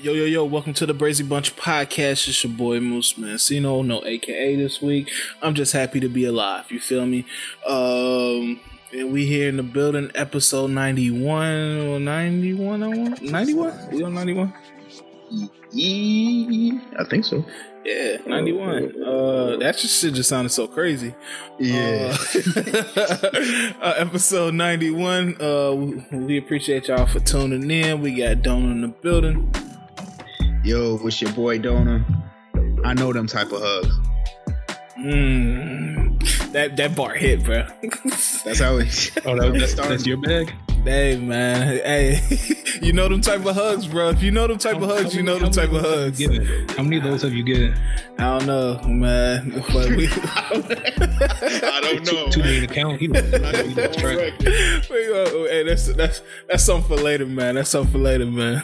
Yo, yo, yo, welcome to the Brazy Bunch podcast. It's your boy Moose Mancino, no AKA this week. I'm just happy to be alive, you feel me? Um, and we here in the building, episode 91, 91, 91? We on 91? I think so. Yeah, 91. Uh, that just shit just sounded so crazy. Yeah. Uh, uh, episode 91. Uh, we appreciate y'all for tuning in. We got Donor in the building. Yo, it's your boy Donor. I know them type of hugs. Mm, that that bar hit, bro. That's how it. Oh, that, that's, that's your bag. Hey man, hey, you know them type of hugs, bro. If you know them type of hugs, you know them type of hugs. Given? How many of those have you given? I don't know, man. But we, I don't know. Too many to count. He knows. He knows track. Oh, hey, that's that's that's something for later, man. That's something for later, man.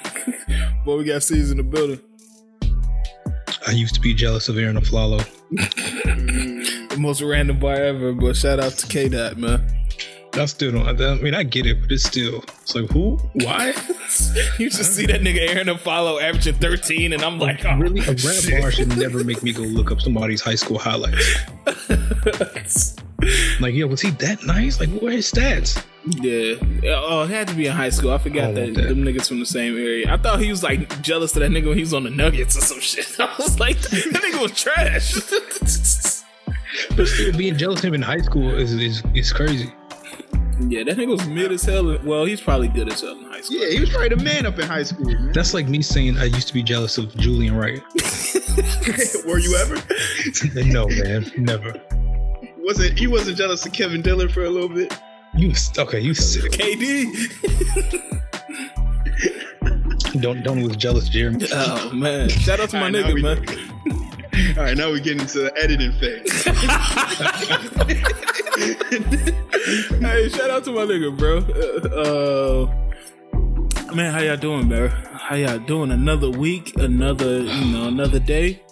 Boy, we got C's in the building. I used to be jealous of Arron Afflalo. The most random bar ever, but shout out to K Dot, man. I still don't. I mean, I get it, but it's still. It's like who? Why? you just see that nigga Arron Afflalo averaging 13, and I'm like, oh, really? A rap bar should never make me go look up somebody's high school highlights. Like, yo, was he that nice? Like, what are his stats? Yeah. Oh, it had to be in high school. I forgot Oh, that, that. them niggas from the same area. I thought he was like jealous of that nigga when he was on the Nuggets or some shit. I was like, that nigga was trash. But still, being jealous of him in high school is is, is crazy. Yeah, that nigga was mid as hell. Well, he's probably good as hell in high school. Yeah, he was probably the man up in high school. Man. That's like me saying I used to be jealous of Julian Wright. Were you ever? no, man, never. Wasn't he wasn't jealous of Kevin Dillon for a little bit? You okay? You sick? KD. Don't don't was jealous, Jeremy. Oh man. Shout out to my All right, nigga, man. All right, now we get into the editing phase. hey, shout out to my nigga, bro. Uh, uh, man, how y'all doing, bro? How y'all doing? Another week, another, you know, another day.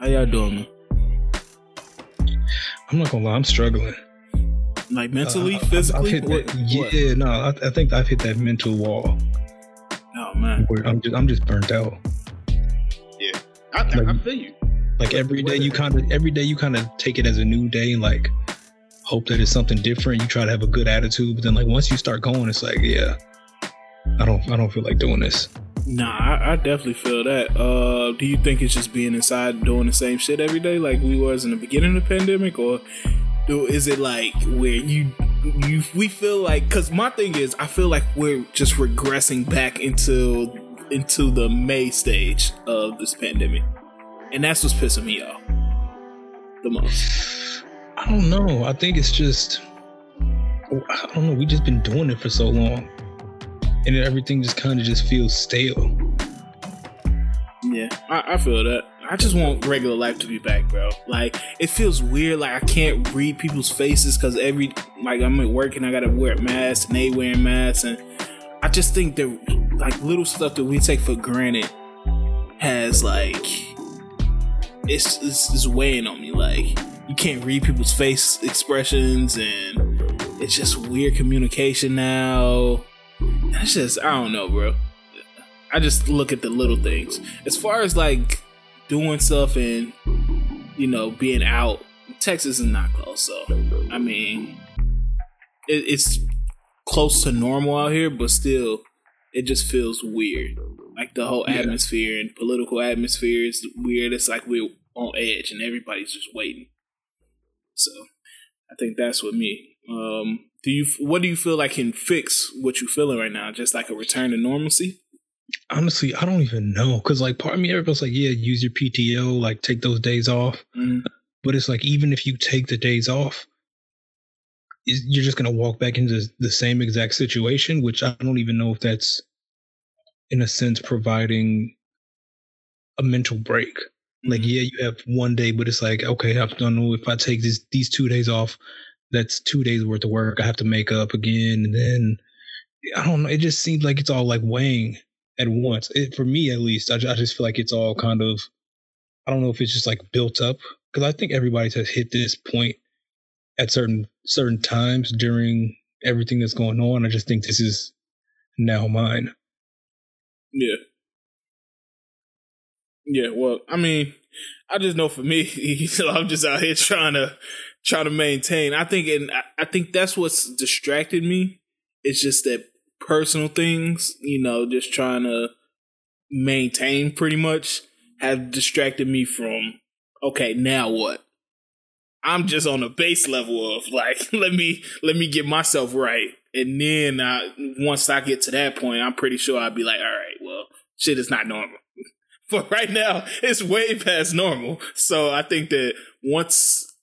How y'all doing, man? I'm not gonna lie, I'm struggling. Like mentally, Uh, physically? I've hit What- that, what? yeah, no, I, I think I've hit that mental wall Oh man. where I'm just I'm just burnt out. yeah, I, I, I feel you. Like every day you kind of every day you kind of take it as a new day and like hope that it's something different. You try to have a good attitude, but then like once you start going, it's like yeah, I don't I don't feel like doing this. Nah, I, I definitely feel that. Uh, do you think it's just being inside doing the same shit every day like we was in the beginning of the pandemic, or do, is it like where you you we feel like? Because my thing is, I feel like we're just regressing back into into the May stage of this pandemic, and that's what's pissing me off the most. I don't know. I think it's just I don't know. We just been doing it for so long, and everything just kind of just feels stale. Yeah, I, I feel that. I just want regular life to be back, bro. Like it feels weird. Like I can't read people's faces because every like I'm at work and I gotta wear a mask and they wearing masks, and I just think that like little stuff that we take for granted has like it's it's, it's weighing on me. Like you can't read people's face expressions, and it's just weird communication now. It's just I don't know, bro. I just look at the little things. As far as like doing stuff and you know being out, Texas is not close. So I mean, it, it's close to normal out here, but still, it just feels weird. Like the whole Yeah. atmosphere and political atmosphere is weird. It's like we're on edge and everybody's just waiting. So I think that's what me. Um, do you? What do you feel like can fix what you're feeling right now? Just like a return to normalcy. Honestly, I don't even know because like part of me, everybody's like, yeah, use your PTO, like take those days off. Mm. But it's like even if you take the days off, you're just gonna walk back into the same exact situation, which I don't even know if that's, in a sense, providing a mental break. Like, Mhm. yeah, you have one day, but it's like, okay, I don't know if I take this these two days off, that's two days worth of work. I have to make up again, and then I don't know. It just seems like it's all like weighing at once. It, for me, at least, I, I just feel like it's all kind of. I don't know if it's just like built up because I think everybody has hit this point at certain certain times during everything that's going on. I just think this is now mine. Yeah. Yeah, well, I mean, I just know for me, I'm just out here trying to try to maintain. I think, and I think that's what's distracted me. It's just that personal things, you know, just trying to maintain pretty much have distracted me from okay, now what? I'm just on the base level of like let me let me get myself right, and then uh, once I get to that point, I'm pretty sure I'll be like, all right, well, shit is not normal. But right now, it's way past normal. So I think that once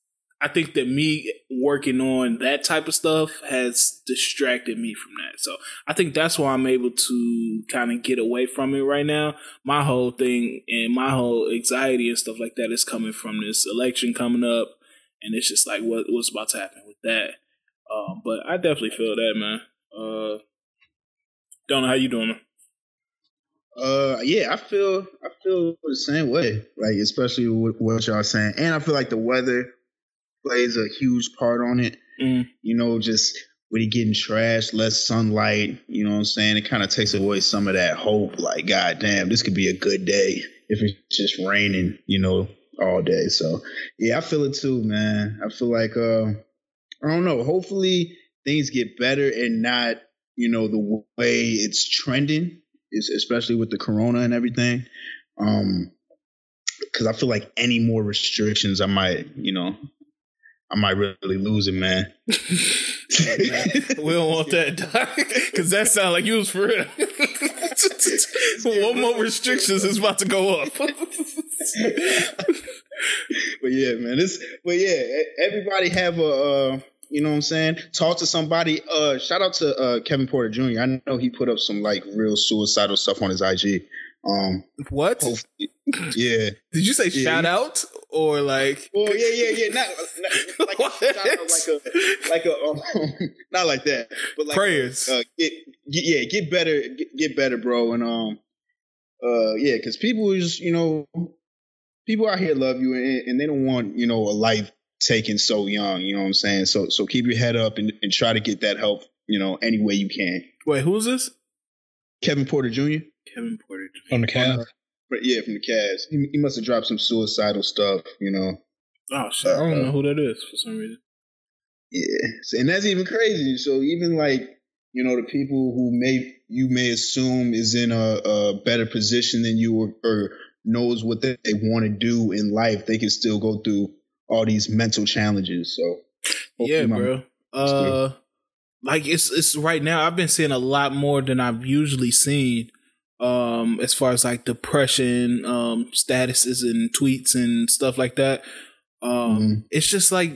I think that me working on that type of stuff has distracted me from that. So I think that's why I'm able to kind of get away from it right now. My whole thing and my whole anxiety and stuff like that is coming from this election coming up, and it's just like what what's about to happen with that. Um, but I definitely feel that, man. Uh, don't know how you doing. Uh, yeah, I feel I feel the same way. Like especially with what y'all saying, and I feel like the weather plays a huge part on it. Mm. You know, just when you're getting trashed, less sunlight, you know what I'm saying? It kind of takes away some of that hope. Like, God damn, this could be a good day if it's just raining, you know, all day. So yeah, I feel it too, man. I feel like uh I don't know. Hopefully things get better and not, you know, the way it's trending, especially with the corona and everything. Um because I feel like any more restrictions, I might, you know, I might really lose it, man. we don't want that, because that sounds like you was for real. One more restrictions is about to go up. but yeah, man, this. But yeah, everybody have a. Uh, you know what I'm saying? Talk to somebody. Uh, shout out to uh, Kevin Porter Jr. I know he put up some like real suicidal stuff on his IG. Um, what? Yeah. Did you say yeah, shout out or like? Well, yeah, yeah, yeah. Not, not like, a, like a, like a, um, not like that, but like prayers. Uh, get, get, yeah, get better, get, get better, bro, and um, uh, yeah, because people is, you know, people out here love you, and, and they don't want, you know, a life taken so young. You know what I'm saying? So, so keep your head up and, and try to get that help, you know, any way you can. Wait, who's this? Kevin Porter Jr. Kevin Porter Jr. on the Cavs. Yeah, from the Cavs. He, he, must have dropped some suicidal stuff, you know. Oh shit! Uh, I don't know who that is for some reason. Yeah, and that's even crazy. So even like you know the people who may you may assume is in a, a better position than you or, or knows what they, they want to do in life, they can still go through all these mental challenges. So yeah, bro. Uh, like it's it's right now. I've been seeing a lot more than I've usually seen um, as far as like depression um, statuses and tweets and stuff like that. Um, mm-hmm. It's just like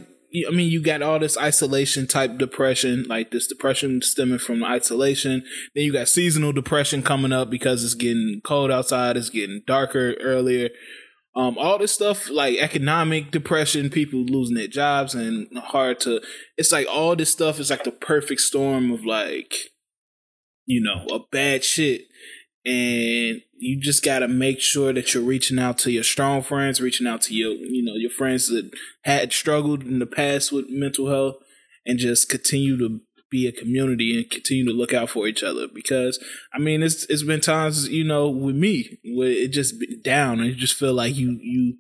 I mean, you got all this isolation type depression, like this depression stemming from isolation. Then you got seasonal depression coming up because it's getting cold outside, it's getting darker earlier. Um, all this stuff like economic depression, people losing their jobs and hard to. It's like all this stuff is like the perfect storm of like, you know, a bad shit and you just got to make sure that you're reaching out to your strong friends, reaching out to your, you know, your friends that had struggled in the past with mental health and just continue to be a community and continue to look out for each other because I mean it's it's been times you know with me where it just been down and you just feel like you you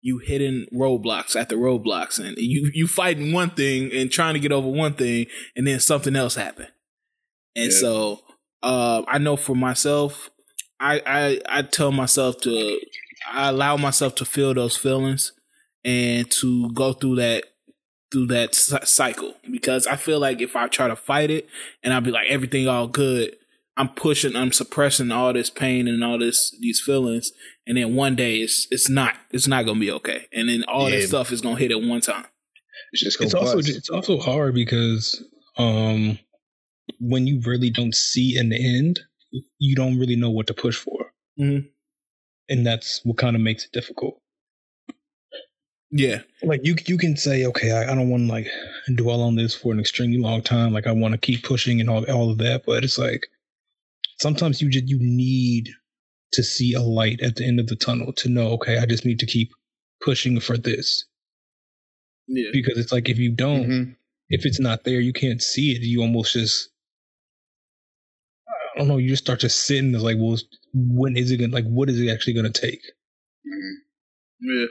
you hitting roadblocks at the roadblocks and you you fighting one thing and trying to get over one thing and then something else happen and yeah. so uh, I know for myself, I, I I tell myself to I allow myself to feel those feelings and to go through that through that cycle because I feel like if I try to fight it and I'll be like everything all good, I'm pushing, I'm suppressing all this pain and all this these feelings, and then one day it's it's not it's not gonna be okay, and then all yeah. that stuff is gonna hit at one time. It's just it's also it's also hard because um when you really don't see an end, you don't really know what to push for. Mm-hmm. And that's what kind of makes it difficult. Yeah. Like you you can say, okay, I, I don't want to like dwell on this for an extremely long time. Like I want to keep pushing and all all of that. But it's like sometimes you just you need to see a light at the end of the tunnel to know, okay, I just need to keep pushing for this. Yeah. Because it's like if you don't, mm-hmm. if it's not there, you can't see it. You almost just I don't know. You just start to sit and it's like, well, when is it gonna like? What is it actually gonna take? Mm-hmm. Yeah.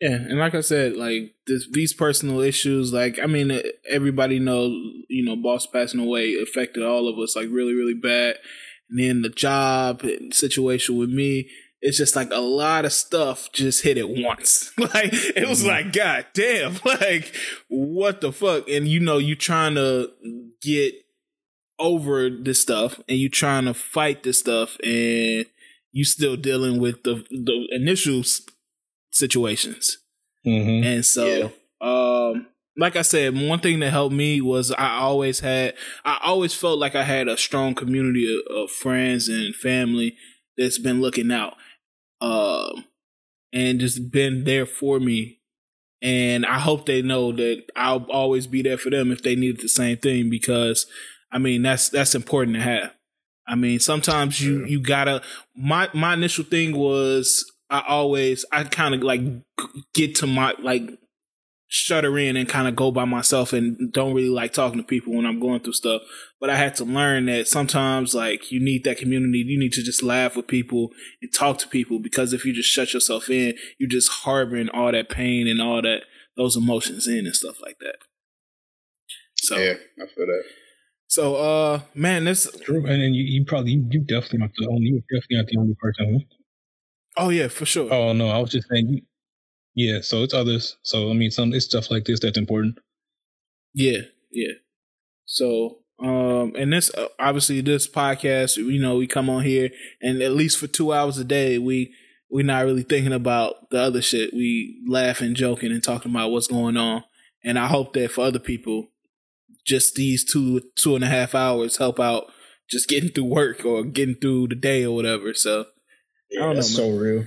Yeah, and like I said, like this, these personal issues, like I mean, everybody knows, you know, boss passing away affected all of us like really, really bad. And then the job situation with me, it's just like a lot of stuff just hit at once. like it was mm-hmm. like, God damn, like what the fuck? And you know, you trying to get over this stuff and you trying to fight this stuff and you still dealing with the the initial situations. Mm-hmm. And so, yeah. um, like I said, one thing that helped me was I always had, I always felt like I had a strong community of, of friends and family that's been looking out, um, and just been there for me. And I hope they know that I'll always be there for them if they needed the same thing because, I mean, that's that's important to have. I mean, sometimes you you gotta. My my initial thing was I always I kind of like get to my like shutter in and kind of go by myself and don't really like talking to people when I'm going through stuff. But I had to learn that sometimes like you need that community. You need to just laugh with people and talk to people because if you just shut yourself in, you're just harboring all that pain and all that those emotions in and stuff like that. So yeah, I feel that. So, uh, man, this true, and you, you probably you, you definitely not the only you definitely not the only person Oh yeah, for sure. Oh no, I was just saying. Yeah, so it's others. So I mean, some it's stuff like this that's important. Yeah, yeah. So, um, and this uh, obviously this podcast, you know, we come on here and at least for two hours a day, we we're not really thinking about the other shit. We laughing, joking, and talking about what's going on. And I hope that for other people, just these two two and a half hours help out just getting through work or getting through the day or whatever. So yeah, I don't that's know, so real.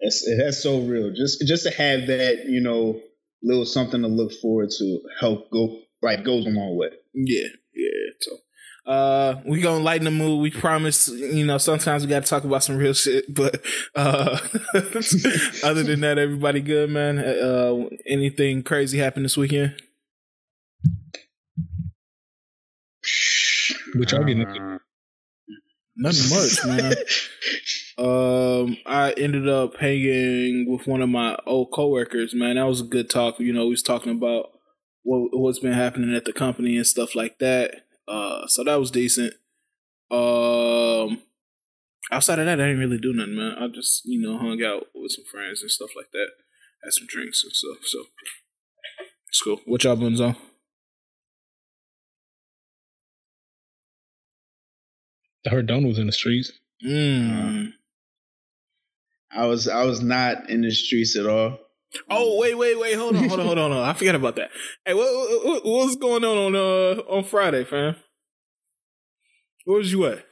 That's that's so real. Just just to have that, you know, little something to look forward to help go like goes a long way. Yeah, yeah. So uh we gonna lighten the mood we promise you know sometimes we gotta talk about some real shit but uh other than that everybody good man uh anything crazy happened this weekend which i'll get into nothing much man Um, I ended up hanging with one of my old coworkers. Man, that was a good talk. You know, we was talking about what what's been happening at the company and stuff like that. Uh, so that was decent. Um, outside of that, I didn't really do nothing, man. I just you know hung out with some friends and stuff like that, had some drinks and stuff. So it's cool. What y'all been on? I heard Don was in the streets. Mm. I was I was not in the streets at all. Oh wait wait wait hold on hold on hold on, hold on. I forgot about that. Hey, what, what what's going on on uh on Friday, fam? Where was you at?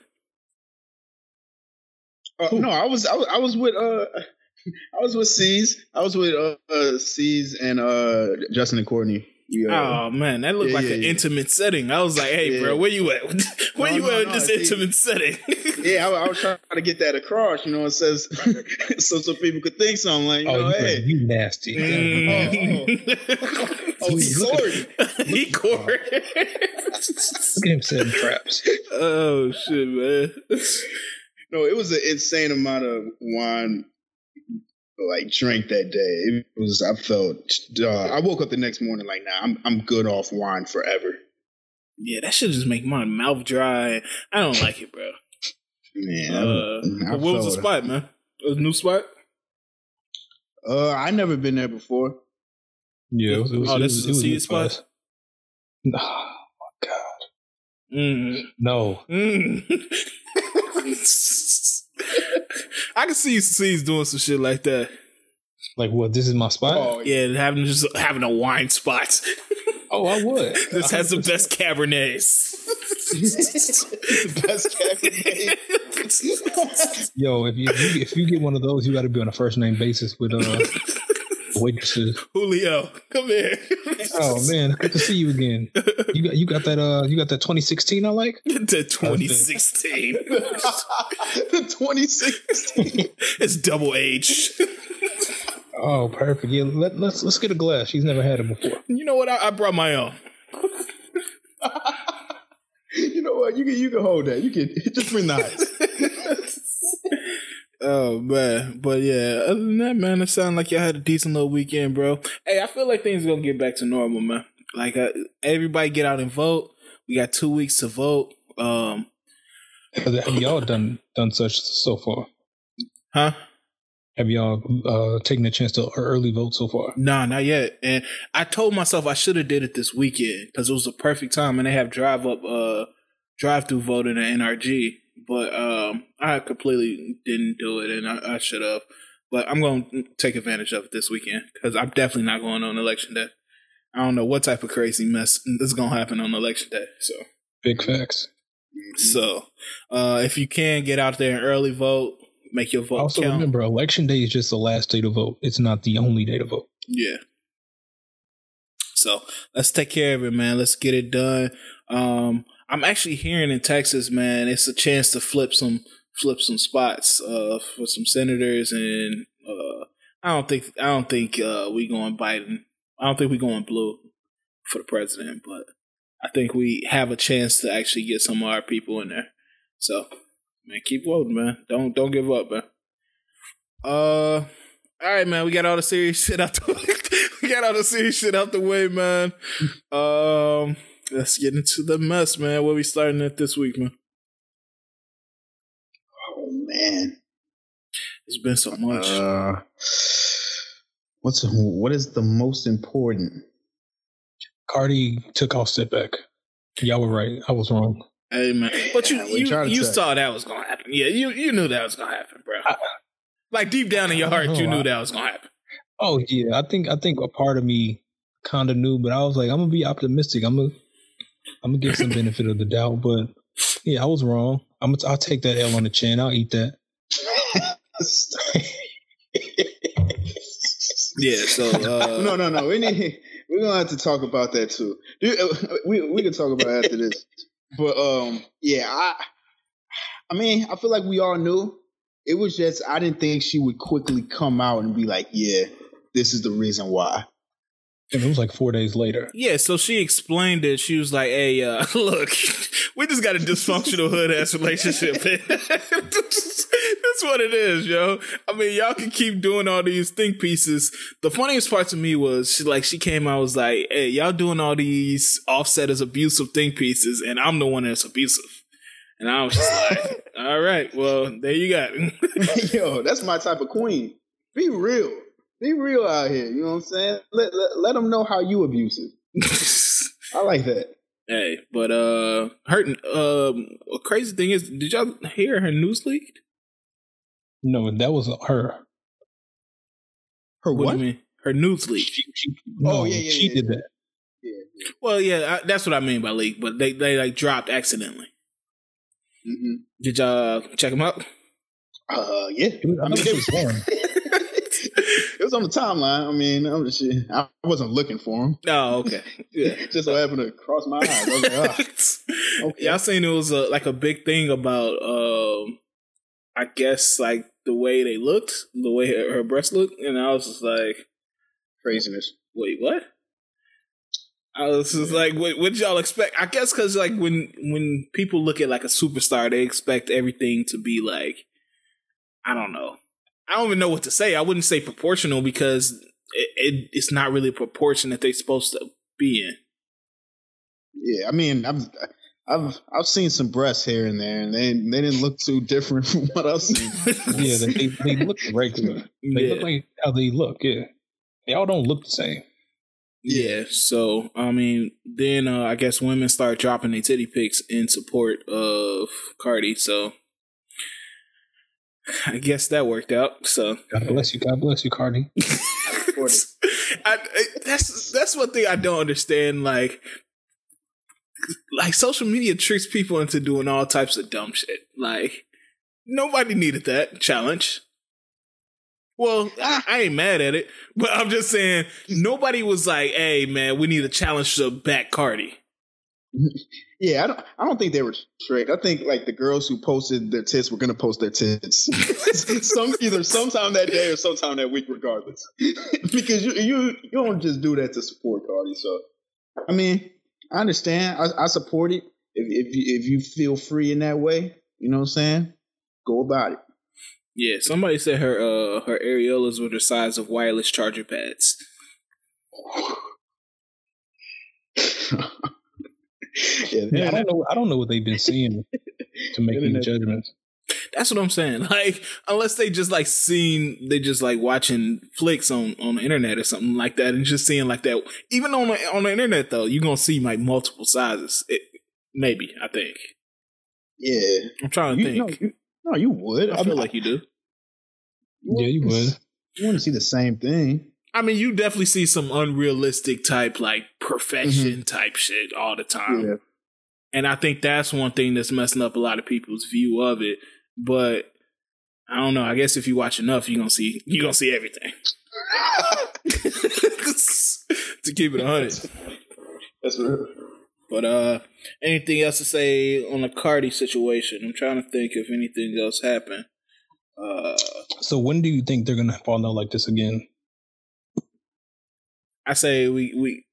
Uh, no, I was, I was I was with uh I was with C's. I was with uh, uh C's and uh Justin and Courtney. Yeah. Oh man, that looked yeah, like yeah, an yeah. intimate setting. I was like, "Hey, bro, where you at? Where no, you no, at no, in this see, intimate setting?" yeah, I, I, was trying to get that across. You know, it says so so people could think something like, you oh, know, you, hey, you nasty. Mm. Oh, oh. oh, he cored. he cored. Look at him setting traps. Oh shit, man. No, it was an insane amount of wine like drank that day. It was I felt uh, I woke up the next morning like nah I'm I'm good off wine forever. Yeah, that should just make my mouth dry. I don't like it, bro. Man, uh, I, I what was the spot, man? A new spot? Uh, I never been there before. Yeah, it was, it was, oh, this is a seed spot. Oh my god. Mm. No. Mm. I can see C's doing some shit like that. Like what? This is my spot. Oh yeah, having just having a wine spot. Oh, I would. this has the best cabernets. best cabernet. Yo, if you, if you, if you get one of those, you got to be on a first name basis with uh waitresses. Julio, come here. Oh man, good to see you again. You got you got that uh you got that 2016 I like. The 2016. the 2016. it's double H. Oh, perfect. Yeah, let, us let's, let's get a glass. She's never had it before. You know what? I, I brought my own. you know what? You can you can hold that. You can just bring the ice. Oh man, but yeah. Other than that, man, it sounded like y'all had a decent little weekend, bro. Hey, I feel like things are gonna get back to normal, man. Like uh, everybody get out and vote. We got two weeks to vote. Um, have y'all done done such so far? Huh? Have y'all uh, taken a chance to early vote so far? Nah, not yet. And I told myself I should have did it this weekend because it was the perfect time, and they have drive up, uh, drive through voting at NRG. But um, I completely didn't do it, and I, I should have. But I'm going to take advantage of it this weekend because I'm definitely not going on election day. I don't know what type of crazy mess is going to happen on election day. So big facts. So uh, if you can get out there and early vote, make your vote. Also, count. remember, election day is just the last day to vote. It's not the only day to vote. Yeah. So let's take care of it, man. Let's get it done. Um, I'm actually hearing in Texas, man, it's a chance to flip some flip some spots uh, for some senators, and uh, I don't think I don't think uh, we going Biden. I don't think we going blue for the president, but I think we have a chance to actually get some of our people in there. So, man, keep voting, man. Don't don't give up, man. Uh, all right, man. We got all the serious shit out the we got all the serious shit out the way, man. Um, let's get into the mess, man. Where we starting at this week, man? Oh man, it's been so much. Uh, what's what is the most important? Cardi took Offset back. Y'all were right. I was wrong. Hey man, but you you, you saw that was gonna happen. Yeah, you you knew that was gonna happen, bro. I, like deep down in your heart, you knew that was gonna happen. Oh yeah, I think I think a part of me kind of knew, but I was like, I'm gonna be optimistic. I'm gonna I'm gonna give some benefit of the doubt, but yeah, I was wrong. I'm gonna, I'll take that L on the chin. I'll eat that. yeah. So uh, no, no, no. We need we're gonna have to talk about that too. Uh, we we can talk about it after this. But um, yeah, I I mean, I feel like we all knew. It was just I didn't think she would quickly come out and be like, "Yeah, this is the reason why." And it was like four days later. Yeah, so she explained it. She was like, "Hey, uh, look, we just got a dysfunctional hood ass relationship. That's what it is, yo. I mean, y'all can keep doing all these think pieces. The funniest part to me was she like she came out was like, "Hey, y'all doing all these Offset as abusive think pieces, and I'm the one that's abusive." And I was just like, "All right, well, there you got it." yo, that's my type of queen. Be real. Be real out here. You know what I'm saying? Let let, let them know how you abusive. I like that. Hey, but uh, her um, crazy thing is, did y'all hear her news leaked? No, that was her. Her what? what? mean? Her news leak. She, she, no, oh yeah, yeah she yeah, did yeah. that. Yeah, yeah. Well, yeah, I, that's what I mean by leak. But they they like dropped accidentally. Mm-hmm. Did y'all check them out? Uh, yeah. I mean, it was it was on the timeline. I mean, I'm just, I wasn't looking for him. Oh, okay. Yeah. just so happened to cross my eyes. I like, oh. okay. Y'all seen it was a, like a big thing about, um, I guess like the way they looked, the way her, her breasts looked, and I was just like, craziness. Wait, what? I was just like, what, what y'all expect? I guess because like when when people look at like a superstar, they expect everything to be like, I don't know, I don't even know what to say. I wouldn't say proportional because it, it, it's not really a proportion that they're supposed to be in. Yeah, I mean, I've I've I've seen some breasts here and there, and they they didn't look too different from what I've seen. yeah, they they look regular. They yeah. look like how they look. Yeah, they all don't look the same. Yeah, so I mean, then uh, I guess women start dropping their titty pics in support of Cardi. So I guess that worked out. So God bless you. God bless you, Cardi. I, that's that's one thing I don't understand. Like, like social media tricks people into doing all types of dumb shit. Like, nobody needed that challenge. Well, I, I ain't mad at it, but I'm just saying nobody was like, "Hey, man, we need a challenge to back Cardi." Yeah, I don't. I don't think they were tricked. I think like the girls who posted their tits were going to post their tits some either sometime that day or sometime that week, regardless. because you you you don't just do that to support Cardi. So, I mean, I understand. I, I support it. If if you, if you feel free in that way, you know what I'm saying. Go about it. Yeah, somebody said her uh her areolas were the size of wireless charger pads. Yeah, yeah, I don't know. I don't know what they've been seeing to make any judgments. That's what I'm saying. Like, unless they just like seen, they just like watching flicks on on the internet or something like that, and just seeing like that. Even on the on the internet though, you're gonna see like multiple sizes. It, maybe I think. Yeah, I'm trying to you, think. No you, no, you would. I, I feel like you do. Yeah, you would. You want to see the same thing. I mean, you definitely see some unrealistic type, like perfection mm-hmm. type shit all the time. Yeah. And I think that's one thing that's messing up a lot of people's view of it. But I don't know. I guess if you watch enough, you're gonna see you're gonna see everything. to keep it honest. That's real. But uh anything else to say on the Cardi situation? I'm trying to think if anything else happened. Uh so when do you think they're gonna fall out like this again? I say we we.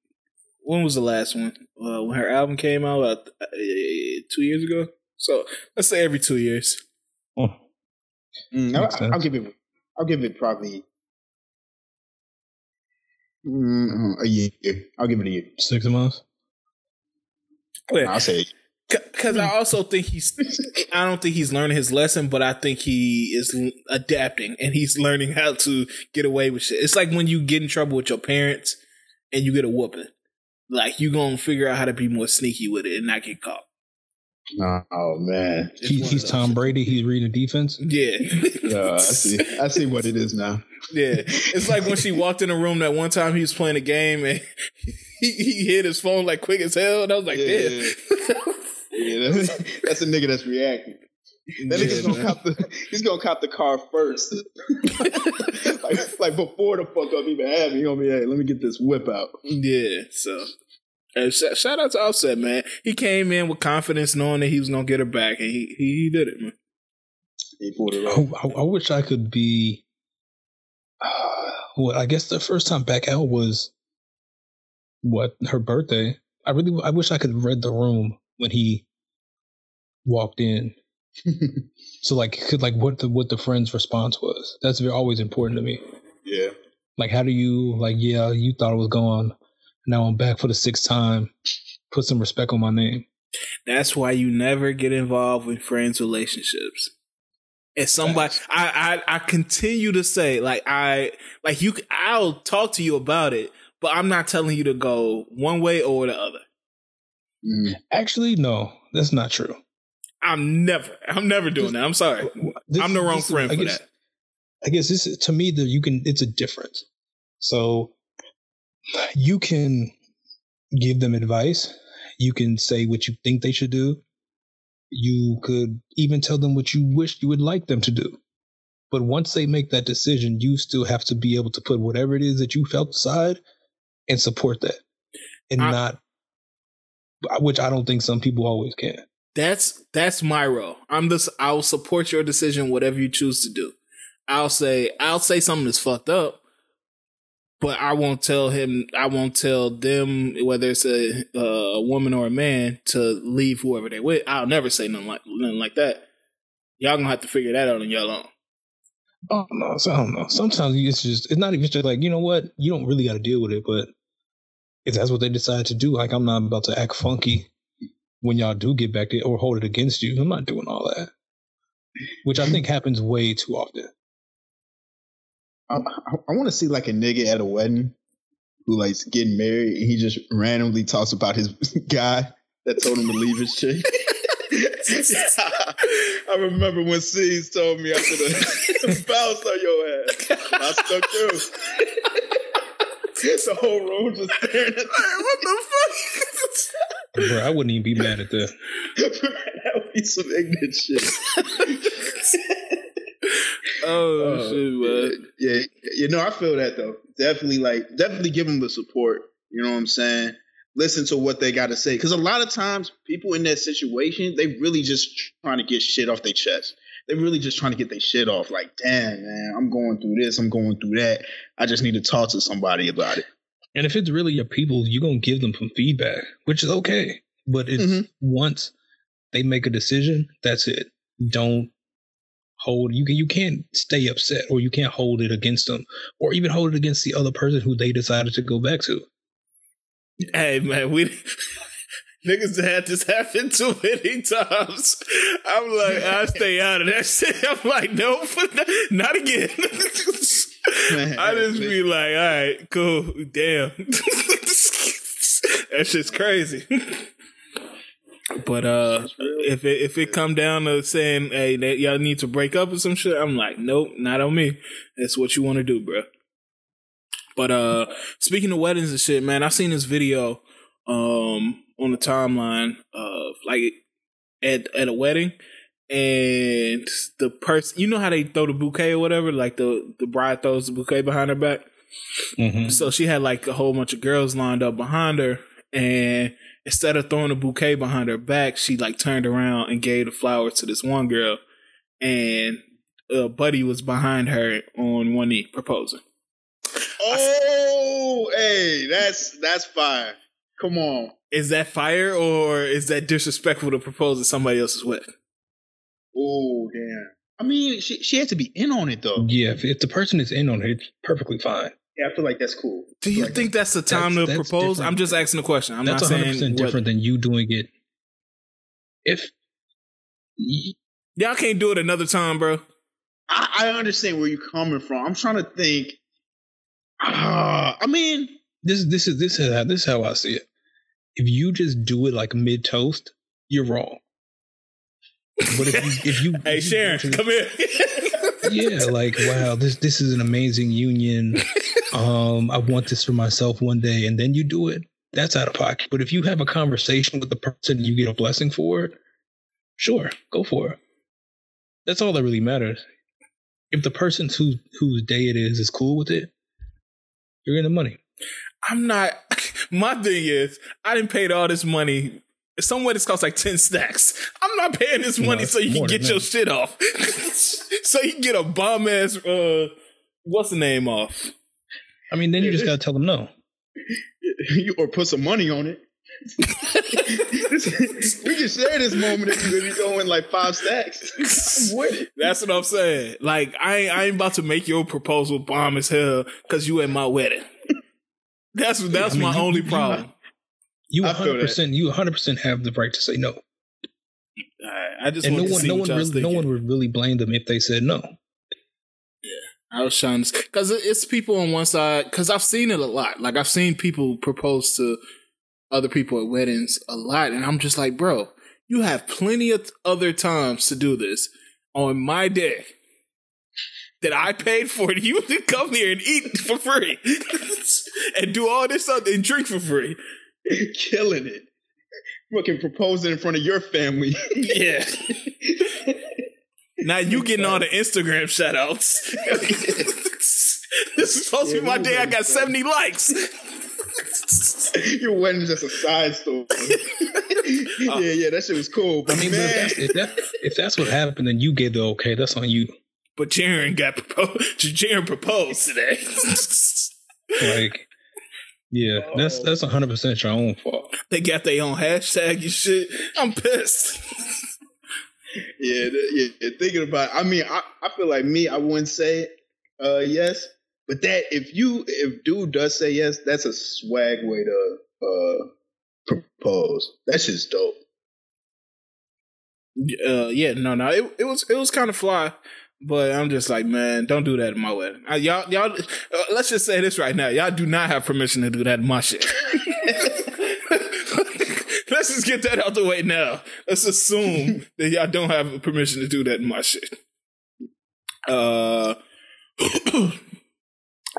When was the last one? Uh, when her album came out, uh, two years ago. So let's say every two years. Oh. Mm, I'll, I'll, give it. I'll give it probably mm, a year. I'll give it a year. Six months. Yeah. I'll say because I also think he's. I don't think he's learning his lesson, but I think he is adapting and he's learning how to get away with shit. It's like when you get in trouble with your parents and you get a whooping. Like you gonna figure out how to be more sneaky with it and not get caught. Oh, oh man, he, he's Tom Brady. He's reading defense. Yeah, yeah. I see. I see what it is now. Yeah, it's like when she walked in the room that one time he was playing a game and he, he hit his phone like quick as hell, and I was like, yeah. damn. Yeah, that's, that's a nigga that's reacting. That yeah, nigga's gonna cop the he's gonna cop the car first. like, like before the fuck up even happened, he gonna be, hey, let me get this whip out. Yeah, so hey, sh- shout out to Offset, man. He came in with confidence, knowing that he was gonna get her back, and he he, he did it, man. He pulled it off. I, I, wish I could be. Uh, well, I guess the first time back out was what her birthday. I really, I wish I could have read the room when he walked in. so like could like what the what the friend's response was. That's always important to me. Yeah. Like how do you like yeah, you thought it was gone. Now I'm back for the sixth time. Put some respect on my name. That's why you never get involved with friends' relationships. If somebody, I, I, I continue to say, like I, like you, I'll talk to you about it, but I'm not telling you to go one way or the other. Actually, no, that's not true. I'm never, I'm never doing that. I'm sorry. This, I'm the wrong friend is, for guess, that. I guess this is, to me that you can. It's a difference. So you can give them advice. You can say what you think they should do. You could even tell them what you wish you would like them to do. But once they make that decision, you still have to be able to put whatever it is that you felt aside and support that, and I, not, which I don't think some people always can. That's that's my role. I'm this. I'll support your decision, whatever you choose to do. I'll say I'll say something that's fucked up, but I won't tell him. I won't tell them whether it's a, a woman or a man to leave whoever they're with. I'll never say nothing like nothing like that. Y'all gonna have to figure that out on your own. Oh no, I don't know. Sometimes it's just it's not even just like you know what you don't really got to deal with it, but if that's what they decide to do, like I'm not about to act funky when y'all do get back there or hold it against you. I'm not doing all that, which I think happens way too often. I, I, I want to see like a nigga at a wedding who likes getting married and he just randomly talks about his guy that told him to leave his chick. I remember when C's told me after the bounce on your ass. I stuck too. the whole room just staring at me. What the fuck? Bro, I wouldn't even be mad at that. that would be some ignorant shit. oh, uh, shit, man. Yeah, you know, I feel that though. Definitely, like, definitely give them the support. You know what I'm saying? Listen to what they got to say, because a lot of times people in that situation, they really just trying to get shit off their chest they're really just trying to get their shit off. Like, damn, man, I'm going through this, I'm going through that. I just need to talk to somebody about it. And if it's really your people, you're gonna give them some feedback, which is okay. But it's mm-hmm. once they make a decision, that's it. Don't hold you can you can't stay upset or you can't hold it against them or even hold it against the other person who they decided to go back to. Hey man, we niggas had this happen too many times. I'm like, I stay out of that shit. I'm like, nope, not again. I just be like, all right, cool, damn. that shit's crazy. But uh, if it if it come down to saying, hey, that y'all need to break up or some shit, I'm like, nope, not on me. That's what you want to do, bro. But uh, speaking of weddings and shit, man, I seen this video um on the timeline of like at at a wedding, and the person, you know how they throw the bouquet or whatever, like the the bride throws the bouquet behind her back. Mm-hmm. So she had like a whole bunch of girls lined up behind her, and instead of throwing a bouquet behind her back, she like turned around and gave the flowers to this one girl, and uh, Buddy was behind her on one knee proposing. Oh, hey, that's that's fire. Come on. Is that fire or is that disrespectful to propose at somebody else's wedding? Oh, damn. I mean, she she has to be in on it though. Yeah, if, if the person is in on it, it's perfectly fine. Yeah, I feel like that's cool. Do you like think that's the time that's, to that's propose? Different. I'm just asking a question. I'm that's not saying different than you doing it. If y'all can't do it another time, bro. I, I understand where you're coming from. I'm trying to think. Uh, I mean, this this is this is how this is how I see it. If you just do it like mid toast, you're wrong. But if you, if you hey if Sharon, you come here. yeah, like wow, this this is an amazing union. Um, I want this for myself one day, and then you do it. That's out of pocket. But if you have a conversation with the person you get a blessing for it, sure, go for it. That's all that really matters. If the person whose whose day it is is cool with it, you're getting the money. I'm not. My thing is, I didn't pay all this money somewhere this costs like 10 stacks. I'm not paying this money no, so you can get your shit off. so you can get a bomb ass, uh, what's the name off? I mean, then you just gotta tell them no. or put some money on it. we can share this moment if you go in like five stacks. That's what I'm saying. Like I ain't, I ain't about to make your proposal bomb as hell because you at my wedding. That's that's I mean, my you, only problem. You 100 percent you 100 percent have the right to say no. I just and no one, no one, really, no one would really blame them if they said no. Yeah, I was trying to because it's people on one side because I've seen it a lot. Like I've seen people propose to other people at weddings a lot, and I'm just like, bro, you have plenty of other times to do this on my day that I paid for. You to come here and eat for free and do all this stuff and drink for free. killing it. Fucking proposing in front of your family. yeah. now you getting all the Instagram shout outs. this is supposed yeah, to be my day. I got 70 likes. Your wedding is just a side story. Uh, yeah, yeah, that shit was cool. But I mean, man. If, that's, if, that, if that's what happened, then you gave the okay. That's on you. But Jaren got proposed. Jaren proposed today. like, yeah, oh. that's that's hundred percent your own fault. They got their own hashtag and shit. I'm pissed. yeah, yeah. Thinking about, it, I mean, I, I feel like me, I wouldn't say uh, yes, but that if you if dude does say yes, that's a swag way to uh, propose. That's just dope. Uh, yeah, no, no, it it was it was kind of fly. But I'm just like, man, don't do that in my wedding. Y'all, y'all, uh, let's just say this right now. Y'all do not have permission to do that in my shit. let's just get that out the way now. Let's assume that y'all don't have permission to do that in my shit. Uh,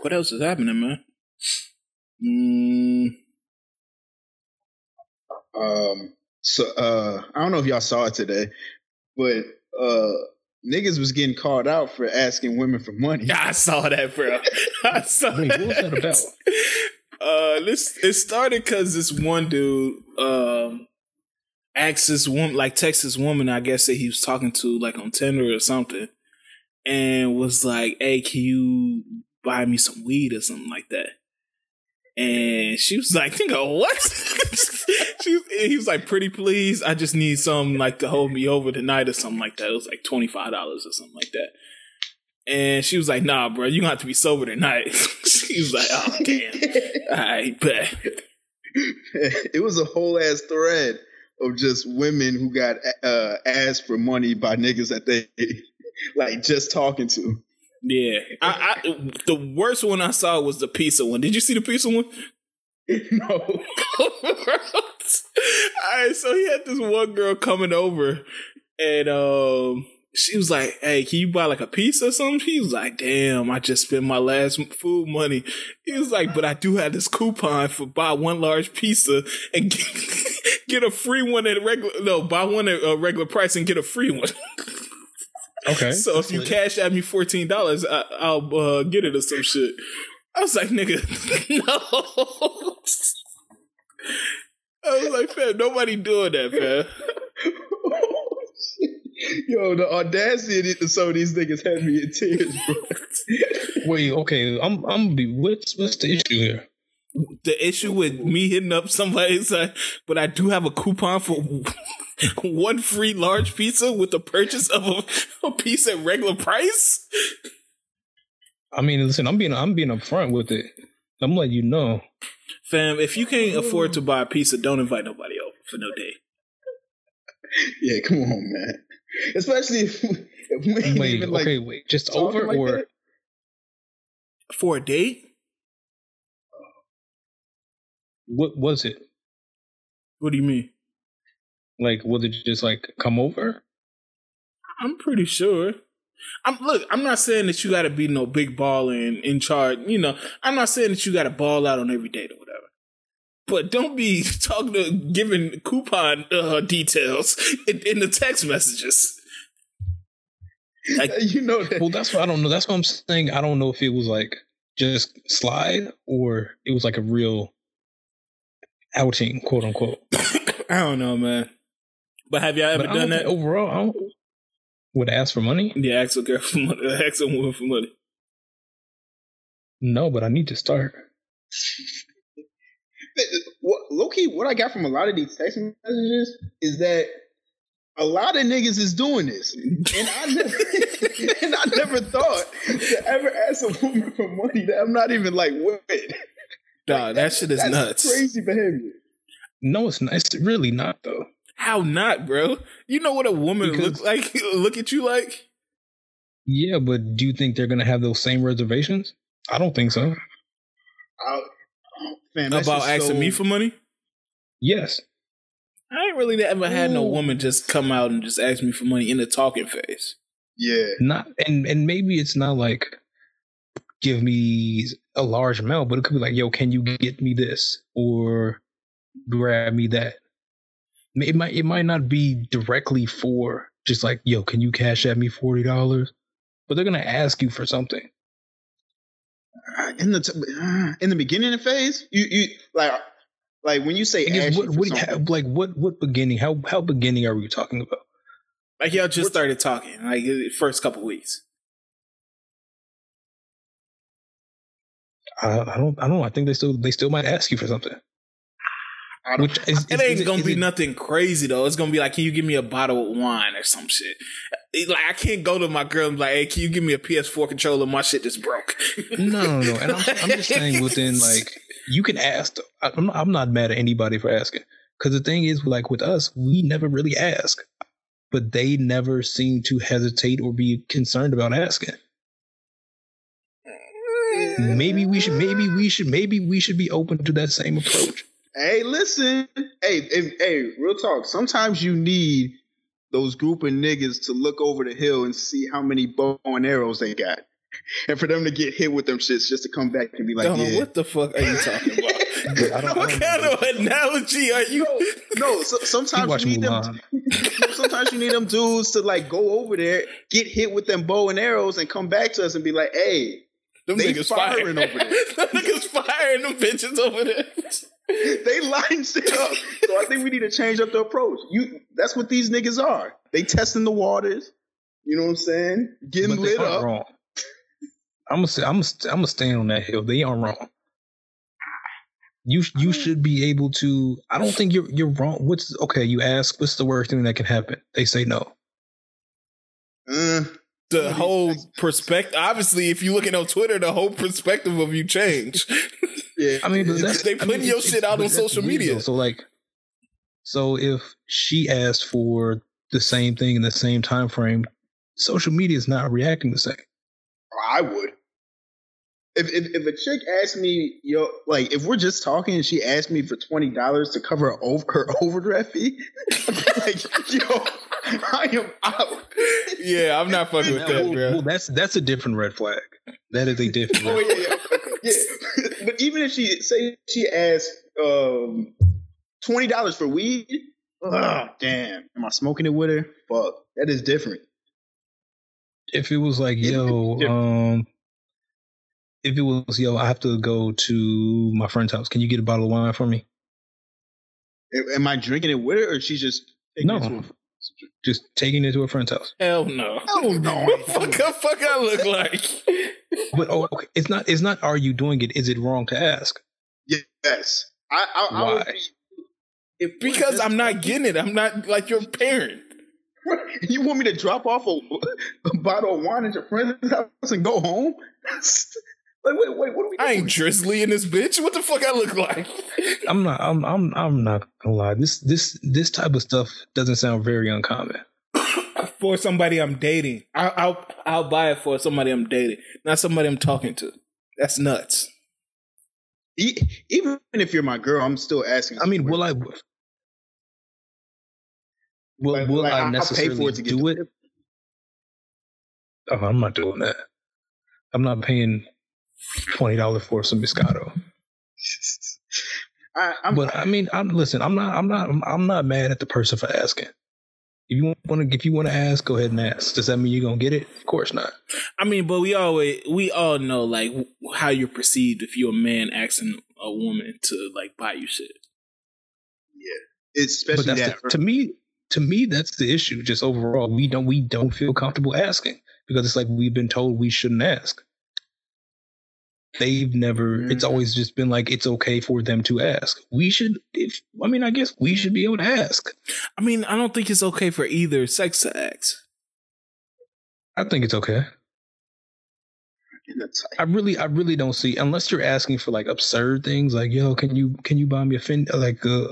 what else is happening, man? Mm. Um, so, uh, I don't know if y'all saw it today, but, uh, niggas was getting called out for asking women for money. I saw that, bro. I saw Wait, that. What was that about? Uh, this it started because this one dude um asked this woman, like Texas woman, I guess that he was talking to, like on Tinder or something, and was like, "Hey, can you buy me some weed or something like that?" And she was like, "Nigga, what?" she, he was like, "Pretty please, I just need some like to hold me over tonight or something like that." It was like twenty five dollars or something like that. And she was like, "Nah, bro, you gonna have to be sober tonight." she was like, "Oh damn, right, bet." it was a whole ass thread of just women who got uh, asked for money by niggas that they like just talking to. Yeah, I, I, the worst one I saw was the pizza one. Did you see the pizza one? No. All right, so he had this one girl coming over, and um, she was like, "Hey, can you buy like a pizza or something?" He was like, "Damn, I just spent my last food money." He was like, "But I do have this coupon for buy one large pizza and get, get a free one at regular no, buy one at a regular price and get a free one." Okay. so if you cash at me fourteen dollars, I'll uh, get it or some shit. I was like, nigga, no. I was like, fam, nobody doing that, fam. Yo, the audacity of some of these niggas had me in tears, bro. Wait, okay, I'm I'm be what's what's the issue here? The issue with me hitting up somebody's like, but I do have a coupon for one free large pizza with the purchase of a, a piece at regular price. I mean, listen, I'm being I'm being upfront with it. I'm letting you know, fam. If you can't afford to buy a pizza, don't invite nobody over for no day. Yeah, come on, man. Especially if, if we wait, even, like, okay, wait, just over like or that? For a date? what was it? What do you mean? Like, was it just like come over? I'm pretty sure. I'm look. I'm not saying that you got to be no big baller and in charge. You know, I'm not saying that you got to ball out on every date or whatever. But don't be talking to giving coupon uh, details in, in the text messages. Like, you know that. Well, that's what I don't know. That's what I'm saying. I don't know if it was like just slide or it was like a real outing, quote unquote. I don't know, man. But have y'all ever But done that? overall, I don't, would ask for money? Yeah, ask a girl for money. Ask a woman for money. No, but I need to start. what, low key, what I got from a lot of these text messages is that a lot of niggas is doing this, and I never, and I never thought to ever ask a woman for money that I'm not even like with. Dog, that shit is That's nuts. Crazy behavior. No, it's not. It's really not though. How not, bro? You know what a woman Because- look like? Look at you like? Yeah, but do you think they're gonna have those same reservations? I don't think so. I, man, about asking so- me for money? Yes. I ain't really ever had no woman just come out and just ask me for money in the talking phase. Yeah, Not and and maybe it's not like give me a large amount, but it could be like, yo, can you get me this or grab me that? It might it might not be directly for just like, yo, can you cash at me forty dollars? But they're gonna ask you for something. Uh, in the t- uh, in the beginning phase, you you like like when you say guess ask what, you for what something, like what what beginning? How how beginning are we talking about? Like y'all just started talking, like the first couple weeks. I, I don't I don't know. I think they still they still might ask you for something. I don't- Which is, It is- ain't is gonna is be it- nothing crazy though. It's gonna be like, can you give me a bottle of wine or some shit? Like I can't go to my girl and be like, hey, can you give me a PS4 controller? My shit just broke. No, no, no. And I'm, I'm just saying within like you can ask. I'm not, I'm not mad at anybody for asking because the thing is, like with us, we never really ask, but they never seem to hesitate or be concerned about asking. Maybe we should. Maybe we should. Maybe we should be open to that same approach. Hey, listen. Hey, hey, hey, real talk. Sometimes you need those group of niggas to look over the hill and see how many bow and arrows they got. And for them to get hit with them shits just to come back and be like, Dog, yeah. What the fuck are you talking about? I don't- I what don't kind know. of analogy are you? No, so, sometimes watch you need Mulan. them. sometimes you need them dudes to like go over there, get hit with them bow and arrows, and come back to us and be like, "Hey, Them They niggas firing firing over there. them niggas firing them bitches over there. they line shit up." So I think we need to change up the approach. You, that's what these niggas are. They testing the waters. You know what I'm saying? Getting But they lit up. wrong. I'm gonna say I'm gonna, I'm gonna stand on that hill. They aren't wrong. You you should be able to. I don't think you're you're wrong. What's okay? You ask, what's the worst thing that can happen? They say no. Uh, the whole perspective. Obviously, if you looking on Twitter, the whole perspective of you change. yeah, I mean, they putting I mean, your shit out on social media. Though. So like, so if she asked for the same thing in the same time frame, social media is not reacting the same. I would. If, if, if a chick asked me, yo, like if we're just talking and she asked me for twenty dollars to cover her, over, her overdraft fee, like yo, I am out. Yeah, I'm not fucking with that, well, bro. Well, that's that's a different red flag. That is a different. oh yeah, yeah, yeah. But even if she say she asked um, twenty dollars for weed, oh damn, am I smoking it with her? Fuck, that is different. If it was like, yo, um if it was, yo, I have to go to my friend's house. Can you get a bottle of wine for me? Am I drinking it with her, or she's just no, just taking it to a friend's house? Hell no, hell no. what fuck, fuck I look like? but oh, okay. it's not. It's not. Are you doing it? Is it wrong to ask? Yes. I. I Why? I if because I'm not getting it. I'm not like your parent. You want me to drop off a, a bottle of wine at your friend's house and go home? Like, wait, wait, what are we doing? I ain't Drizly in this bitch. What the fuck I look like? I'm not. I'm. I'm. I'm not gonna lie. This. This. This type of stuff doesn't sound very uncommon. for somebody I'm dating, I'll, I'll. I'll buy it for somebody I'm dating, not somebody I'm talking to. That's nuts. Even if you're my girl, I'm still asking. I mean, will I? Will, like, will like, I necessarily pay for it to do it? Oh, I'm not doing that. I'm not paying twenty dollars for some Moscato. I, but I mean, I'm listen. I'm not. I'm not. I'm not mad at the person for asking. If you want to, if you want to ask, go ahead and ask. Does that mean you're gonna get it? Of course not. I mean, but we always we all know like how you're perceived if you're a man asking a woman to like buy you shit. Yeah, especially that. The, to me, to me, that's the issue. Just overall, we don't we don't feel comfortable asking because it's like we've been told we shouldn't ask they've never mm-hmm. it's always just been like it's okay for them to ask we should if i mean i guess we should be able to ask i mean i don't think it's okay for either sex to ask i think it's okay I really, I really don't see unless you're asking for like absurd things, like yo, can you can you buy me a fin like uh,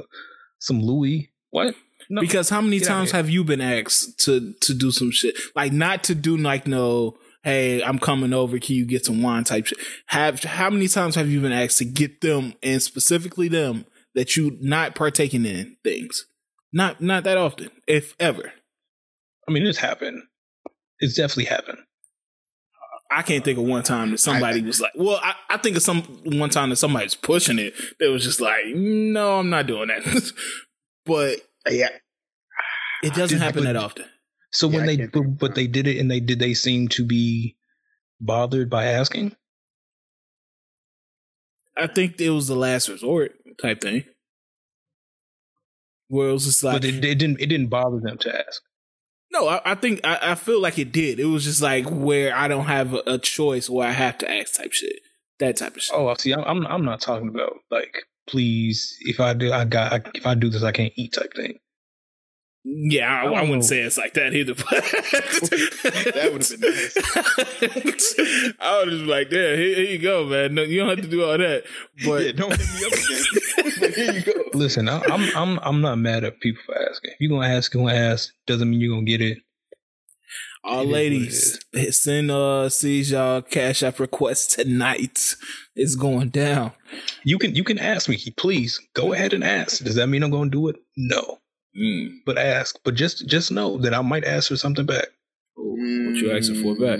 some Louis? What? No. Because how many Get times have you been asked to to do some shit like not to do like no hey, I'm coming over. Can you get some wine type shit? Have how many times have you been asked to get them and specifically them that you not partaking in things? Not not that often, if ever. I mean, it's happened. It's definitely happened. I can't think of one time that somebody was like, well, I, I think of some one time that somebody's pushing it. That was just like, no, I'm not doing that. but yeah, it doesn't happen that often. So yeah, when they but, but they did it and they did they seem to be bothered by asking? I think it was the last resort type thing. Where it was just like But it, it didn't it didn't bother them to ask. No, I, I think I, I, feel like it did. It was just like where I don't have a, a, choice where I have to ask type shit. That type of shit. Oh, see, I'm I'm not talking about like please if I do I got if I do this I can't eat type thing. Yeah, I, I, wouldn't say it's like that either. But that would have been nice. I would just be like, "There, here, here, you go, man. No, you don't have to do all that." But yeah, don't hit me up again. here you go. Listen, I, I'm I'm I'm not mad at people for asking. If you're gonna ask, you're gonna ask. Doesn't mean you're gonna get it. All it ladies, send uh sees y'all cash app requests tonight. It's going down. You can you can ask me, please. Go ahead and ask. Does that mean I'm gonna do it? No. Mm. But ask, but just just know that I might ask for something back. what you asking for back?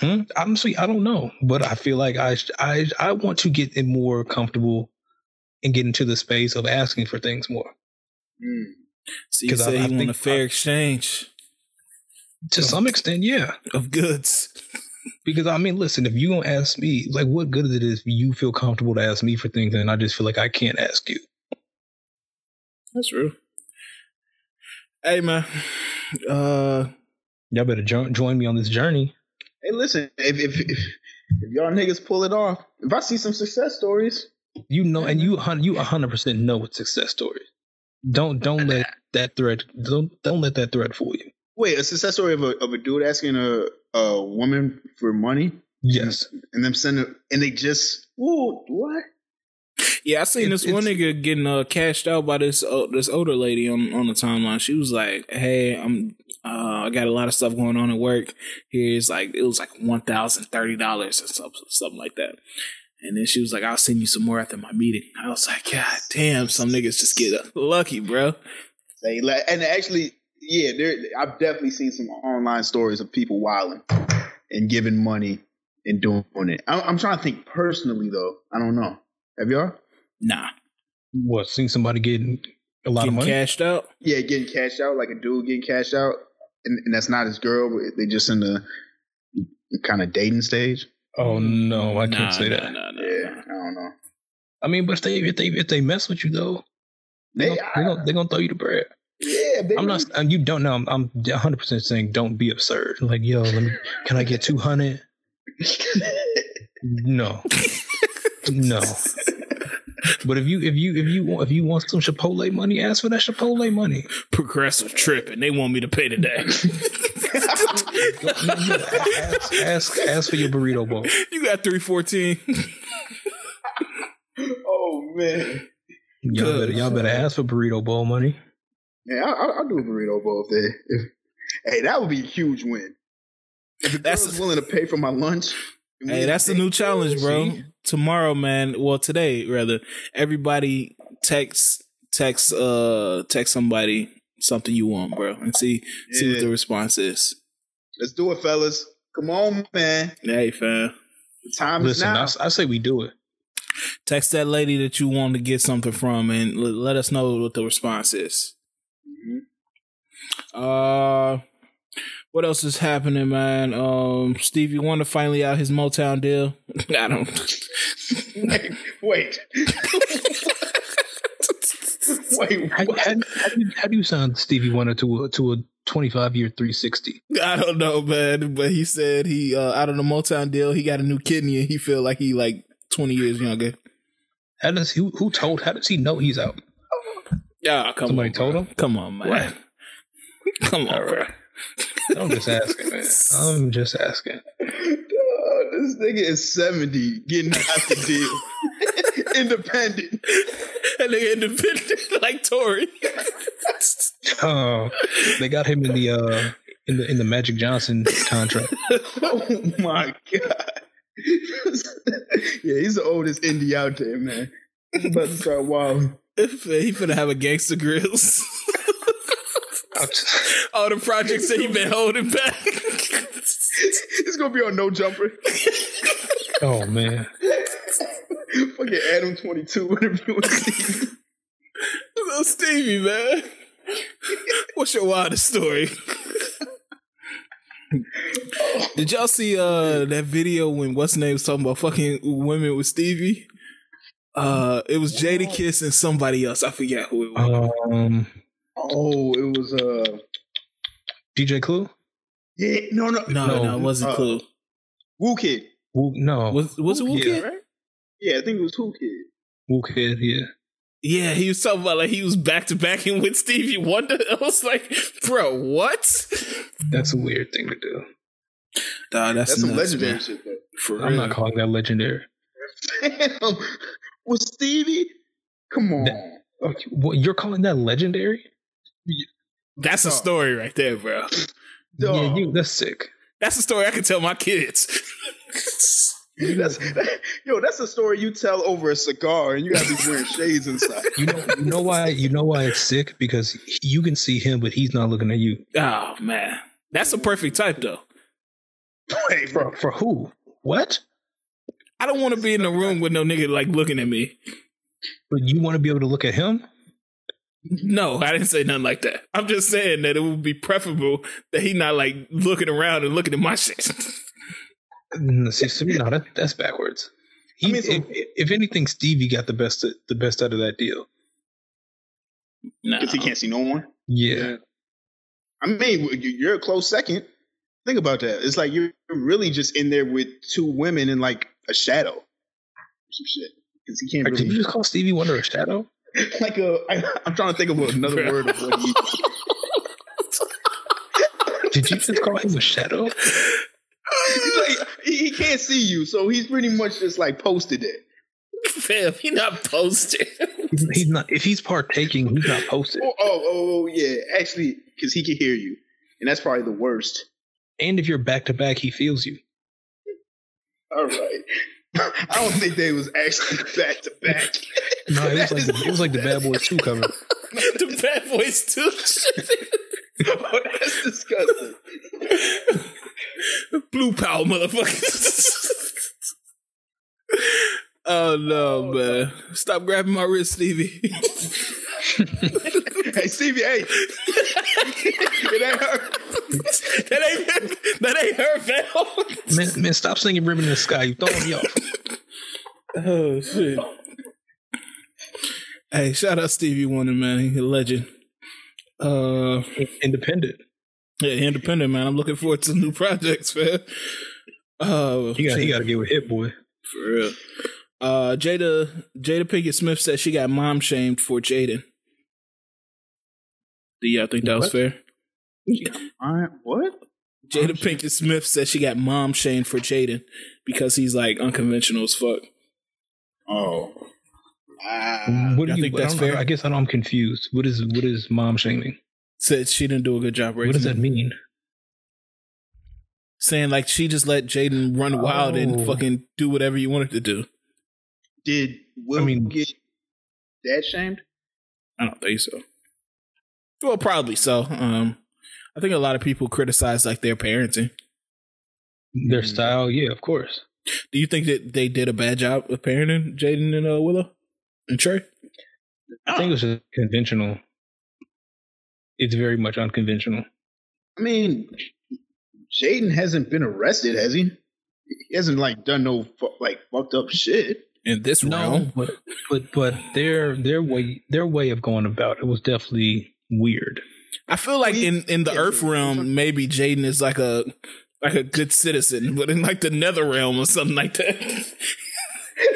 Hmm? Honestly, I don't know, but I feel like I I I want to get more comfortable and get into the space of asking for things more. Mm. So you say I, I you want a fair I, exchange? To of, some extent, yeah, of goods. because I mean, listen, if you don't ask me, like, what good is it if you feel comfortable to ask me for things, and I just feel like I can't ask you? That's true. Hey man, uh, y'all better join join me on this journey. Hey, listen, if if if, if y'all niggas pull it off, if I see some success stories, You know, and you you hundred percent know what success stories. Don't don't let that thread don't don't let that thread fool you. Wait, a success story of a of a dude asking a a woman for money. Yes, and, and them sending and they just whoa what? Yeah, I seen this one nigga getting uh, cashed out by this uh, this older lady on on the timeline. She was like, "Hey, I'm uh, I got a lot of stuff going on at work. Here's like it was like one thousand thirty dollars or something something like that." And then she was like, "I'll send you some more after my meeting." I was like, "God damn, some niggas just get lucky, bro." They and actually, yeah, there. I've definitely seen some online stories of people wilding and giving money and doing it. I'm, I'm trying to think personally though. I don't know. Have y'all? Nah. What? Seeing somebody getting a lot getting of money cashed out? Yeah, getting cashed out, like a dude getting cashed out, and, and that's not his girl. But they just in the kind of dating stage. Oh no, I can't say that. Nah, nah, yeah, I don't know. I mean, but if they if they if they mess with you though, they, they, are gonna, they gonna throw you the bread. Yeah, baby. I'm not. And you don't know. I'm, I'm 100 percent saying don't be absurd. Like, yo, let me. Can I get 200? no, no. But if you if you if you want if you want some Chipotle money, ask for that Chipotle money. Progressive trip, and they want me to pay today. ask, ask, ask for your burrito bowl. You got three fourteen. oh man, y'all better, y'all better ask for burrito bowl money. Yeah, I'll, I'll do a burrito bowl if they. If, hey, that would be a huge win. If the that's willing to pay for my lunch. Hey, that's the new challenge, bro. Tomorrow, man. Well, today rather. Everybody text text uh text somebody something you want, bro, and see yeah. see what the response is. Let's do it, fellas. Come on, man. Hey, fam. The time Listen, is now. I, I say we do it. Text that lady that you want to get something from, and let us know what the response is. Mm-hmm. Uh, what else is happening, man? Um, Stevie Wonder finally out his Motown deal. I don't. wait, wait. wait, how, how, how, do you, how do you sign Stevie Wonder to a to a 25 year 360? I don't know, man. But he said he uh, out of the Motown deal, he got a new kidney, and he feel like he like 20 years younger. How does he? Who told? How does he know he's out? Yeah, come on. Somebody on, told bro. him. Come on, man. What? Come on, bro. I'm just asking, man. I'm just asking. God, this nigga is 70, getting half the deal. independent. That nigga independent like Tory. oh, they got him in the uh in the in the Magic Johnson contract. oh my god. yeah, he's the oldest indie out there, man. He's about to start wild. He finna have a Gangsta Grillz. All the projects that he been holding back. it's gonna be on no jumper. oh man. Fucking Adam twenty two interviewing Stevie. Little Stevie, man. What's your wildest story? Did y'all see uh that video when what's name was talking about fucking women with Stevie? Uh it was Jadakiss and somebody else. I forget who it was. Um Oh, it was uh DJ Clue? Yeah, no, no, no, no, no it wasn't uh, Clue. Woo Kid. Woo, no, was was Woo it Woo Kid? Right? Yeah, I think it was Woo Kid. Woo Kid, yeah. Yeah, he was talking about like he was back to backing with Stevie Wonder. I was like, bro, what? That's a weird thing to do. Nah, that's, that's nuts, some legendary man. shit. Though. For I'm real. not calling that legendary. Damn, with Stevie, come on. That, what, you're calling that legendary? That's a story right there, bro. Yeah, you, that's sick. That's a story I can tell my kids. that's, that, yo, that's a story you tell over a cigar, and you gotta be wearing shades inside. You know, you know why? You know why it's sick because you can see him, but he's not looking at you. Oh man, that's a perfect type, though. Wait, for for who? What? I don't want to be in the room with no nigga like looking at me. But you want to be able to look at him? No, I didn't say nothing like that. I'm just saying that it would be preferable that he not like looking around and looking at my shit. See, no, that, that's backwards. He, I mean, so, if, if, anything, Stevie got the best the best out of that deal. Because he can't see no one. Yeah. I mean, you're a close second. Think about that. It's like you're really just in there with two women and like a shadow. Some shit. because he can't. Really, did you just call Stevie Wonder a shadow? like a, I, I'm trying to think of another word of what he. did you just call him a shadow? like, he, he can't see you, so he's pretty much just like posted it. Fam, he not posted. he's, he's, not. If he's partaking, he's not posted. Oh, oh, oh, oh yeah. Actually, because he can hear you, and that's probably the worst. And if you're back to back, he feels you. All right. I don't think they was actually back to back. No, it was like the, it was like the Bad Boys Two cover. the Bad Boys Two. oh, that's disgusting. Blue power, motherfucker. Oh no, man! Stop grabbing my wrist, Stevie. hey, Stevie, hey, it ain't her. That ain't that ain't her, fam. Man, man, stop singing "Ribbon in the Sky." You throwing me off. Oh shit. Hey, shout out Stevie Wonder, man. He's a legend. Uh, independent. Yeah, independent, man. I'm looking forward to new projects, man. Uh, he got he got to get with Hit Boy for real. Uh, Jada Jada Pinkett Smith said she got mom shamed for Jaden. Do y'all think that what? was fair? Uh, what? Jada Pinkett Smith said she got mom shamed for Jaden because he's like unconventional as fuck. Oh. Uh, what do you think that's fair? I guess I know I'm confused. What is what is mom shaming? Said she didn't do a good job raising. What does that mean? Saying like she just let Jaden run wild oh. and fucking do whatever you wanted to do. Did Will I mean, get dad shamed? I don't think so. Well, probably so. Um, I think a lot of people criticize like their parenting, their mm. style. Yeah, of course. Do you think that they did a bad job of parenting Jaden and uh, Willow and Trey? I think it was just conventional. It's very much unconventional. I mean, Jaden hasn't been arrested, has he? He hasn't like done no like fucked up shit in this no, realm. But but but their their way their way of going about it was definitely weird. I feel like in in the Earth realm, maybe Jaden is like a like a good citizen, but in like the Nether realm or something like that.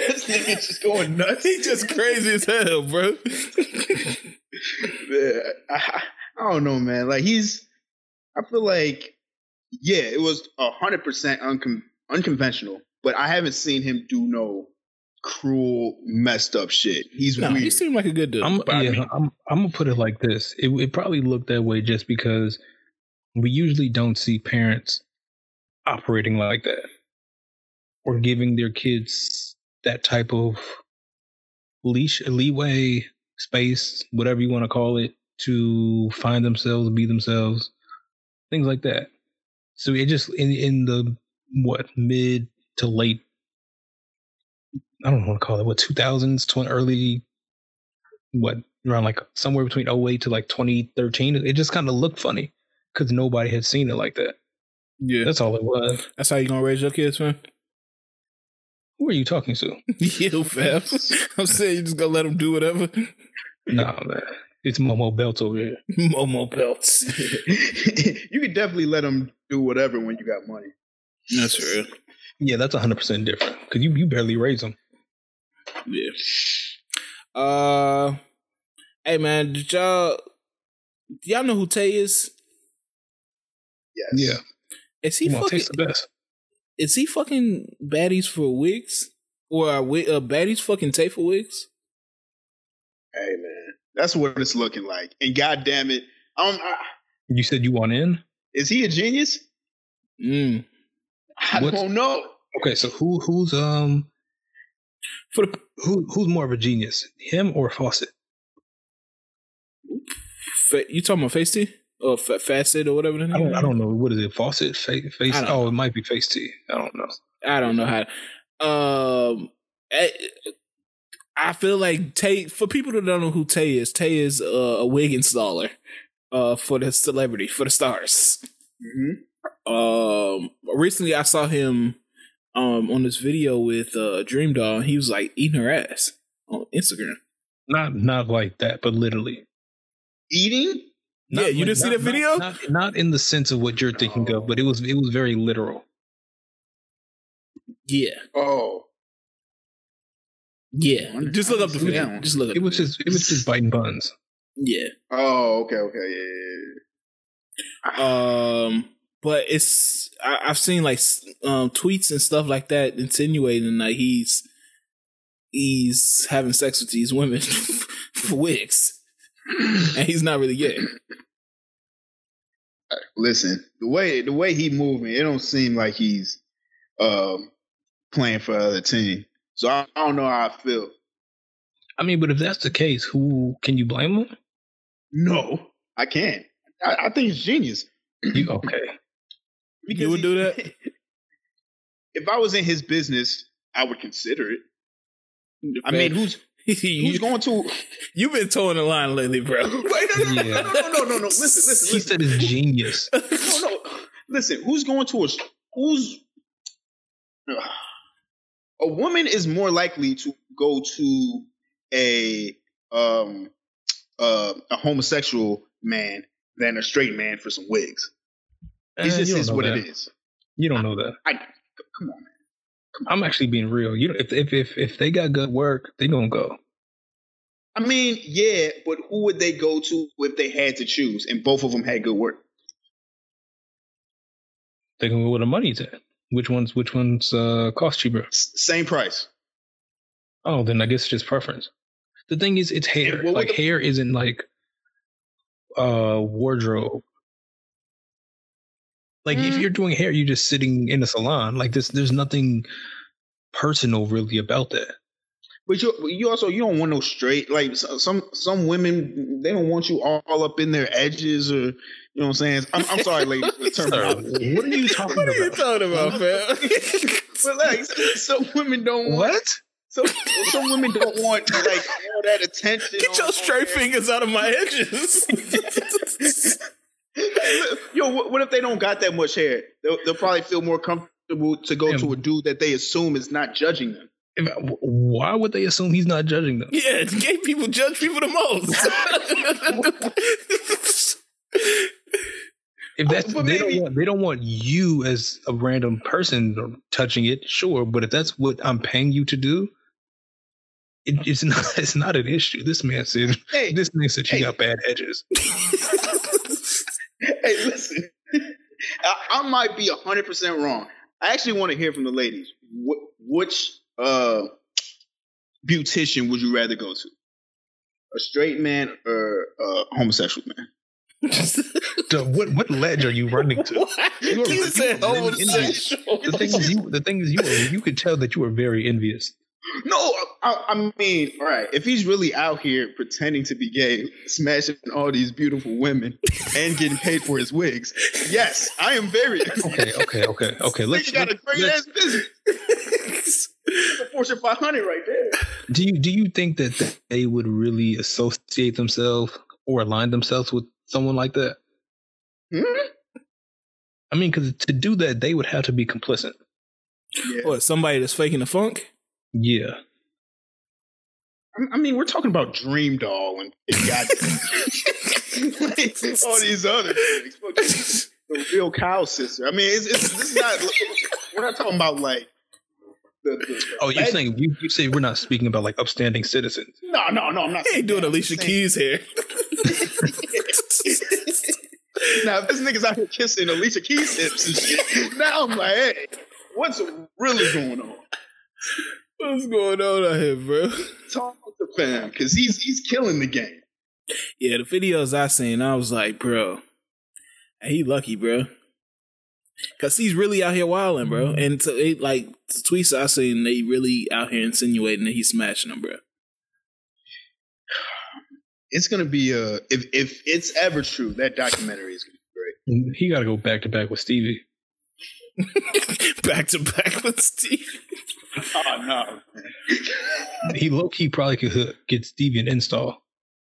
this nigga just going nuts. He's just crazy as hell, bro. yeah, I, I don't know, man. Like he's, I feel like, yeah, it was a hundred percent unconventional, but I haven't seen him do no cruel, messed up shit. He's no, weird. He seemed like a good dude. I'm, yeah, I mean, I'm, I'm gonna put it like this. It, it probably looked that way just because we usually don't see parents operating like that or giving their kids that type of leash, leeway, space, whatever you want to call it, to find themselves, be themselves, things like that. So it just in in the what mid to late I don't want to call it what 2000s, 20, early what around like somewhere between 08 to like 2013. It just kind of looked funny because nobody had seen it like that. Yeah, that's all it was. That's how you gonna raise your kids, man. Who are you talking to? you, fam. I'm saying you just gonna let them do whatever. Nah, man. It's Momo Belts over here. Momo Belts. you can definitely let them do whatever when you got money. That's real. Yeah, that's 100% different because you, you barely raise them. Yeah. Uh, hey man, did y'all y'all know who Tay is? Yes. Yeah. Is he fucking taste the best? Is he fucking baddies for wigs or are we, uh, baddies fucking Tay for wigs? Hey man, that's what it's looking like. And god damn it, um, I, you said you want in? Is he a genius? Mm. I What's, don't know. Okay, so who who's um for the, who who's more of a genius, him or Fawcett? You talking about Face T or F- Facet or whatever? I don't, I don't know. What is it? Fawcett? Face? face oh, know. it might be Face T. I don't know. I don't know how. Um, I, I feel like Tay. For people that don't know who Tay is, Tay is uh, a wig installer. Uh, for the celebrity, for the stars. Mm-hmm. Um, recently I saw him um on this video with uh Dream Doll. He was like eating her ass on Instagram. Not not like that, but literally eating. Not yeah, you like, didn't see that video. Not, not, not, in the sense of what you're thinking oh. of, but it was it was very literal. Yeah. Oh. Yeah, just look up the video. Just look. it was just it was just biting buns. Yeah. Oh, okay, okay, yeah. yeah. Um, but it's I, have seen like um, tweets and stuff like that insinuating that he's he's having sex with these women for wigs, and he's not really gay. Listen, the way the way he moving, it don't seem like he's um, playing for other team. So I, I don't know how I feel. I mean, but if that's the case, who can you blame him? No, I can't. I, I think it's genius. You okay? You would do that? if I was in his business, I would consider it. I mean, who's who's going to? You've been towing the line lately, bro. Wait, no, no, yeah. no, no, no, no, no. Listen, listen. He listen. said it's genius. no, no. Listen, who's going to a who's a woman is more likely to go to a um uh, a homosexual man than a straight man for some wigs. Uh, just is what that. it is. You don't know that. I, I come on, man. Come on. I'm actually being real. You if if if if they got good work, they gonna go. I mean, yeah, but who would they go to if they had to choose and both of them had good work? They can go with the money then. Which one's which one's uh, cost cheaper? S- same price. Oh, then I guess it's just preference. The thing is, it's hair. Like the- hair isn't like uh wardrobe. Like mm. if you're doing hair, you're just sitting in a salon. Like this, there's nothing personal really about that. But you, you also you don't want no straight. Like some some women, they don't want you all up in their edges or you know what I'm saying. I'm, I'm sorry, ladies. what are you talking what about? What are you talking about, fam? but like some women don't want. What? So some women don't want like all that attention. Get your straight fingers out of my edges. Yo, what, what, if they don't got that much hair? They'll, they'll probably feel more comfortable to go to a dude that they assume is not judging them. Why would they assume he's not judging them? Yeah, gay people judge people the most. if that's they maybe, don't want they don't want you as a random person touching it, sure. But if that's what I'm paying you to do, it, it's not it's not an issue. This man said hey, this man said you hey. got bad edges. hey, listen, I, I, might be hundred percent wrong. I actually want to hear from the ladies. Wh- which uh, beautician would you rather go to? A straight man or a homosexual man? so what what ledge are you running to? You, you said homosexual. The thing is, you the thing is, you were, you could tell that you were very envious. No, I, I, mean, all right. If he's really out here pretending to be gay, smashing all these beautiful women, and getting paid for his wigs, yes, I am very okay. Okay, okay, okay. Let's. got a great ass business. a Fortune 500 right there. Do you do you think that they would really associate themselves or align themselves with someone like that? Hmm? I mean, because to do that, they would have to be complicit. Yeah. What? Somebody that's faking the funk? Yeah. I mean, we're talking about Dream Doll and, God, all these other things. The real cow sister. I mean, it's, it's this is not. We're not talking about like. The, the, oh, you're saying you, you say we're not speaking about like upstanding citizens? No, no, no, I'm not. He ain't doing Alicia Keys here. now, if this nigga's out here kissing Alicia Keys hips and shit, now I'm like, hey, what's really going on? What's going on out here, bro? Talk to fam, because he's he's killing the game. Yeah, the videos I seen, I was like, bro, he lucky, bro. Cause he's really out here wilding, bro. Mm-hmm. And to, it, like the tweets I seen, they really out here insinuating that he's smashing them, bro. It's gonna be a if if it's ever true, that documentary is gonna be great. He got to go back to back with Stevie. back to back with Stevie. oh no. he low key probably could get Stevie an install.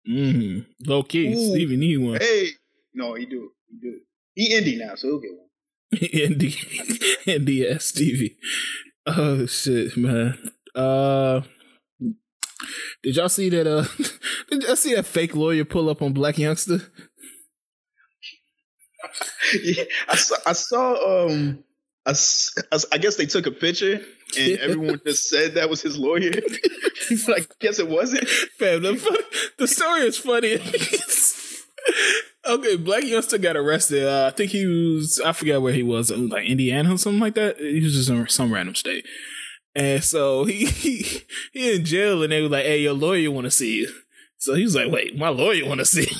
Mm-hmm. Low key, Ooh, Stevie need one. Hey, no, he do. He do. He indie now, so he'll get one. indie, indie ass Stevie. Oh shit, man. Uh, did y'all see that? Uh, did y'all see that fake lawyer pull up on Blac Youngsta? yeah, I saw. I saw. Um, I, I guess they took a picture and everyone just said that was his lawyer. He's like, guess it wasn't. Fam, the, the story is funny. okay, Blac Youngsta got arrested. Uh, I think he was, I forget where he was, like Indiana or something like that. He was just in some random state. And so he, he, he in jail and they were like, hey, your lawyer want to see you. So he was like, wait, my lawyer want to see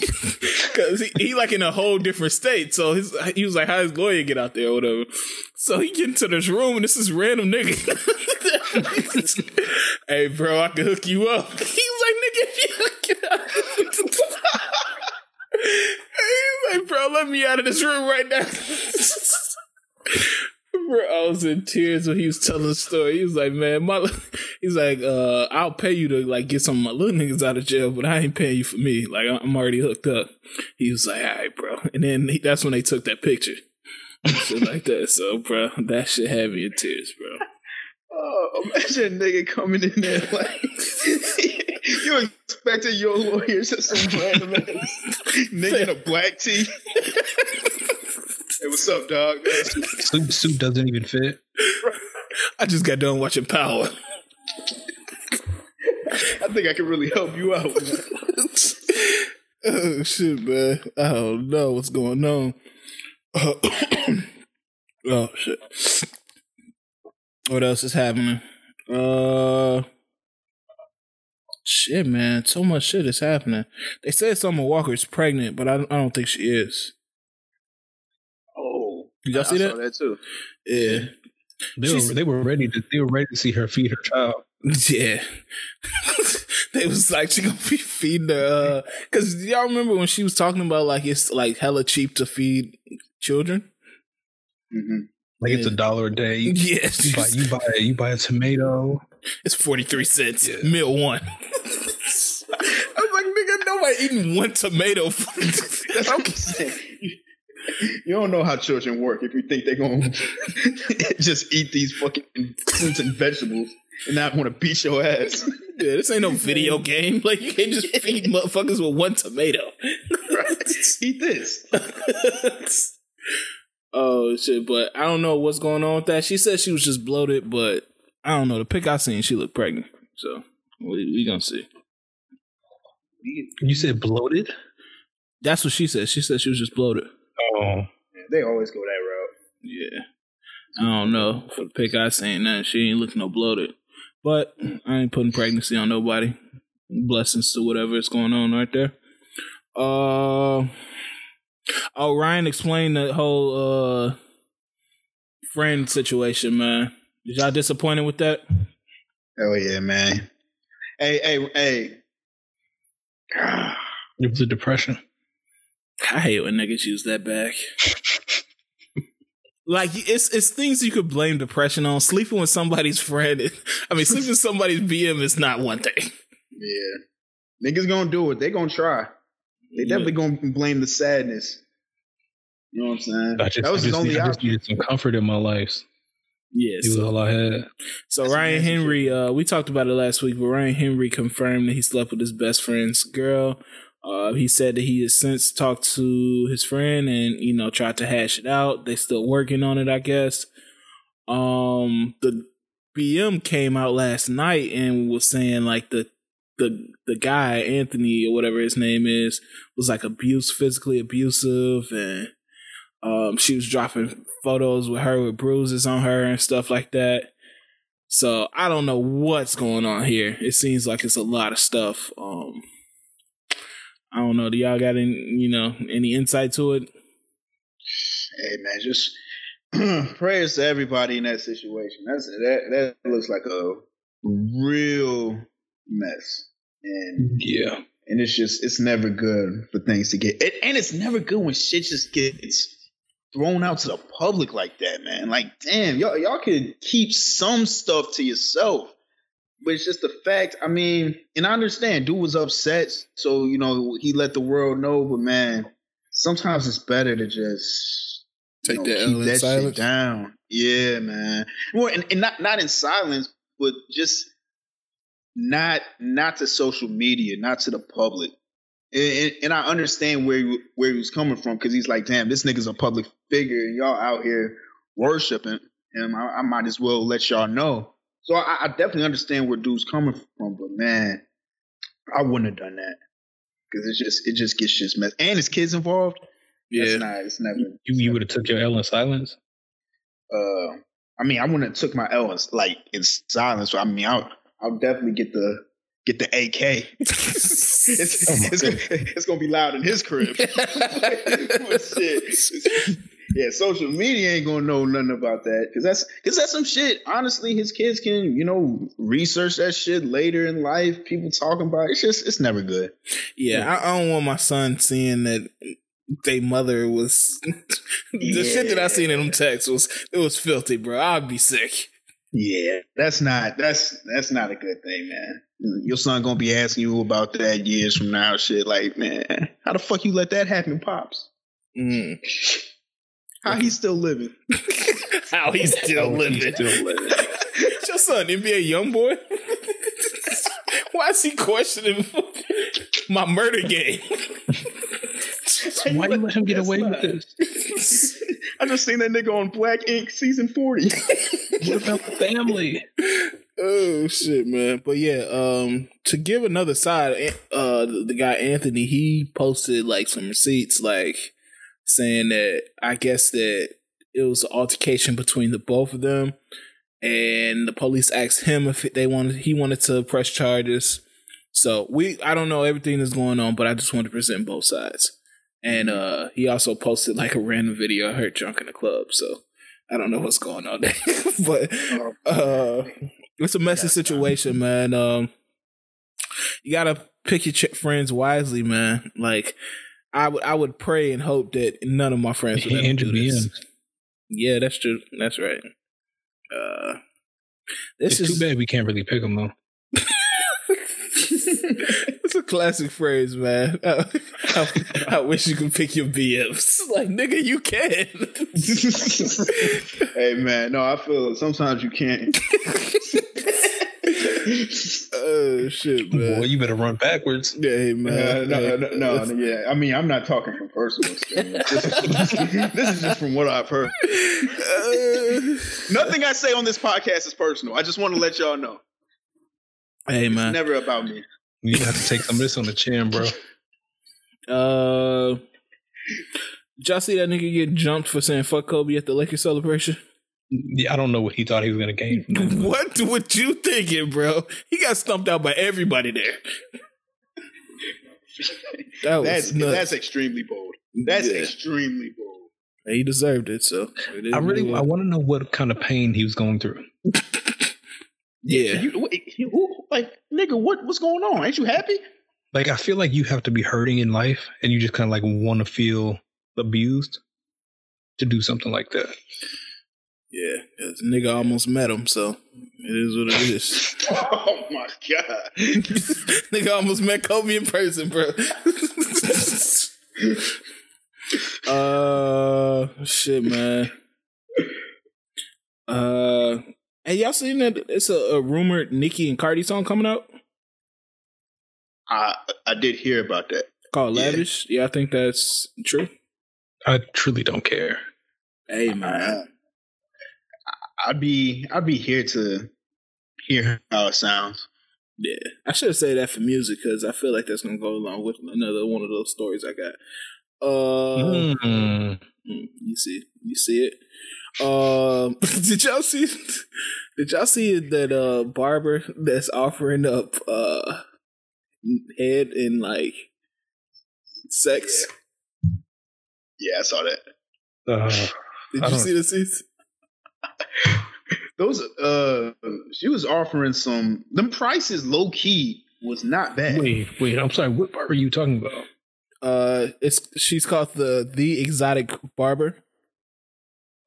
because he, he like in a whole different state. So his, he was like, how his lawyer get out there or whatever. So he get into this room and this is random nigga. hey, bro, I can hook you up. He's like, nigga, if you hook up. He's like, bro, let me out of this room right now. Bro, I was in tears when he was telling the story. He was like, "Man, my," he's like, uh, "I'll pay you to like get some of my little niggas out of jail, but I ain't paying you for me. Like I'm already hooked up." He was like, "All right, bro," and then he, that's when they took that picture, shit like that. So, bro, that shit had me in tears, bro. Oh, imagine a nigga coming in there like you expected your lawyer to some random nigga in a black tee. Hey, what's up, dog? Suit, suit doesn't even fit. I just got done watching Power. I think I can really help you out. oh shit, man! I don't know what's going on. Uh, oh shit! What else is happening? Uh, shit, man! So much shit is happening. They said Summer Walker is pregnant, but I, I don't think she is. You all see that? that too. Yeah. They were, they were ready to they were ready to see her feed her child. Yeah. they was like she gonna be feeding her uh cause y'all remember when she was talking about like it's like hella cheap to feed children? Mm-hmm. Like yeah. it's a dollar a day. Yeah. You buy you buy you buy a tomato. It's forty three cents. Yeah. Meal one. I was like, nigga, nobody eating one tomato. That's what I'm saying you don't know how children work if you think they're gonna just eat these fucking fruits and vegetables and not want to beat your ass. Yeah, this ain't no video game. Like you can't just feed motherfuckers with one tomato. Right. Eat this. oh shit! But I don't know what's going on with that. She said she was just bloated, but I don't know. The pic I seen, she looked pregnant. So we, we gonna see. You said bloated. That's what she said. She said she was just bloated. Oh, yeah, they always go that route. Yeah, I don't know. For the pick I seen that she ain't looking no bloated, but I ain't putting pregnancy on nobody. Blessings to whatever is going on right there. Uh, oh, Ryan explained the whole uh friend situation, man. Is y'all disappointed with that? Oh yeah, man. Hey, hey, hey. It was a depression. I hate when niggas use that back. like it's it's things you could blame depression on. Sleeping with somebody's friend, I mean, sleeping with somebody's BM is not one thing. Yeah, niggas gonna do it. They gonna try. They definitely gonna blame the sadness. You know what I'm saying? I just, that was I just, only I just needed some comfort in my life. Yes, he was all I had. So That's Ryan Henry, uh, we talked about it last week, but Ryan Henry confirmed that he slept with his best friend's girl. Uh, he said that he has since talked to his friend and you know tried to hash it out. They still working on it, I guess. Um, the BM came out last night and was saying like the the the guy Anthony or whatever his name is was like abuse, physically abusive, and um, she was dropping photos with her with bruises on her and stuff like that. So I don't know what's going on here. It seems like it's a lot of stuff. Um, I don't know. Do y'all got any, you know, any insight to it? Hey man, just prayers to everybody in that situation. That's that. That looks like a real mess, and yeah, and it's just it's never good for things to get, it, and it's never good when shit just gets thrown out to the public like that, man. Like, damn, y'all y'all could keep some stuff to yourself. But it's just the fact. I mean, and I understand, dude was upset, so you know he let the world know. But man, sometimes it's better to just take know, that, keep that shit down. Yeah, man. Well, and, and not not in silence, but just not not to social media, not to the public. And, and, I understand where he, where he was coming from because he's like, damn, this nigga's a public figure, and y'all out here worshiping him. I, I might as well let y'all know So I, I definitely understand where dude's coming from, but man, I wouldn't have done that because it just it just gets just messed. And his kids involved. Yeah, it's not. It's never. You, you would have took your L in silence. Uh, I mean, I wouldn't have took my L in, like in silence. I mean, I'll I'll definitely get the get the AK. it's, it's, gonna, it's, gonna, be loud in his crib. shit, yeah, social media ain't gonna know nothing about that because that's because that's some shit. Honestly, his kids can you know research that shit later in life. People talking about it. it's just it's never good. Yeah, I, I don't want my son seeing that They mother was the yeah. shit that I seen in them texts was it was filthy, bro. I'd be sick. Yeah, that's not that's that's not a good thing, man. Your son gonna be asking you about that years from now. Shit, like, man, how the fuck you let that happen, pops? Mm. How he's still living? how he's still living? He's still living. your son, NBA YoungBoy. Why is he questioning my murder game? Why you let him get away with this? I just seen that nigga on Black Ink season forty. what about the family? Oh shit, man! But yeah, um, to give another side, uh, the, the guy Anthony, he posted like some receipts, like saying that I guess that it was an altercation between the both of them, and the police asked him if they wanted he wanted to press charges. So we I don't know everything that's going on, but I just want to present both sides. And uh he also posted like a random video I heard drunk in the club, so I don't know what's going on there. but uh it's a messy situation, man. Um you gotta pick your ch- friends wisely, man. Like I would I would pray and hope that none of my friends would ever do this. Yeah, that's true. That's right. Uh, this it's is too bad we can't really pick them though. it's a classic phrase, man. I, I, I, wish you could pick your BFs. Like, nigga, you can. hey, man. No, I feel sometimes you can't oh shit, man! Boy, you better run backwards. Yeah, man. Uh, no, no, no, yeah. I mean, I'm not talking from personal experience. This, this is just from what I've heard. Uh, Nothing I say on this podcast is personal. I just want to let y'all know. Hey, man. It's never about me. You have to take some of this on the chin, bro. Uh, did y'all see that nigga get jumped for saying "fuck Kobe" at the Lakers celebration? Yeah, I don't know what he thought he was going to gain. what what you thinking, bro? He got stumped out by everybody there. that that's that's extremely bold. That's yeah. extremely bold. And He deserved it. So I really I want to know what kind of pain he was going through. yeah, you, you, like nigga, what what's going on? Ain't you happy? Like I feel like you have to be hurting in life, and you just kind of like want to feel abused to do something like that. Yeah, cause nigga almost met him, so it is what it is. oh my god, nigga almost met Kobe in person, bro. uh, shit, man. Uh, and y'all seen that? It's a, a rumored Nicki and Cardi song coming out. I I did hear about that. Called yeah. Lavish. Yeah, I think that's true. I truly don't care. Hey man. I'd be I'd be here to hear how it sounds. Yeah, I should have said that for music because I feel like that's gonna go along with another one of those stories I got. Uh, mm. you see, you see it. Um, did y'all see? Did y'all see that uh barber that's offering up uh head in like sex? Yeah, yeah I saw that. Uh, did you see the seats? Those uh she was offering some them prices low key was not bad. Wait, wait, I'm sorry, what barber are you talking about? Uh it's she's called the the exotic barber.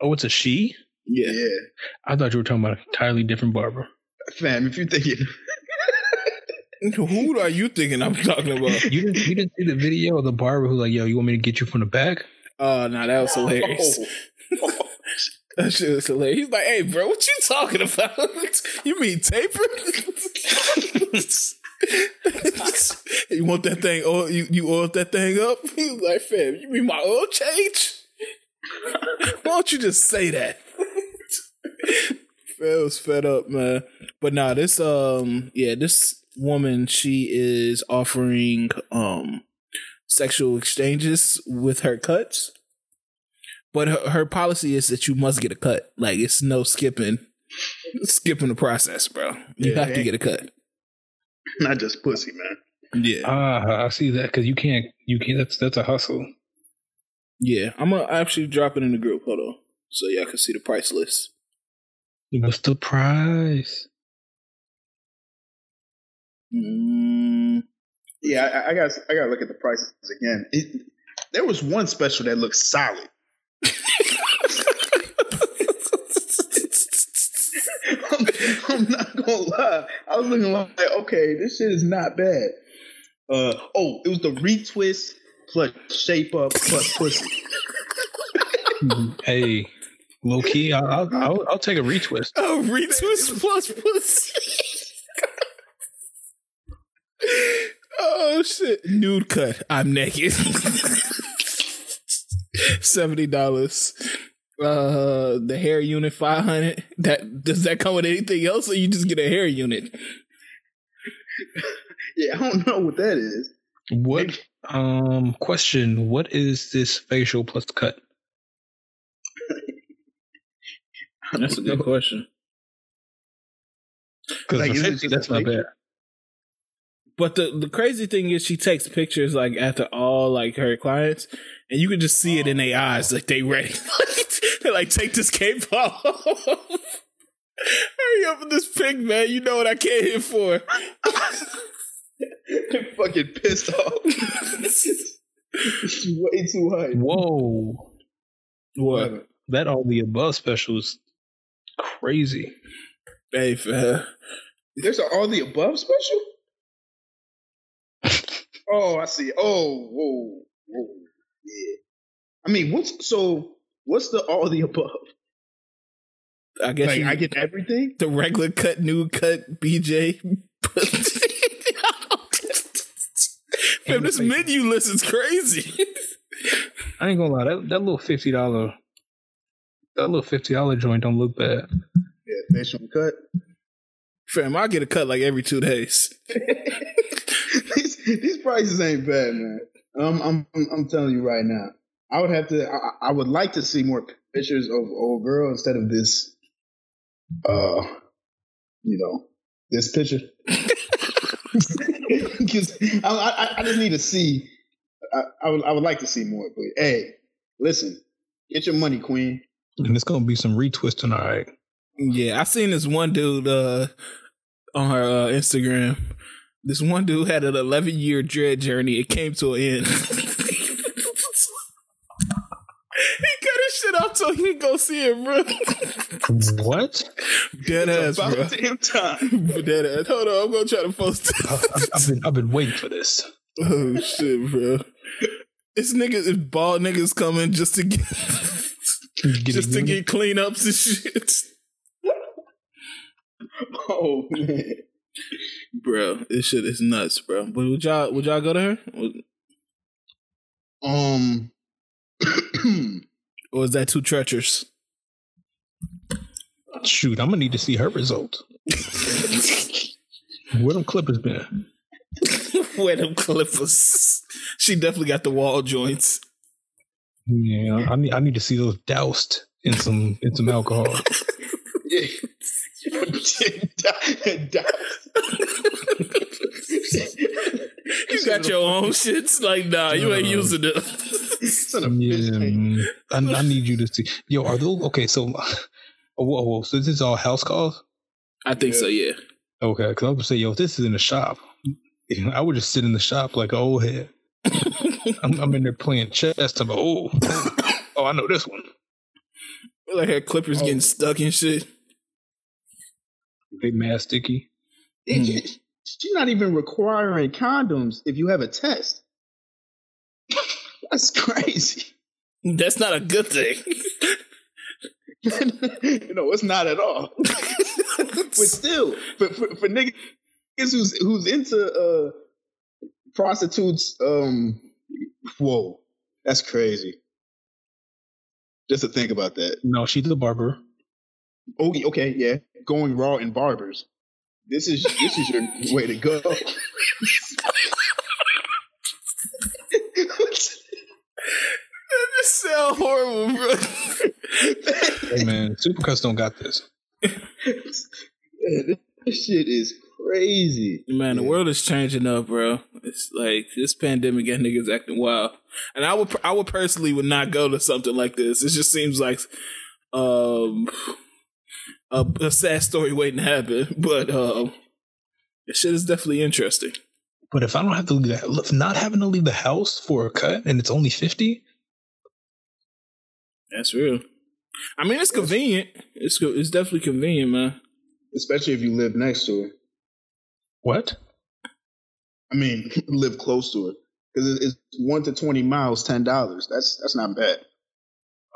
Oh, it's a she? Yeah. yeah. I thought you were talking about an entirely different barber. Fam, if you're thinking Who are you thinking I'm talking about? You didn't you didn't see the video of the barber who like, yo, you want me to get you from the back? Oh no, that was hilarious. That shit was hilarious. He's like, "Hey, bro, what you talking about? you mean taper? you want that thing? Oil, you you oil that thing up?" He was like, "Fam, you mean my oil change? Why don't you just say that?" Phil was fed up, man. But now nah, this um yeah, this woman she is offering um sexual exchanges with her cuts. But her, her policy is that you must get a cut. Like it's no skipping skipping the process, bro. You yeah, have to get a cut. Not just pussy, man. Yeah. Ah, I see that because you can't. You can't. That's that's a hustle. Yeah, I'm gonna actually drop it in the group. Hold on, so y'all can see the price list. What's the price? Mm. Yeah, I, I got I got to look at the prices again. It, there was one special that looked solid. I'm, I'm, not gonna lie. I was looking like, okay, this shit is not bad. Uh oh, it was the retwist plus shape up plus pussy. hey, low key, I'll, I'll, I'll take a retwist. Oh, retwist plus pussy. oh shit! Nude cut. I'm naked. Seventy dollars. Uh, the hair unit five hundred. That does that come with anything else, or you just get a hair unit? yeah, I don't know what that is. What um question? What is this facial plus cut? That's a good question. Like, that's not bad. But the the crazy thing is, she takes pictures like after all like her clients, and you can just see it in their eyes, like they ready. They like take this cape off. Hurry up with this pic, man. You know what I came here for. They're fucking pissed off. It's way too high. Whoa. What? That all the above special is crazy. Hey, fam. There's an all the above special? oh, I see. Oh, whoa, whoa, yeah. I mean, what's so? What's the all the above? I guess like, you, I get everything. The regular cut, new cut, BJ. Fam, this menu list is crazy. I ain't gonna lie, that, that little fifty dollar, that little fifty dollar joint don't look bad. Yeah, facial cut. Fam, I get a cut like every two days. these, these prices ain't bad, man. Um, I'm, I'm, I'm telling you right now. I would have to. I, I would like to see more pictures of old girl instead of this. Uh, you know, this picture. Because I, I, I, just need to see. I, I would, I would like to see more. But hey, listen, get your money, Queen. And it's gonna be some retwisting, all right. Yeah, I seen this one dude uh, on her uh, Instagram. This one dude had an 11 year dread journey. It came to an end. he cut his shit off so he could go see it, bro. what? Dead ass, about bro. Damn time. Dead ass. Hold on, I'm gonna try to post it. I've, I've been I've been waiting for this. Oh shit, bro. This niggas, is bald niggas coming just to get, get just to get cleanups and shit. Oh man, bro, this shit is nuts, bro. But would y'all would y'all go to her? Um, or is that too treacherous? Shoot, I'm gonna need to see her result. Where them clippers been? Where them clippers? She definitely got the wall joints. Yeah, I need I need to see those doused in some in some alcohol. yeah. you got your own shits? Like, nah, you ain't uh, using it. yeah, I, I, need you to see. Yo, are those okay? So, oh, whoa, whoa, so this is all house calls? I think yeah. so. Yeah. Okay, because I was gonna say, yo, if this is in the shop, I would just sit in the shop like an old head. I'm, I'm, in there playing chess. I'm like, oh, oh, I know this one. Like her clippers oh. getting stuck and shit. They mad sticky. She's not even requiring condoms if you have a test. That's crazy. That's not a good thing. no, it's not at all. but still, for, for, for niggas who's who's into uh, prostitutes, um, whoa, that's crazy. Just to think about that. No, she's a barber. Oh, okay, yeah. Going raw in barbers. This is this is your way to go. This sound horrible, bro. hey man, Supercuts don't got this. this shit is crazy. Man, the world is changing up, bro. It's like this pandemic got niggas acting wild, and I would, I would personally would not go to something like this. It just seems like, um, a, a sad story waiting to happen. But um, this shit is definitely interesting. But if I don't have to leave that, not having to leave the house for a cut, and it's only fifty, that's real. I mean, it's convenient. It's it's definitely convenient, man. Especially if you live next to it. What? I mean, live close to it because it's one to twenty miles, ten dollars. That's that's not bad.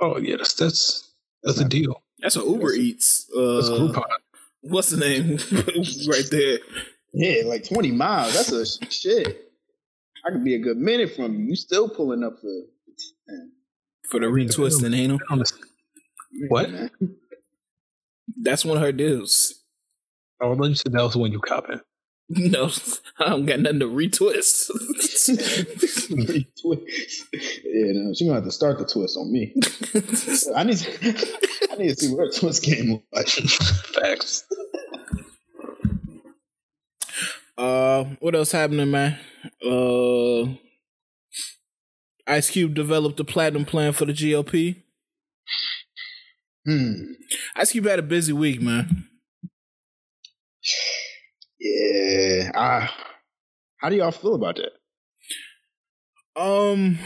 Oh yeah, that's that's that's, that's a deal. That's what Uber that's Eats. Uh, that's Groupon. What's the name? right there. Yeah, like twenty miles. That's a shit. I could be a good minute from you. You still pulling up for for the retwisting, ain't What? That's one of her deals. Oh, let you said that was when you copping. No, I don't got nothing to retwist. retwist. Yeah, no, she gonna have to start the twist on me. I need to, I need to see where her twist game like. Facts. Uh, what else happening, man? Uh, Ice Cube developed a platinum plan for the GOP. Hmm. Ice Cube had a busy week, man. Yeah. Uh, how do y'all feel about that? Um,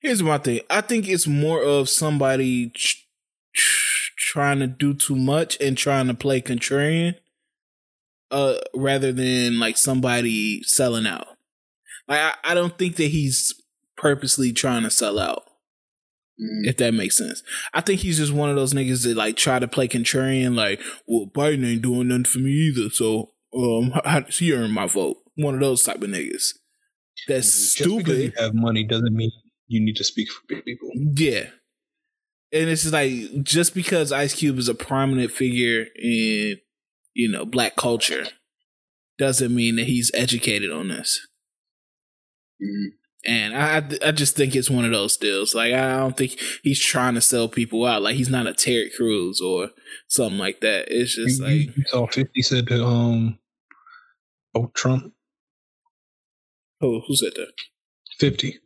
here's my thing. I think it's more of somebody ch- ch- trying to do too much and trying to play contrarian, uh, rather than like somebody selling out. Like I, I don't think that he's purposely trying to sell out. Mm. If that makes sense. I think he's just one of those niggas that like try to play contrarian, like, well, Biden ain't doing nothing for me either. So um how does he earn my vote? One of those type of niggas. That's just stupid. Because you have money doesn't mean you need to speak for people. Yeah. And it's like just because Ice Cube is a prominent figure in, you know, black culture doesn't mean that he's educated on this. Mm-hmm. And I I just think it's one of those deals. Like I don't think he's trying to sell people out. Like he's not a Terry Crews or something like that. It's just you, like you saw Fifty said to um oh Trump. Oh, who said that? Fifty.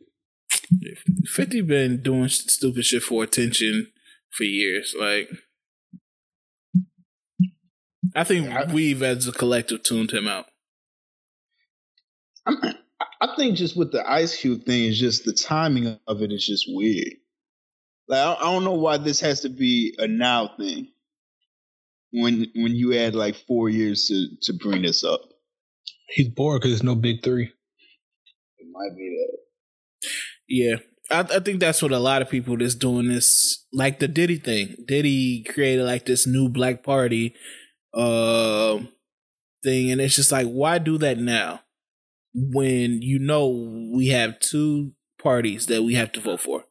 Fifty been doing stupid shit for attention for years. Like I think we've as a collective tuned him out. I'm, I think just with the Ice Cube thing is just the timing of it is just weird. Like I don't know why this has to be a now thing. When when you had like four years to to bring this up, he's bored because there's no big three. It might be that. Yeah, I, I think that's what a lot of people that's doing this, like the Diddy thing. Diddy created like this new Black Party uh, thing, and it's just like, why do that now? When you know we have two parties that we have to vote for.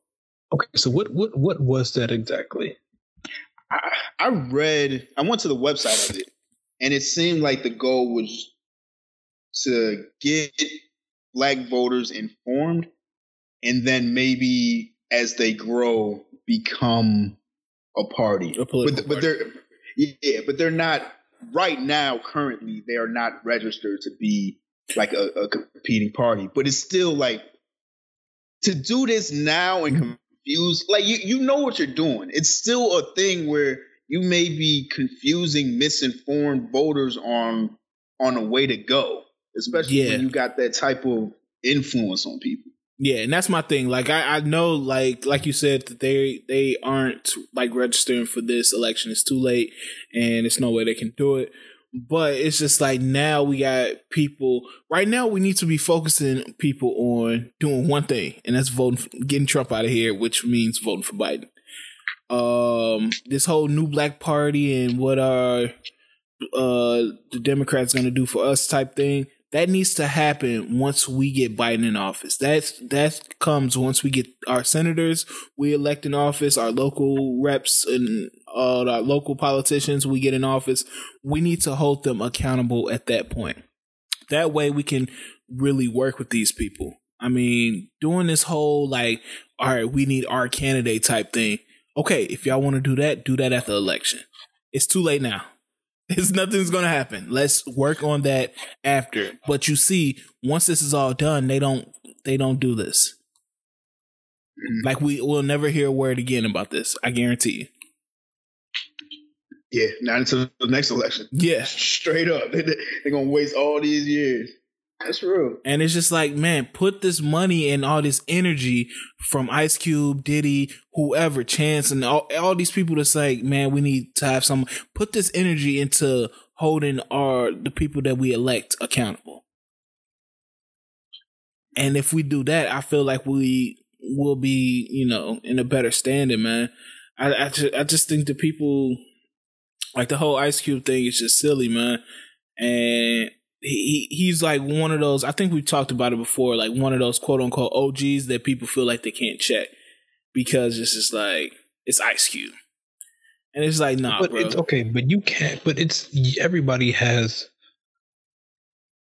Okay, so what what what was that exactly? I, I read. I went to the website of it, and it seemed like the goal was to get black voters informed, and then maybe as they grow, become a party. A but, party. but they're yeah, but they're not right now. Currently, they are not registered to be like a, a competing party. But it's still like to do this now and mm-hmm. confuse like you, you know what you're doing. It's still a thing where you may be confusing misinformed voters on on a way to go. Especially yeah. when you got that type of influence on people. Yeah, and that's my thing. Like I, I know like like you said that they they aren't like registering for this election. It's too late and it's no way they can do it. But it's just like now we got people. Right now, we need to be focusing people on doing one thing, and that's voting, for, getting Trump out of here, which means voting for Biden. Um, this whole new black party and what are uh the Democrats to do for us type thing that needs to happen once we get Biden in office. That's that comes once we get our senators we elect in office, our local reps and uh, the local politicians we get in office, we need to hold them accountable at that point. That way we can really work with these people. I mean, doing this whole like, all right, we need our candidate type thing. Okay, if y'all want to do that, do that at the election. It's too late now. It's nothing's gonna happen. Let's work on that after. But you see, once this is all done, they don't they don't do this. Mm-hmm. Like we will never hear a word again about this. I guarantee you. Yeah, not until the next election. Yeah, straight up, they, they're gonna waste all these years. That's real. And it's just like, man, put this money and all this energy from Ice Cube, Diddy, whoever, Chance, and all, all these people that's like, man, we need to have some. Put this energy into holding our the people that we elect accountable. And if we do that, I feel like we will be, you know, in a better standing, man. I I just, I just think the people like the whole Ice Cube thing is just silly, man. And he he's like one of those. I think we talked about it before, like one of those quote unquote OGs that people feel like they can't check because it's just like it's Ice Cube, and it's like nah, but bro. It's okay, but you can't. But it's everybody has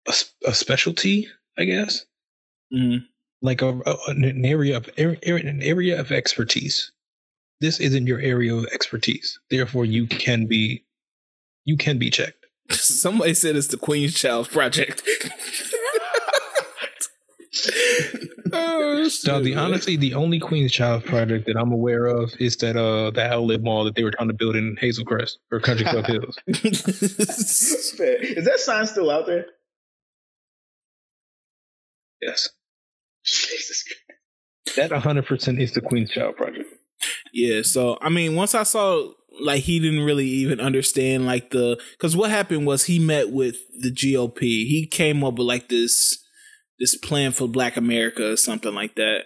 a, a specialty, I guess. Mm-hmm. Like a, a, an area of an area of expertise. This isn't your area of expertise, therefore you can be you can be checked. Somebody said it's the Queen's Child Project. oh, now, the honestly, the only Queen's Child project that I'm aware of is that uh the outlet mall that they were trying to build in Hazel Crest or Country Club Hills. is that sign still out there? Yes. Jesus. Christ. That 100 percent is the Queen's Child project. Yeah. So I mean, once I saw like he didn't really even understand like the because what happened was he met with the GOP. He came up with like this this plan for Black America or something like that,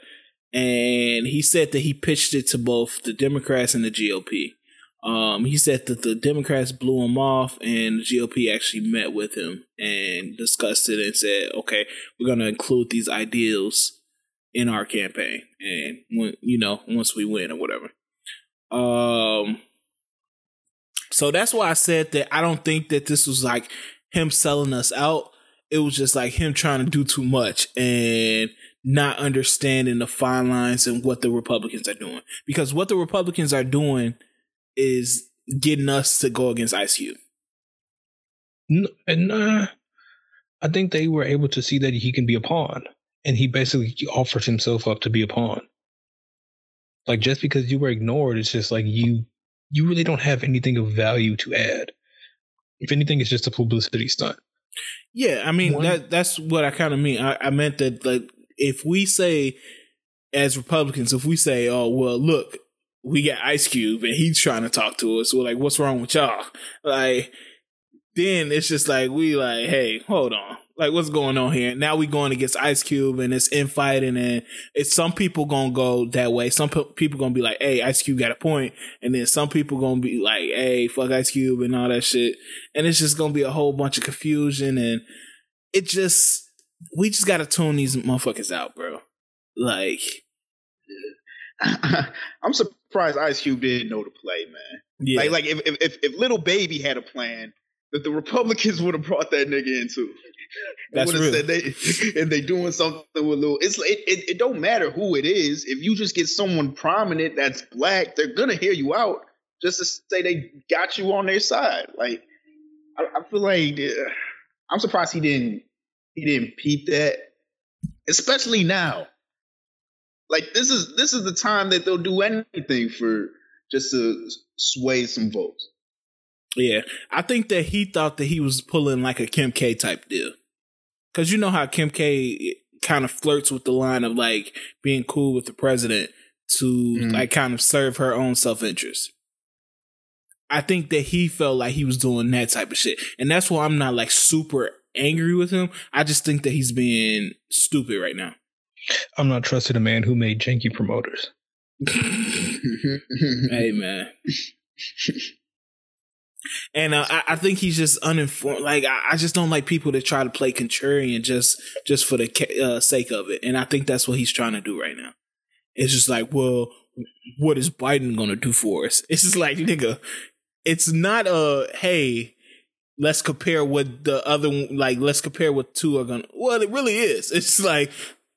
and he said that he pitched it to both the Democrats and the GOP. Um, he said that the Democrats blew him off, and the GOP actually met with him and discussed it and said, "Okay, we're going to include these ideals in our campaign, and when you know once we win or whatever." Um, so that's why I said that I don't think that this was like him selling us out. It was just like him trying to do too much and not understanding the fine lines and what the Republicans are doing. Because what the Republicans are doing is getting us to go against Ice Cube. And uh, I think they were able to see that he can be a pawn, and he basically offers himself up to be a pawn. Like just because you were ignored, it's just like you you really don't have anything of value to add. If anything, it's just a publicity stunt. Yeah, I mean One, that that's what I kind of mean. I, I meant that like if we say as Republicans, if we say, "Oh well, look, we got Ice Cube and he's trying to talk to us," we're like, "What's wrong with y'all?" Like, then it's just like we like, "Hey, hold on, like what's going on here? Now we going against Ice Cube and it's infighting and it's some people gonna go that way. Some pe- people gonna be like, "Hey, Ice Cube got a point," and then some people gonna be like, "Hey, fuck Ice Cube" and all that shit. And it's just gonna be a whole bunch of confusion and it just we just gotta tune these motherfuckers out, bro. Like, I'm surprised Ice Cube didn't know the play, man. Yeah. Like, like if if if Lil Baby had a plan, that the Republicans would have brought that nigga into. That's real. Said they, and they doing something with little. It's it, it, it don't matter who it is. If you just get someone prominent that's black, they're gonna hear you out just to say they got you on their side. Like I, I feel like uh, I'm surprised he didn't he didn't peep that, especially now. Like this is this is the time that they'll do anything for just to sway some votes. Yeah, I think that he thought that he was pulling like a Kim K type deal. Cause you know how Kim K kind of flirts with the line of like being cool with the president to mm. like kind of serve her own self interest. I think that he felt like he was doing that type of shit. And that's why I'm not like super angry with him. I just think that he's being stupid right now. I'm not trusting a man who made janky promoters. hey man. And uh, I, I, think he's just uninformed. Like I, I, just don't like people that try to play contrarian just just for the uh, sake of it. And I think that's what he's trying to do right now. It's just like, well, what is Biden gonna do for us? It's just like nigga, it's not a hey, let's compare what the other like let's compare what two are gonna well it really is. It's like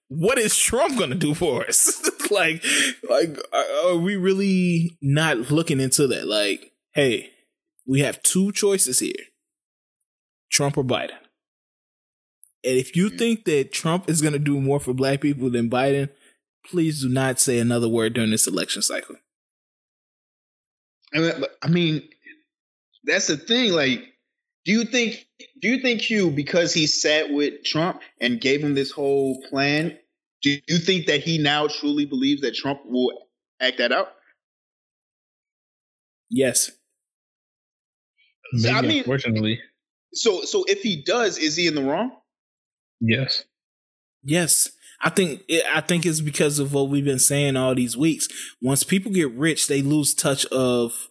what is Trump gonna do for us? like like are we really not looking into that? Like, hey, we have two choices here. Trump or Biden. And if you hmm. think that Trump is going to do more for black people than Biden, please do not say another word during this election cycle. Uh, I mean, that's the thing. Like, do you think do you think Hugh because he sat with Trump and gave him this whole plan? Do you think that he now truly believes that Trump will act that out? Yes. Maybe, I mean, unfortunately. So, so if he does, is he in the wrong? Yes. Yes. I think I think it's because of what we've been saying all these weeks. Once people get rich, they lose touch of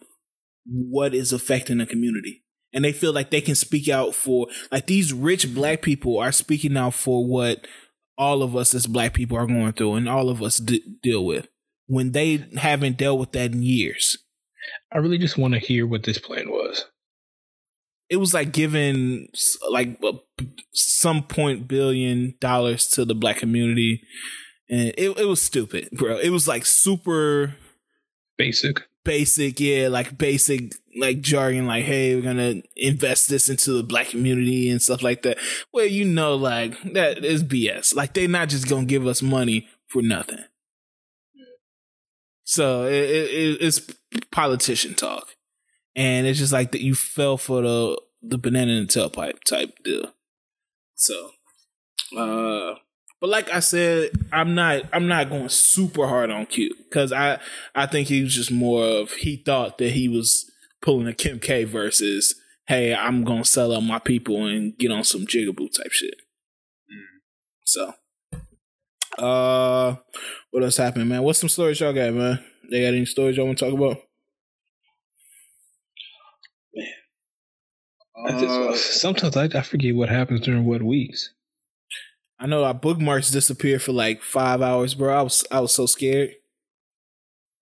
what is affecting the community. And they feel like they can speak out for like these rich black people are speaking out for what all of us as black people are going through and all of us d- deal with when they haven't dealt with that in years. I really just want to hear what this plan was it was like giving like some point billion dollars to the black community. And it, it was stupid bro. It was like super basic. basic yeah like basic like jargon like hey we're gonna invest this into the black community and stuff like that. Well you know like that is bs like they're not just gonna give us money for nothing. So it, it, it's politician talk and it's just like that you fell for the the banana in the tailpipe type deal. So, uh, but like I said, I'm not I'm not going super hard on Q because I I think he was just more of he thought that he was pulling a Kim K versus hey I'm gonna sell out my people and get on some jigaboo type shit. Mm. So, uh, what else happened, man? What's some stories y'all got, man? They got any stories y'all want to talk about? Uh, sometimes I, I forget what happens during what weeks. I know our bookmarks disappeared for like five hours, bro. I was I was so scared.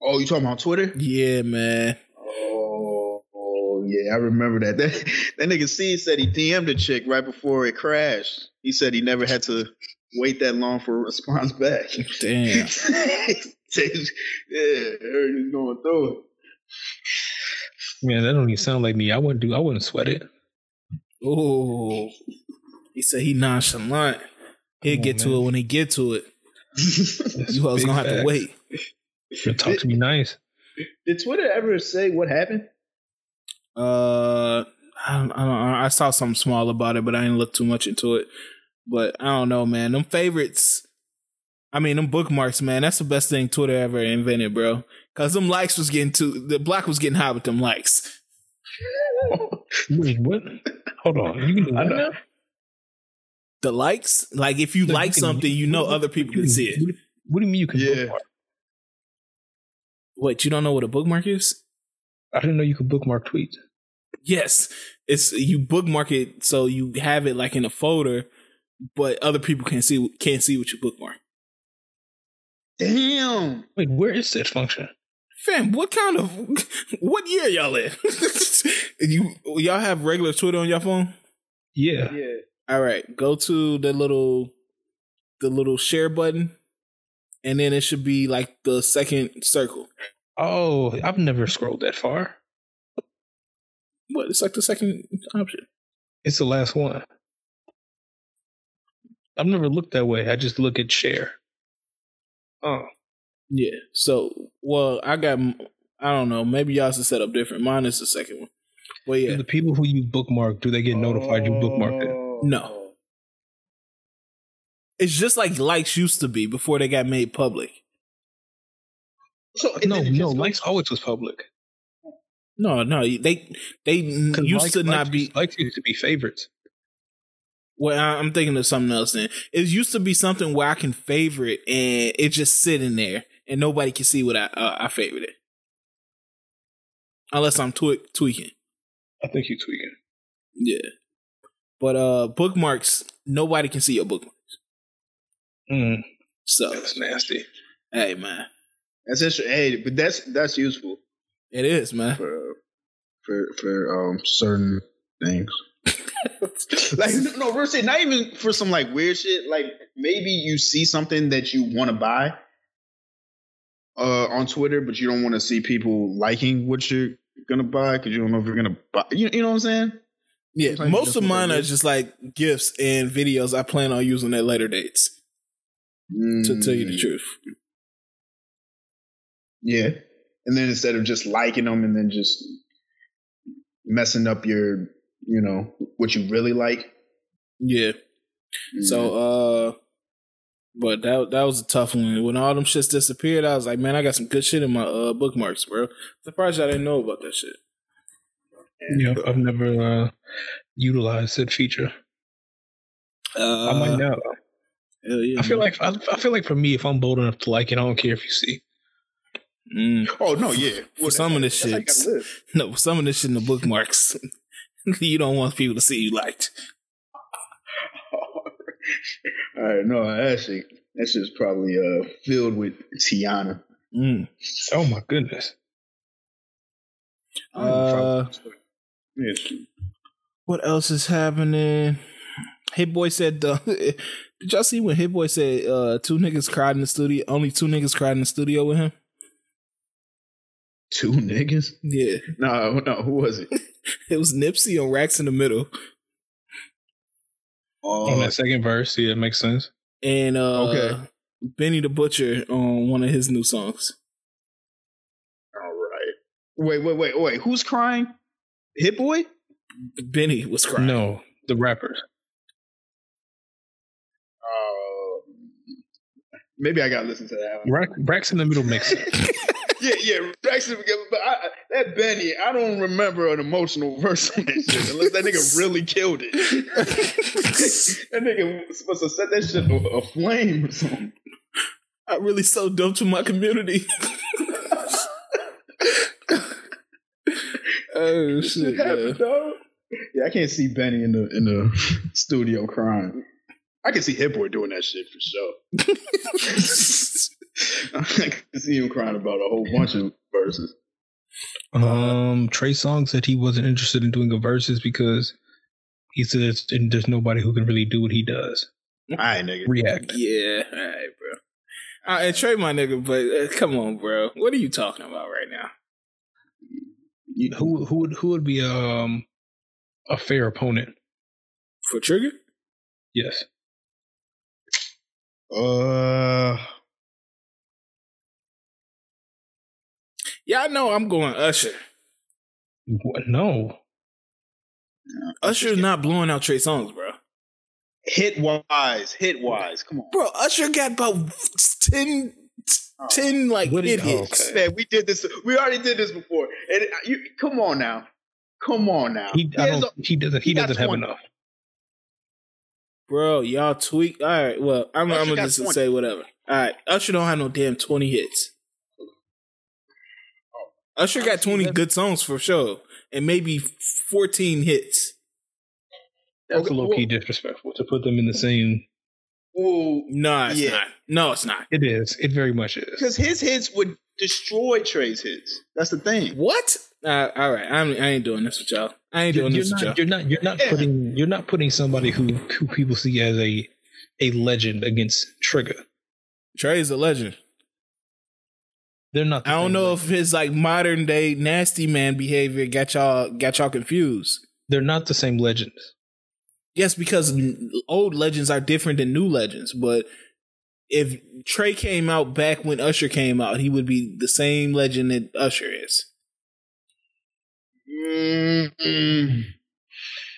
Oh, you talking about Twitter? Yeah, man. Oh, oh yeah, I remember that. That that nigga C said he DM'd a chick right before it crashed. He said he never had to wait that long for a response back. Damn. yeah, he's going through it. Man, that don't even sound like me. I wouldn't do. I wouldn't sweat it. Oh, he said he nonchalant. He'll on, get man. to it when he get to it. you always gonna have to wait. you talk to me nice. Did Twitter ever say what happened? Uh, I don't, I, don't, I saw something small about it, but I didn't look too much into it. But I don't know, man. Them favorites. I mean, them bookmarks, man. That's the best thing Twitter ever invented, bro. Cause them likes was getting too. The block was getting high with them likes. Wait, what? Hold on. You can do what now? The likes, like if you like you can, something, you know other people can see it. What do you mean you can yeah. bookmark? What you don't know what a bookmark is? I didn't know you could bookmark tweets. Yes, it's you bookmark it so you have it like in a folder, but other people can't see can't see what you bookmark. Damn! Wait, where is that function? Fam, what kind of what year y'all in? you y'all have regular Twitter on your phone? Yeah. Yeah. All right. Go to the little the little share button. And then it should be like the second circle. Oh, I've never scrolled that far. What? It's like the second option. It's the last one. I've never looked that way. I just look at share. Oh. Yeah. So, well, I got. I don't know. Maybe y'all should set up different. Mine is the second one. Well, yeah. Do the people who you bookmark, do they get notified you bookmarked it? No. It's just like likes used to be before they got made public. So no, no, likes always was public. No, no, they they used likes, to not likes, be likes used to be favorites. Well, I'm thinking of something else. Then it used to be something where I can favorite and it just sitting there and nobody can see what I uh, I favorite it, unless I'm twe- tweaking. I think you tweaking. Yeah, but uh, bookmarks nobody can see your bookmarks. Mm. So that's nasty. Hey man, That's interesting. Hey, but that's that's useful. It is, man. For for for um certain things. like no, real shit. Not even for some like weird shit. Like maybe you see something that you want to buy uh on Twitter, but you don't want to see people liking what you're gonna buy because you don't know if you're gonna buy. You, you know what I'm saying? Yeah, Sometimes most of mine are just like gifts and videos I plan on using at later dates. Mm. To tell you the mm. truth. Yeah. And then instead of just liking them and then just messing up your, you know, what you really like. Yeah. Mm-hmm. So uh but that that was a tough one. When all them shits disappeared, I was like, man, I got some good shit in my uh, bookmarks, bro. Surprised I didn't know about that shit. Yeah, I've never uh, utilized that feature. Uh, I might now. Yeah, I feel man. like I, I, feel like for me, if I'm bold enough to like it, I don't care if you see. Mm. Oh no, yeah. Well, some of this shit, no, some of this shit in the bookmarks, you don't want people to see you liked. All right, no, actually, this is probably uh filled with Tiana. Mm. Oh my goodness. Uh, yes. What else is happening? Hit Boy said, uh, "Did y'all see when Hit Boy said uh, two niggas cried in the studio? Only two niggas cried in the studio with him." Two niggas? Yeah. No, no. Who was it? it was Nipsey on Racks in the Middle. Oh, on that second verse, yeah, it makes sense. And uh, okay, Benny the Butcher on one of his new songs. All right. Wait, wait, wait, wait. Who's crying? Hit Boy? Benny was crying. No, the rappers. Uh, maybe I gotta listen to that. One. Racks in the Middle makes sense. yeah, yeah, Braxton. But I, that Benny, I don't remember an emotional verse on that shit unless that nigga really killed it. that nigga was supposed to set that shit aflame or something. I really so dope to my community. oh shit! Yeah. yeah, I can't see Benny in the in the studio crying. I can see Hit Boy doing that shit for sure. I can see him crying about a whole bunch of Verzuz. Um, Trey Songz said he wasn't interested in doing a verses because he said there's nobody who can really do what he does. All right, nigga. React. Yeah, all right, bro. All right, Trey, my nigga, but uh, come on, bro. What are you talking about right now? Who who would who would be um a fair opponent for Trigga? Yes. Uh Yeah, I know I'm going Usher. What? No. Usher's not blowing out Trey Songz, bro. Hit wise, hit wise. Come on. Bro, Usher got about 10, 10 like what hit hits. Okay. Man, we did this. We already did this before. And you, come on now. Come on now. He, he, a, he doesn't. He, he doesn't have enough. Bro, y'all tweak. All right. Well, I'm, I'm gonna just 20. say whatever. All right. Usher don't have no damn twenty hits. Usher got 20 good songs for sure, and maybe 14 hits. That's a low key disrespectful to put them in the same. Well, no, it's yeah. not. No, it's not. It is. It very much is. Because his hits would destroy Trey's hits. That's the thing. What? Uh, all right, I'm, I ain't doing this with y'all. I ain't doing you're this not, with y'all. You're not. You're not yeah. putting. You're not putting somebody who who people see as a a legend against Trigga. Trey's a legend. They're not. The I don't know if his like modern day nasty man behavior got y'all got y'all confused. They're not the same legends. Yes, because old legends are different than new legends. But if Trey came out back when Usher came out, he would be the same legend that Usher is. Mm-hmm.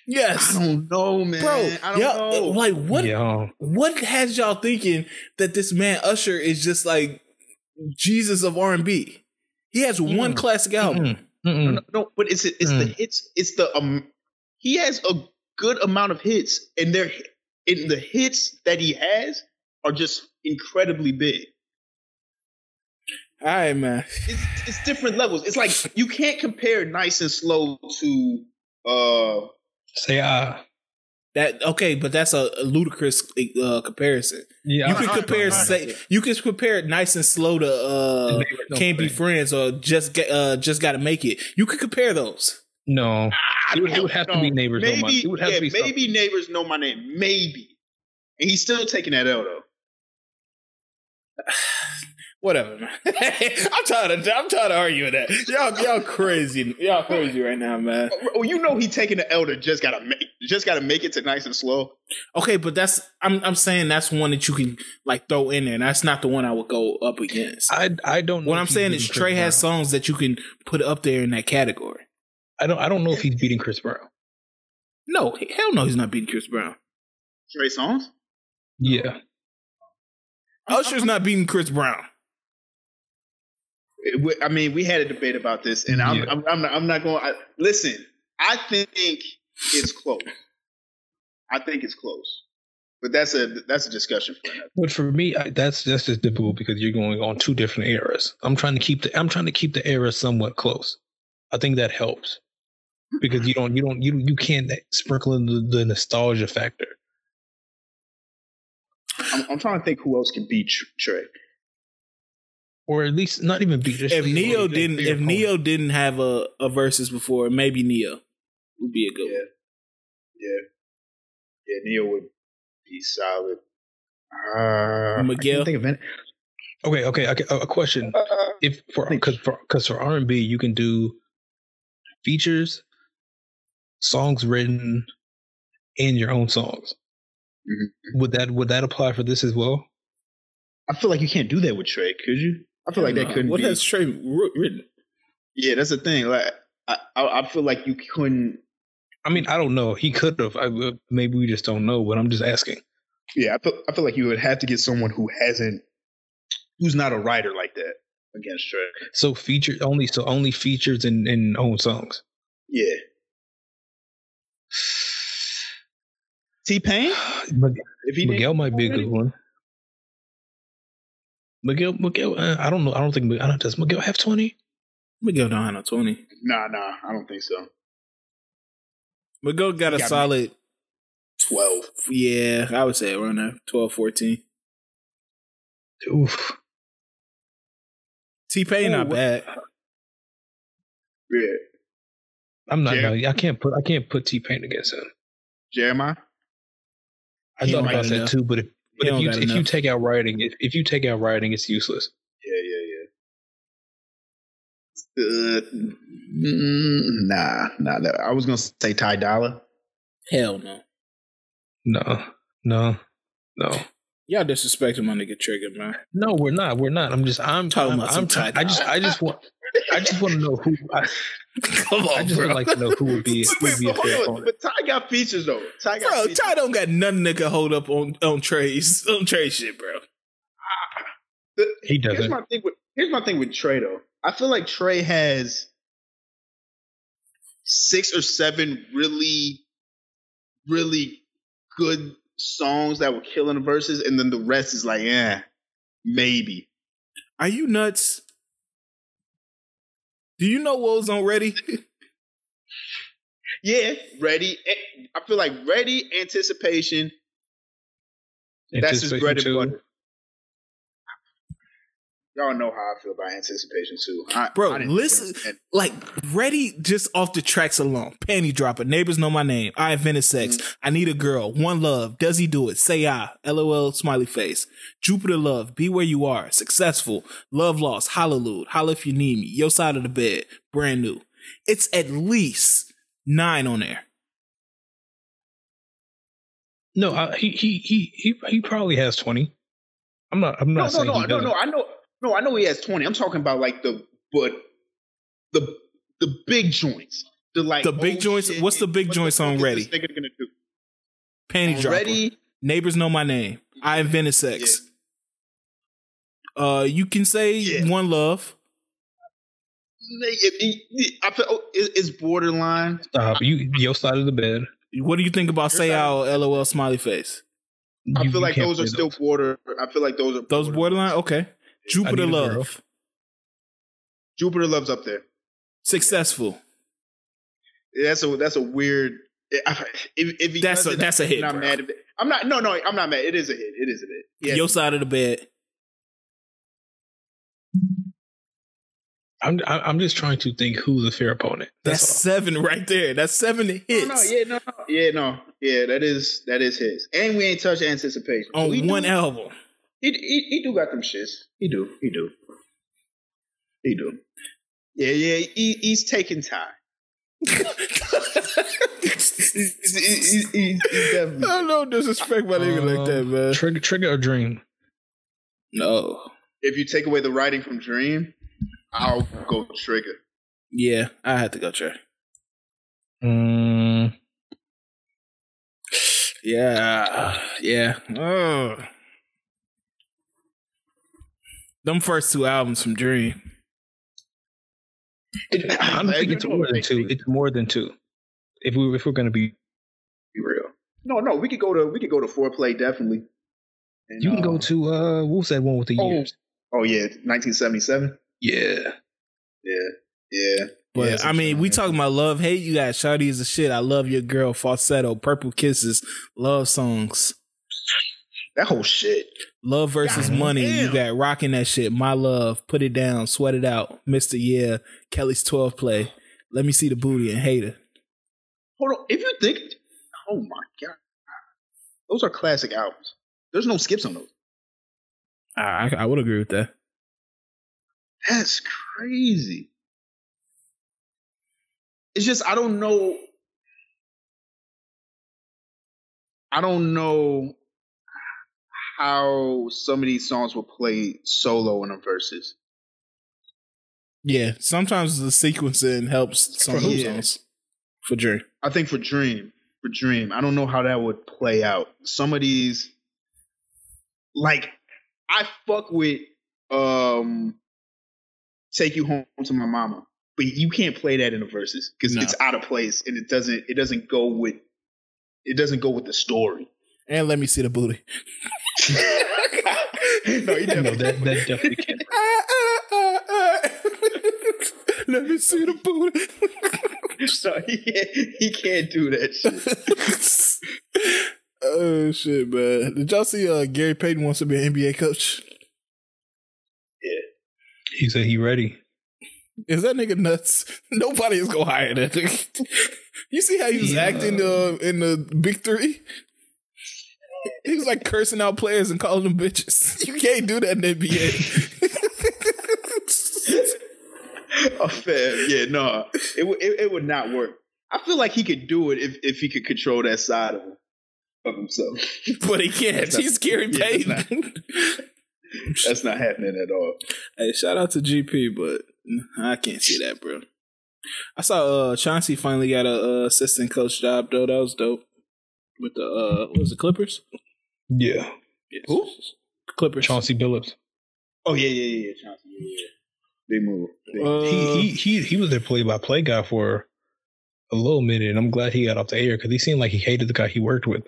Yes. I don't know, man. Bro, I don't know. Like what? Yeah. What has y'all thinking that this man Usher is just like Jesus of R and B. He has mm. one classic album. No, no, no, but it's it's mm. the hits. It's the um. He has a good amount of hits, and they're in the hits that he has are just incredibly big. All right, man. It's it's different levels. It's like you can't compare nice and slow to uh say ah. That okay, but that's a, a ludicrous uh, comparison. Yeah, you can compare say you can compare it nice and slow to uh, can't be friends or just get uh, just got to make it. You could compare those. No, it would, it would have to be neighbors. Maybe, know my, it would have yeah, to be maybe something. neighbors know my name. Maybe, and he's still taking that L though. Whatever, man. I'm tired of I'm tired of arguing that. Y'all, y'all crazy. Y'all crazy right now, man. Well, you know he taking the elder just gotta make just gotta make it to nice and slow. Okay, but that's I'm I'm saying that's one that you can like throw in there. And that's not the one I would go up against. I I don't. What I'm saying is Trey has songs that you can put up there in that category. I don't I don't know if he's beating Chris Brown. No, hell no, he's not beating Chris Brown. Trey Songz. Yeah. Usher's not beating Chris Brown. I mean, we had a debate about this, and I'm, yeah. I'm, I'm, not, I'm not going. I, listen, I think it's close. I think it's close, but that's a that's a discussion for another. But for me, I, that's that's just difficult because you're going on two different eras. I'm trying to keep the I'm trying to keep the era somewhat close. I think that helps because you don't you don't you you can't sprinkle in the, the nostalgia factor. I'm, I'm, trying to think who else can beat Trey or at least not even beat. If Ne-Yo didn't, if Ne-Yo didn't have a a Verzuz before, maybe Ne-Yo would be a good yeah. one. Yeah, yeah, Ne-Yo would be solid. Uh, Miguel, think of it. Okay, okay, okay. A question: uh, If for because for because for R and B, you can do features, songs written, and your own songs. Mm-hmm. Would that would that apply for this as well? I feel like you can't do that with Trey, could you? I feel like that couldn't. Be. What be. has Trey written? Yeah, that's the thing. Like, I, I, I feel like you couldn't. I mean, I don't know. He could have. I, uh, maybe we just don't know. But I'm just asking. Yeah, I feel. I feel like you would have to get someone who hasn't, who's not a writer like that against Trey. So feature only. So only features in in own songs. Yeah. T Pain. Miguel might be a good one. Miguel, Miguel, uh, I don't know. I don't think. I don't. Does Miguel have twenty? Miguel don't have no twenty. Nah, nah, I don't think so. Miguel got he a got solid twelve. Yeah, I would say around there, 12, 14. Oof. T Pain not bad. Yeah. I'm not. Jer- I can't put. I can't put T Pain against him. Jeremiah. I thought about that too, but if but if you if enough. you take out writing, if, if you take out writing, it's useless. Yeah, yeah, yeah. Uh, nah, nah, nah. I was gonna say Ty Dolla. Hell no. No, no, no. Y'all disrespecting my nigga Trigga, man. No, we're not. We're not. I'm just. I'm talking I'm, about. I'm. Ty I just. I just want. I just want to know who. I, Come on, I just bro. would like to know who would be, who would be a fair opponent. But Ty got features though. Ty got bro, features. Ty don't got nothing that can hold up on on Trey's on Trey shit, bro. The, he doesn't. Here's my thing with here's my thing with Trey though. I feel like Trey has six or seven really, really good songs that were killing the Verzuz, and then the rest is like, yeah, maybe. Are you nuts? Do you know what was on Ready? yeah, Ready. Eh, I feel like Ready, Anticipation. anticipation that's his bread and butter. Y'all know how I feel about anticipation too, I, bro. I listen, like ready just off the tracks alone. Panty dropper, neighbors know my name. I invented sex. Mm-hmm. I need a girl. One love. Does he do it? Say I. LOL. Smiley face. Jupiter love. Be where you are. Successful. Love lost. Hallelujah. Holla if you need me. Your side of the bed. Brand new. It's at least nine on there. No, uh, he he he he he probably has twenty. I'm not. I'm not. No, no, no, no, no. I know. No, I know he has 20. I'm talking about like the but the the big joints. The like the big oh, joints. Shit, what's the big joints on Ready? Nigga gonna do? Panty dropper. Ready? Neighbors know my name. I invented sex. Yeah. Uh, you can say yeah. one love. I feel oh, it's borderline. Stop. You your side of the bed. What do you think about say out LOL smiley face? I feel like those are still those. border. I feel like those are those borderline. Okay. Jupiter Love. Jupiter Love's up there. Successful. Yeah, that's a that's a weird. If, if he that's a, that's a hit. I'm not mad. At it. I'm not. No, no, I'm not mad. It is a hit. It is a hit. Yeah. Your side of the bed. I'm I'm just trying to think who's a fair opponent. That's, That's seven right there. That's seven hits. No, no, yeah, no, no, yeah, no, yeah. That is that is his. And we ain't touched anticipation on one do, album. He, he he do got them shits. He do. He do. He do. Yeah, yeah. He, he's taking time. he's, he's, he's, I don't disrespect my nigga uh, like that, man. Trigga, Trigga or dream? No. If you take away the writing from Dream, I'll go Trigga. Yeah, I had to go Trigga. Mm. Yeah, yeah. Oh. Them first two albums from Dream. It, I'm thinking it's more than two. It's more than two. If we if we're gonna be, be real. No, no, we could go to we could go to foreplay definitely. And, you can uh, go to uh what was that one with the oh, years? Oh yeah, 1977. Yeah. Yeah. Yeah. But yeah, I mean, we talking about love, hate. You got Shawty is a shit. I love your girl, falsetto, purple kisses, love songs. That whole shit. Love versus God money. Damn. You got rocking that shit. My love, put it down, sweat it out, Mister Yeah, Kelly's twelve play. Let me see the booty and hater. Hold on, if you think, oh my god, those are classic albums. There's no skips on those. I, I would agree with that. That's crazy. It's just I don't know. I don't know how some of these songs will play solo in a Verzuz. Yeah, sometimes the sequencing helps some of those songs. For Dream. I think for Dream. For Dream. I don't know how that would play out. Some of these like I fuck with um take you home to my mama. But you can't play that in the Verzuz because no. it's out of place and it doesn't it doesn't go with it doesn't go with the story. And let me see the booty. no, you definitely, no, that, that definitely can't. let me see the booty. so he can't, he can't do that shit. oh shit, man! Did y'all see? Uh, Gary Payton wants to be an NBA coach. Yeah, he said he ready. Is that nigga nuts? Nobody is gonna hire that nigga. you see how he was yeah. acting uh, in the big three? He was like cursing out players and calling them bitches. You can't do that in the NBA. oh, fam. Yeah, no. It, it, it would not work. I feel like he could do it if, if he could control that side of, of himself. But he can't. He's Gary Payton. That's not happening at all. Hey, shout out to GP, but I can't see that, bro. I saw uh Chauncey finally got a uh, assistant coach job though. That was dope. With the uh what was it, Clippers? Yeah. Yes. Who? Clippers. Chauncey Billups. Oh yeah, yeah, yeah, Chauncey. Yeah, yeah. Big move. Big uh, he he he he was their play by play guy for a little minute, and I'm glad he got off the air because he seemed like he hated the guy he worked with.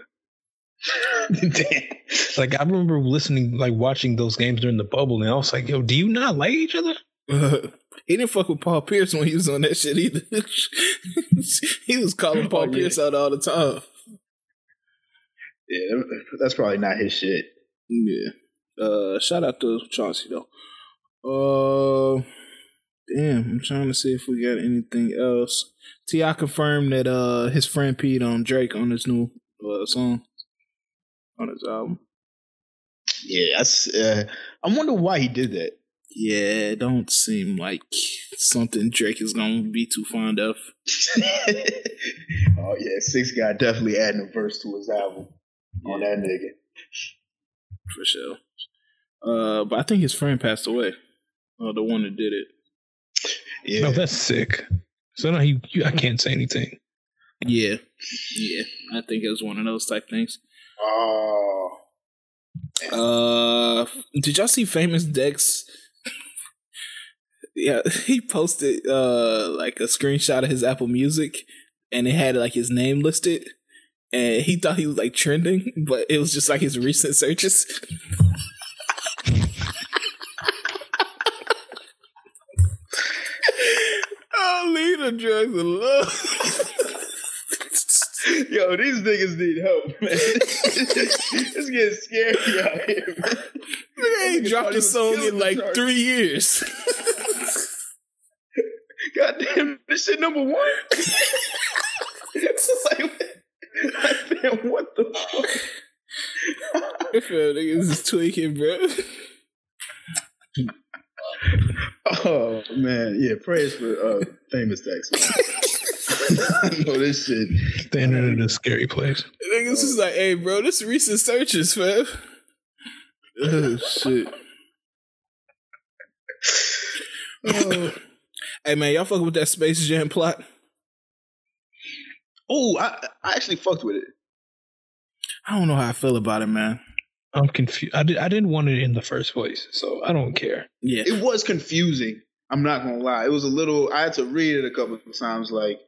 like I remember listening, like watching those games during the bubble, and I was like, "Yo, do you not like each other?" Uh, he didn't fuck with Paul Pierce when he was on that shit either. he was calling Paul oh, yeah. Pierce out all the time. Yeah, that's probably not his shit. Yeah. Uh, shout out to Chauncey though. Uh, damn, I'm trying to see if we got anything else. T.I. confirmed that uh his friend peed on Drake on his new uh, song on his album. Yeah, that's. Uh, I wonder why he did that. Yeah, it don't seem like something Drake is gonna be too fond of. oh yeah, 6 God definitely adding a verse to his album yeah. on that nigga. For sure. Uh, but I think his friend passed away. Uh, the one that did it. Yeah, no, that's sick. So now he, I can't say anything. Yeah, yeah. I think it was one of those type things. Oh. Uh, did y'all see Famous Dex? yeah, he posted uh like a screenshot of his Apple Music, and it had like his name listed, and he thought he was like trending, but it was just like his recent searches. oh, lead drugs and love. Yo, these niggas need help, man. it's getting scary out here, man. Nigga ain't dropped a song in like three years. Goddamn, this shit number one. it's like, man, what the fuck? I feel niggas is tweaking, bro. Oh man, yeah. Praise for uh, famous Dex. I know this shit. The internet is a scary place. Niggas is like, hey, bro, this recent searches, fam. Oh shit. oh. Hey man, y'all fucking with that Space Jam plot? Oh, I, I actually fucked with it. I don't know how I feel about it, man. I'm confused. I, did, I didn't want it in the first place, so I don't care. Yeah. It was confusing. I'm not gonna lie. It was a little I had to read it a couple of times like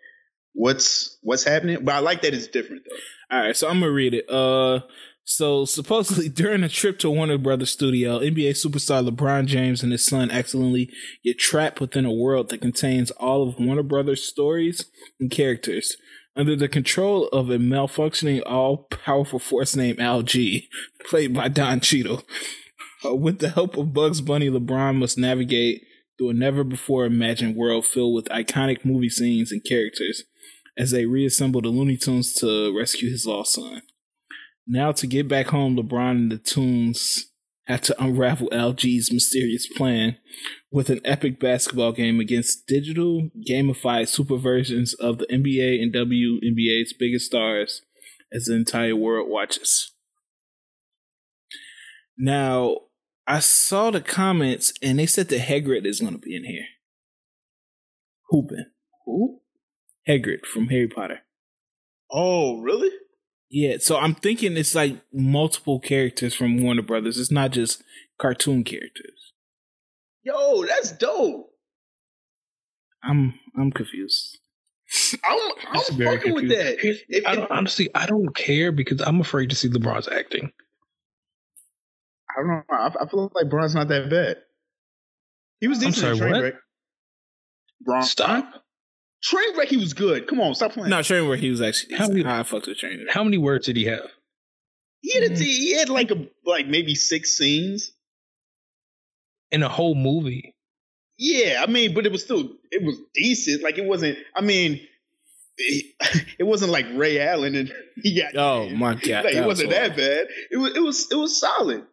what's what's happening? But I like that it's different though. All right, so I'm gonna read it. Uh so supposedly during a trip to Warner Brothers studio, NBA superstar LeBron James and his son accidentally get trapped within a world that contains all of Warner Brothers stories and characters under the control of a malfunctioning, all-powerful force named Al G, played by Don Cheadle. Uh, with the help of Bugs Bunny, LeBron must navigate through a never-before-imagined world filled with iconic movie scenes and characters as they reassemble the Looney Tunes to rescue his lost son. Now, to get back home, LeBron and the Tunes have to unravel Al G's mysterious plan with an epic basketball game against digital, gamified super versions of the NBA and WNBA's biggest stars as the entire world watches. Now, I saw the comments and they said that Hagrid is going to be in here. Hooping. Who? Hagrid from Harry Potter. Oh, really? Yeah, so I'm thinking it's like multiple characters from Warner Brothers. It's not just cartoon characters. Yo, that's dope. I'm I'm confused. I'm I'm fucking confused. with that. If, I if, honestly, I don't care because I'm afraid to see LeBron's acting. I don't know. I, I feel like Bron's not that bad. He was decent I'm sorry, in Trainwreck. Bron, stop. Trainwreck, he was good. Come on, stop playing. No, Trainwreck, he was actually. How many? I fucked with Trainwreck. How many words did he have? He had, a, mm. he had like a like maybe six scenes in a whole movie. Yeah, I mean, but it was still it was decent. Like it wasn't. I mean, it, it wasn't like Ray Allen and he got. Oh my god, like, it wasn't was that bad. It was it was it was solid.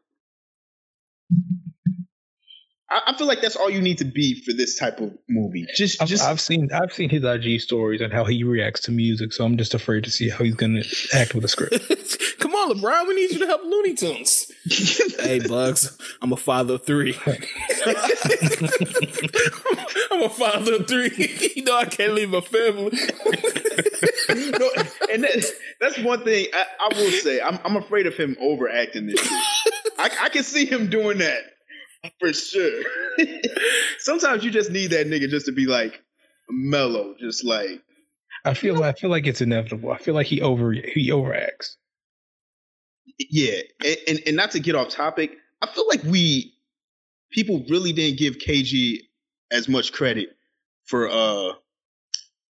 I, feel like that's all you need to be for this type of movie. Just, I've, just. I've seen, I've seen his IG stories and how he reacts to music, so I'm just afraid to see how he's going to act with a script. Come on, LeBron, we need you to help Looney Tunes. hey, Bugs, I'm a father of three. I'm a father of three. you know I can't leave my family. no, and that, that's one thing I, I will say. I'm, I'm, afraid of him overacting this. I, I can see him doing that for sure. Sometimes you just need that nigga just to be like mellow, just like. I feel. I feel like it's inevitable. I feel like he over he overacts. Yeah, and, and, and not to get off topic, I feel like we people really didn't give KG as much credit for uh,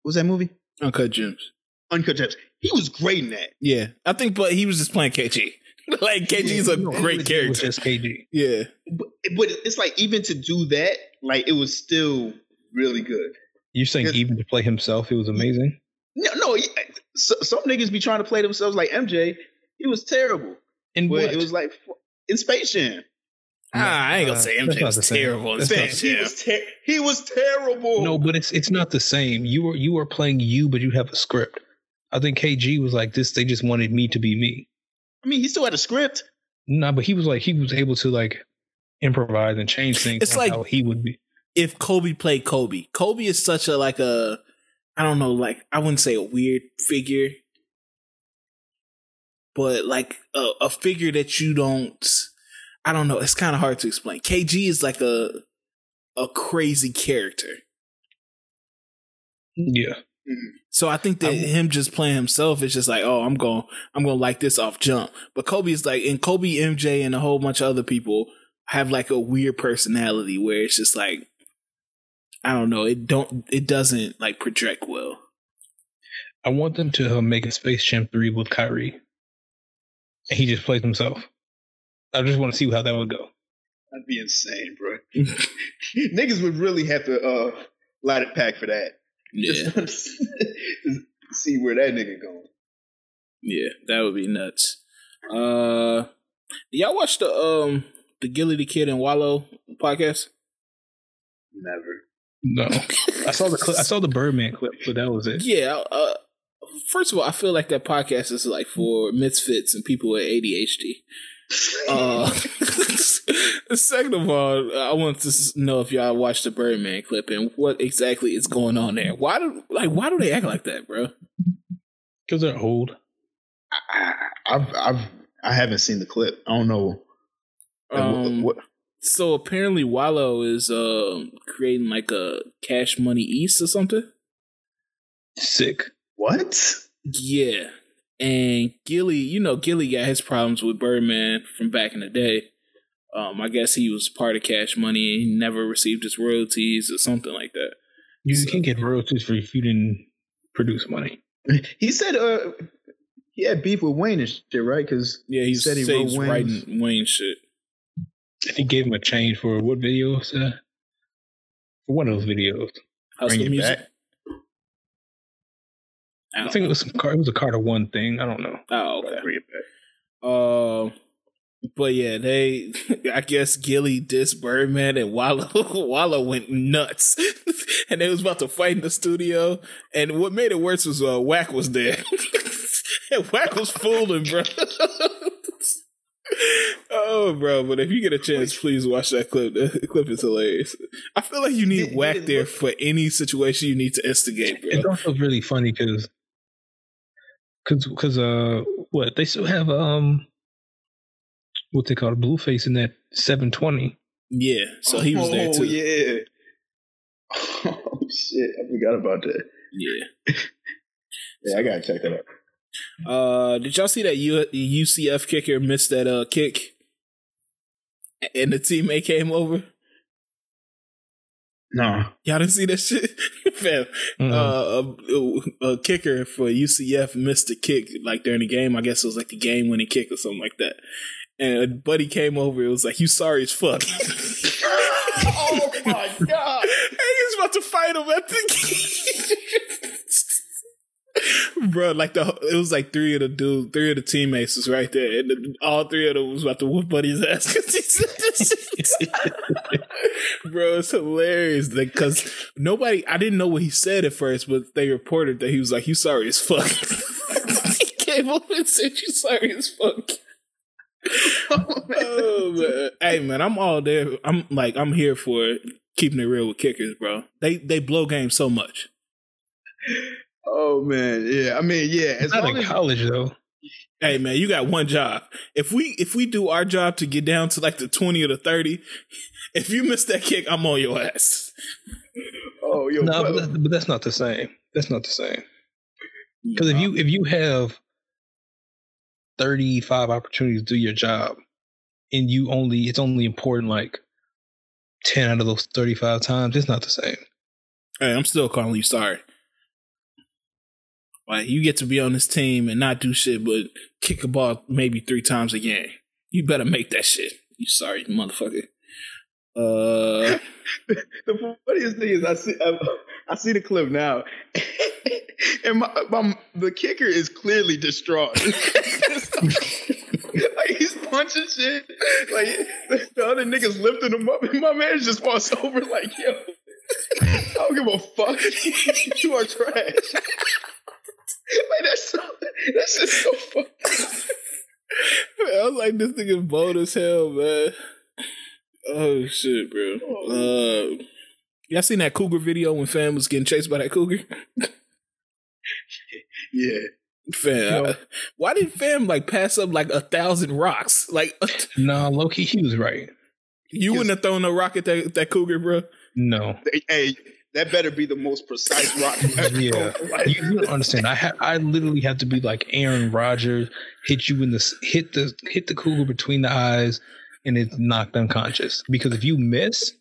what was that movie? Uncut Gems. Uncut Gems. He was great in that. Yeah, I think, but he was just playing KG. like KG's yeah, a no, great character. Just KG. Yeah, but, but, it's like even to do that, like it was still really good. You're saying even to play himself, it was amazing. No, no. So, some niggas be trying to play themselves like MJ. He was terrible. And what it was like in Space Jam. Ah, I ain't gonna uh, say MJ was terrible. In Space Jam. He was, ter- he was terrible. No, but it's it's not the same. You were you were playing you, but you have a script. I think KG was like this. They just wanted me to be me. I mean, he still had a script. No, nah, but he was like he was able to like improvise and change things. It's like how he would be if Kobe played Kobe. Kobe is such a like a I don't know, like I wouldn't say a weird figure, but like a, a figure that you don't. I don't know. It's kind of hard to explain. KG is like a a crazy character. Yeah. Mm-hmm. So I think that him just playing himself is just like, oh, I'm going, I'm going to like this off jump. But Kobe is like, and Kobe, MJ, and a whole bunch of other people have like a weird personality where it's just like, I don't know, it don't, it doesn't like project well. I want them to make a Space Jam 3 with Kyrie. And he just plays himself. I just want to see how that would go. That'd be insane, bro. Niggas would really have to uh, light it pack for that. Yeah. See where that nigga going. Yeah, that would be nuts. Uh, y'all watch the um the Gillie the Kid and Wallo podcast? Never. No, I saw the clip. I saw the Birdman clip, but that was it. Yeah. Uh, first of all, I feel like that podcast is like for misfits and people with ADHD. Uh, second of all, I want to know if y'all watched the Birdman clip and what exactly is going on there. Why do like why do they act like that, bro? Because they're old. I, I've I've I haven't seen the clip. I don't know. Um, what, what? So apparently, Wallo is uh, creating like a Cash Money East or something. Sick. What? Yeah. And Gillie, you know, Gillie got his problems with Birdman from back in the day. Um, I guess he was part of Cash Money and he never received his royalties or something like that. You so, can't get royalties for if you didn't produce money. He said uh he had beef with Wayne and shit, right? Because yeah, he said he wrote writing Wayne shit. And he gave him a change for what video was that? For one of those videos. Hustle Bring it music. back. I, I think it was some car. It was a Carter One thing. I don't know. Oh, okay. Bring. Uh, but yeah, they. I guess Gillie dissed Birdman and Wallo Wallo went nuts, and they was about to fight in the studio. And what made it worse was uh, Wack was there. and Wack was fooling, bro. oh, bro! But if you get a chance, please watch that clip. The clip is hilarious. I feel like you need Wack there for any situation you need to instigate, bro. It's also really funny because Cause, cause, uh, what they still have, um, what they call a Blueface in that 720. Yeah, so he was oh, there too. Yeah. Oh shit, I forgot about that. Yeah. yeah, I gotta check that out. Uh, did y'all see that U- UCF kicker missed that uh kick, and the teammate came over? No, y'all didn't see that shit, fam. Mm-hmm. Uh, a, a, kicker for UCF missed a kick like during the game. I guess it was like the game winning kick or something like that. And a buddy came over. It was like, "You sorry as fuck." oh my god! and he was about to fight him at the bro. Like the it was like three of the dudes, three of the teammates was right there, and the, all three of them was about to whoop Buddy's ass because he said this. Bro, it's hilarious because nobody. I didn't know what he said at first, but they reported that he was like, "You sorry as fuck." he came up and said, "You sorry as fuck." oh, man. oh man, hey man, I'm all there. I'm like, I'm here for it. keeping it real with kickers, bro. They they blow games so much. Oh man, yeah. I mean, yeah. It's not in college though. Hey man, you got one job. If we if we do our job to get down to like the twenty or the thirty, if you miss that kick, I'm on your ass. Oh, yo, no, but, that, but that's not the same. That's not the same. Because if you if you have thirty five opportunities to do your job, and you only it's only important like ten out of those thirty five times, it's not the same. Hey, I'm still calling you sorry. Like you get to be on this team and not do shit but kick a ball maybe three times a game. You better make that shit. You sorry motherfucker. Uh, the funniest thing is I see I, I see the clip now, and my, my, the kicker is clearly distraught. like he's punching shit. Like the other niggas lifting him up, and my man just falls over like yo. I don't give a fuck. you are trash. like that's so that's just so funny. I was like, this nigga bold as hell, man. Oh shit, bro. Oh. Uh, y'all seen that cougar video when fam was getting chased by that cougar? yeah. Fam, I, why did fam like pass up like a thousand rocks? Like, no, nah, Loki, he was right. You wouldn't have thrown a rock at that, that cougar, bro. No. Hey, that better be the most precise rock. yeah, you, you, don't understand. I ha- I literally have to be like Aaron Rodgers, hit you in the hit the hit the cougar between the eyes, and it's knocked unconscious. Because if you miss,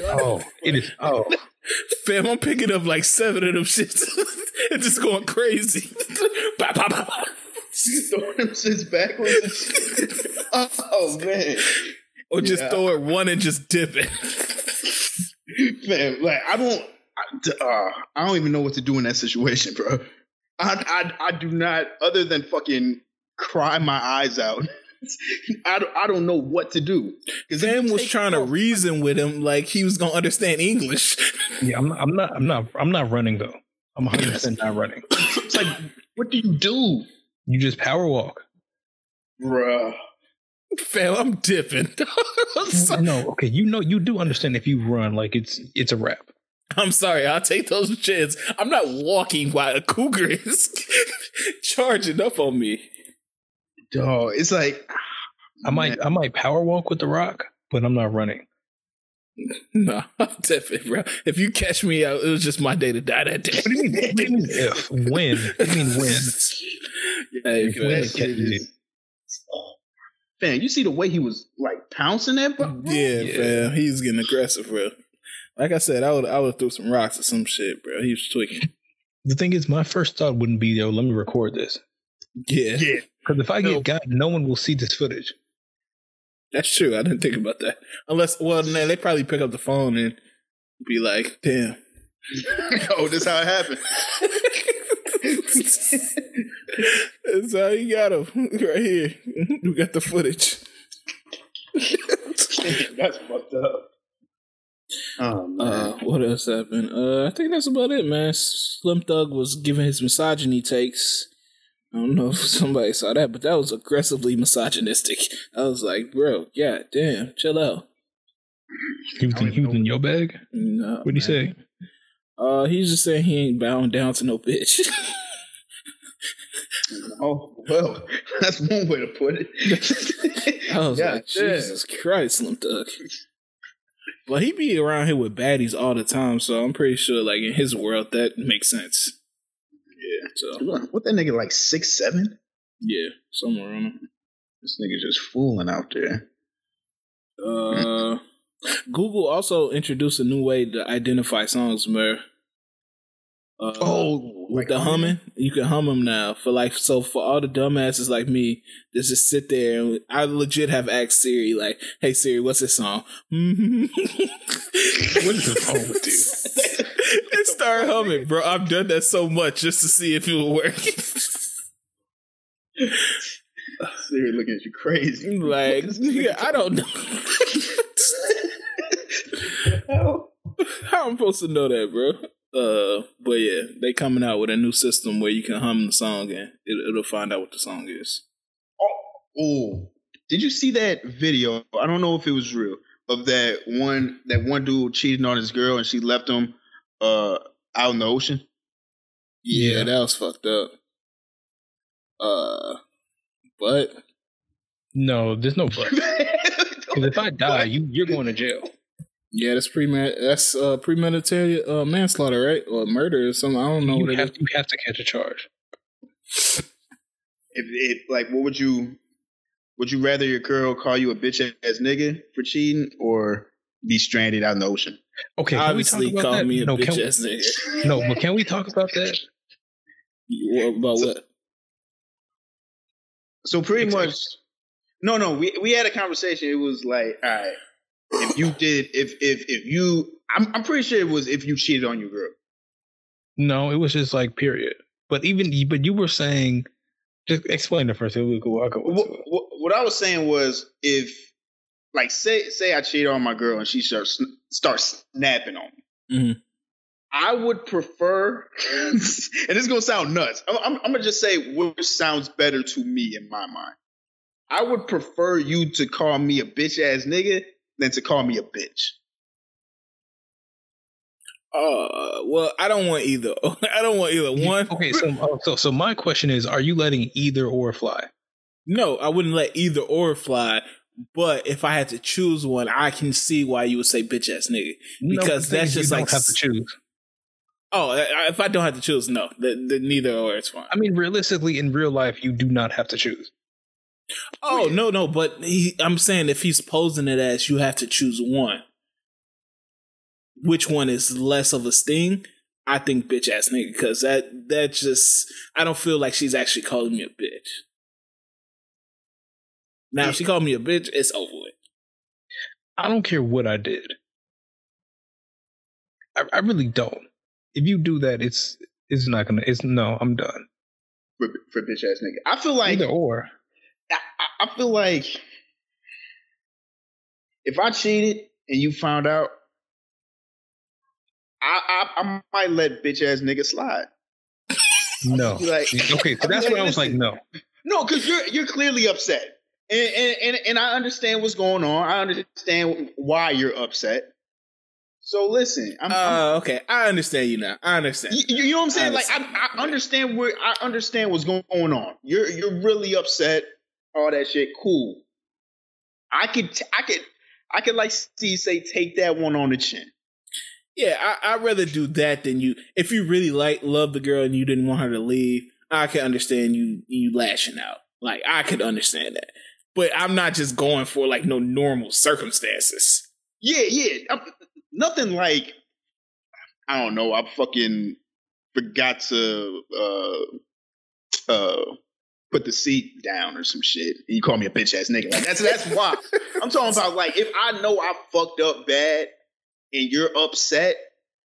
oh, it is. Oh, fam, I'm picking up like seven of them shits and just going crazy. bah, bah, bah, bah. throwing them shits backwards. oh man! Or just yeah. throw it one and just dip it. Man, like I don't, I, uh, I don't even know what to do in that situation, bro. I, I, I do not, other than fucking cry my eyes out. I don't, I don't know what to do. Sam was trying off, to reason with him like he was gonna understand English. Yeah, I'm, I'm not, I'm not, I'm not running though. I'm 100 percent not running. it's like, what do you do? You just power walk, bruh. Fam, I'm dipping. no, okay, you know, you do understand if you run, like it's it's a wrap. I'm sorry, I'll take those chance. I'm not walking while a cougar is charging up on me. Dog, it's like I might I might power walk with the rock, but I'm not running. No, I'm definitely, bro. If you catch me out, it was just my day to die that day. What do you mean? What do you mean if? When? What do you mean when? Hey, when catches Fam, you see the way he was like pouncing that, bro? Yeah, yeah, fam. He's getting aggressive, bro. Like I said, I would I would throw some rocks or some shit, bro. He was tweaking. The thing is, my first thought wouldn't be, yo, let me record this. Yeah. Yeah. Because if I get got, no one will see this footage. That's true. I didn't think about that. Unless, well, man, they probably pick up the phone and be like, "Damn, oh, this how it happened." That's how you got him right here. We got the footage. that's fucked up. Oh man. Uh, what else happened? Uh, I think that's about it, man. Slim Thug was giving his misogyny takes. I don't know if somebody saw that, but that was aggressively misogynistic. I was like, bro, yeah, damn, chill out. He was, in, he was in your bag? No. What'd he say? Uh, he's just saying he ain't bowing down to no bitch. oh well, that's one way to put it. I was yeah, like, Jesus Christ, Slim Thug. But he be around here with baddies all the time, so I'm pretty sure, like in his world, that makes sense. Yeah. So what that nigga like six seven? Yeah, somewhere on him. This nigga just fooling out there. Uh, Google also introduced a new way to identify songs, Mer. Uh, oh, with the humming, you can hum them now. For like, so for all the dumbasses like me, just just sit there and I legit have asked Siri like, "Hey Siri, what's this song?" what is wrong with you? and start humming, bro. I've done that so much just to see if it will work. Siri looking at you crazy. Like, yeah, I don't know. How I'm supposed to know that, bro? Uh, but yeah, they coming out with a new system where you can hum the song and it, will find out what the song is. Oh, oh, did you see that video? I don't know if it was real of that one that one dude cheating on his girl and she left him uh out in the ocean. Yeah, yeah. that was fucked up. Uh, but no, there's no but. Because if I die, you you're going to jail. Yeah, that's pre that's uh, premeditated uh, manslaughter, right? Or murder or something. I don't know. You what have you have to catch a charge. If, if like, what would you would you rather your girl call you a bitch ass nigga for cheating, or be stranded out in the ocean? Okay, obviously call that? me a no, bitch we, ass nigga. No, but can we talk about that? What, about so, what? So pretty much, no, no. We we had a conversation. It was like, all right if you did if if if you I'm I'm pretty sure it was if you cheated on your girl. No, it was just like period. But even but you were saying just explain the first. We'll go, I'll go what, what, what, I was saying was if like say say I cheated on my girl and she starts starts snapping on me. Mm-hmm. I would prefer, and this is gonna sound nuts. I'm, I'm, I'm, gonna just say which sounds better to me in my mind. I would prefer you to call me a bitch ass nigga than to call me a bitch. Uh, well, I don't want either. I don't want either one. Okay, so uh, so so my question is: Are you letting either or fly? No, I wouldn't let either or fly. But if I had to choose one, I can see why you would say bitch ass nigga because no, that's just like have to choose. Oh, if I don't have to choose, no, the, the neither or it's fine. I mean, realistically, in real life, you do not have to choose. Oh no, no, but he, I'm saying if he's posing it as you have to choose one. which one is less of a sting, I think bitch ass nigga because that that just I don't feel like she's actually calling me a bitch. Now, if she called me a bitch, it's over with. I don't care what I did. I, I really don't. If you do that, it's it's not gonna. It's no. I'm done. For, for bitch ass nigga, I feel like either or. I, I feel like if I cheated and you found out, I I, I might let bitch ass nigga slide. No. Like, okay, so that's like, why I was like, no. No, because you're you're clearly upset. And, and, and and I understand what's going on. I understand why you're upset. So listen, I'm, uh, I'm, okay, I understand you now. I understand. You, you know what I'm saying? I like I, I, understand where I understand what's going on. You're you're really upset. All that shit, cool. I could t- I could I could like see say take that one on the chin. Yeah, I, I'd rather do that than you. If you really like love the girl and you didn't want her to leave, I can understand you you lashing out. Like I could understand that but I'm not just going for like no normal circumstances. Yeah, yeah. I'm, nothing like I don't know. I fucking forgot to uh uh put the seat down or some shit. And you call me a bitch ass nigga. Like that's that's why I'm talking about. Like if I know I fucked up bad and you're upset,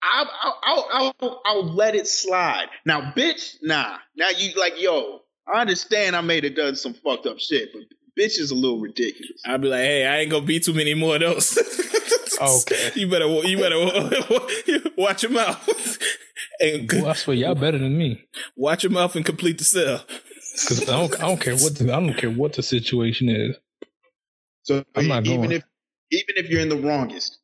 I'll I'll, I'll, I'll, I'll let it slide. Now, bitch, nah. Now you like yo. I understand I may have done some fucked up shit, but bitch is a little ridiculous. I'd be like, hey, I ain't gonna be too many more of those. okay. You better you better watch your mouth. and well, I swear y'all better than me. Watch your mouth and complete the sell. Because I don't I don't care what the, I don't care what the situation is. So I'm not even going. if even if you're in the wrongest.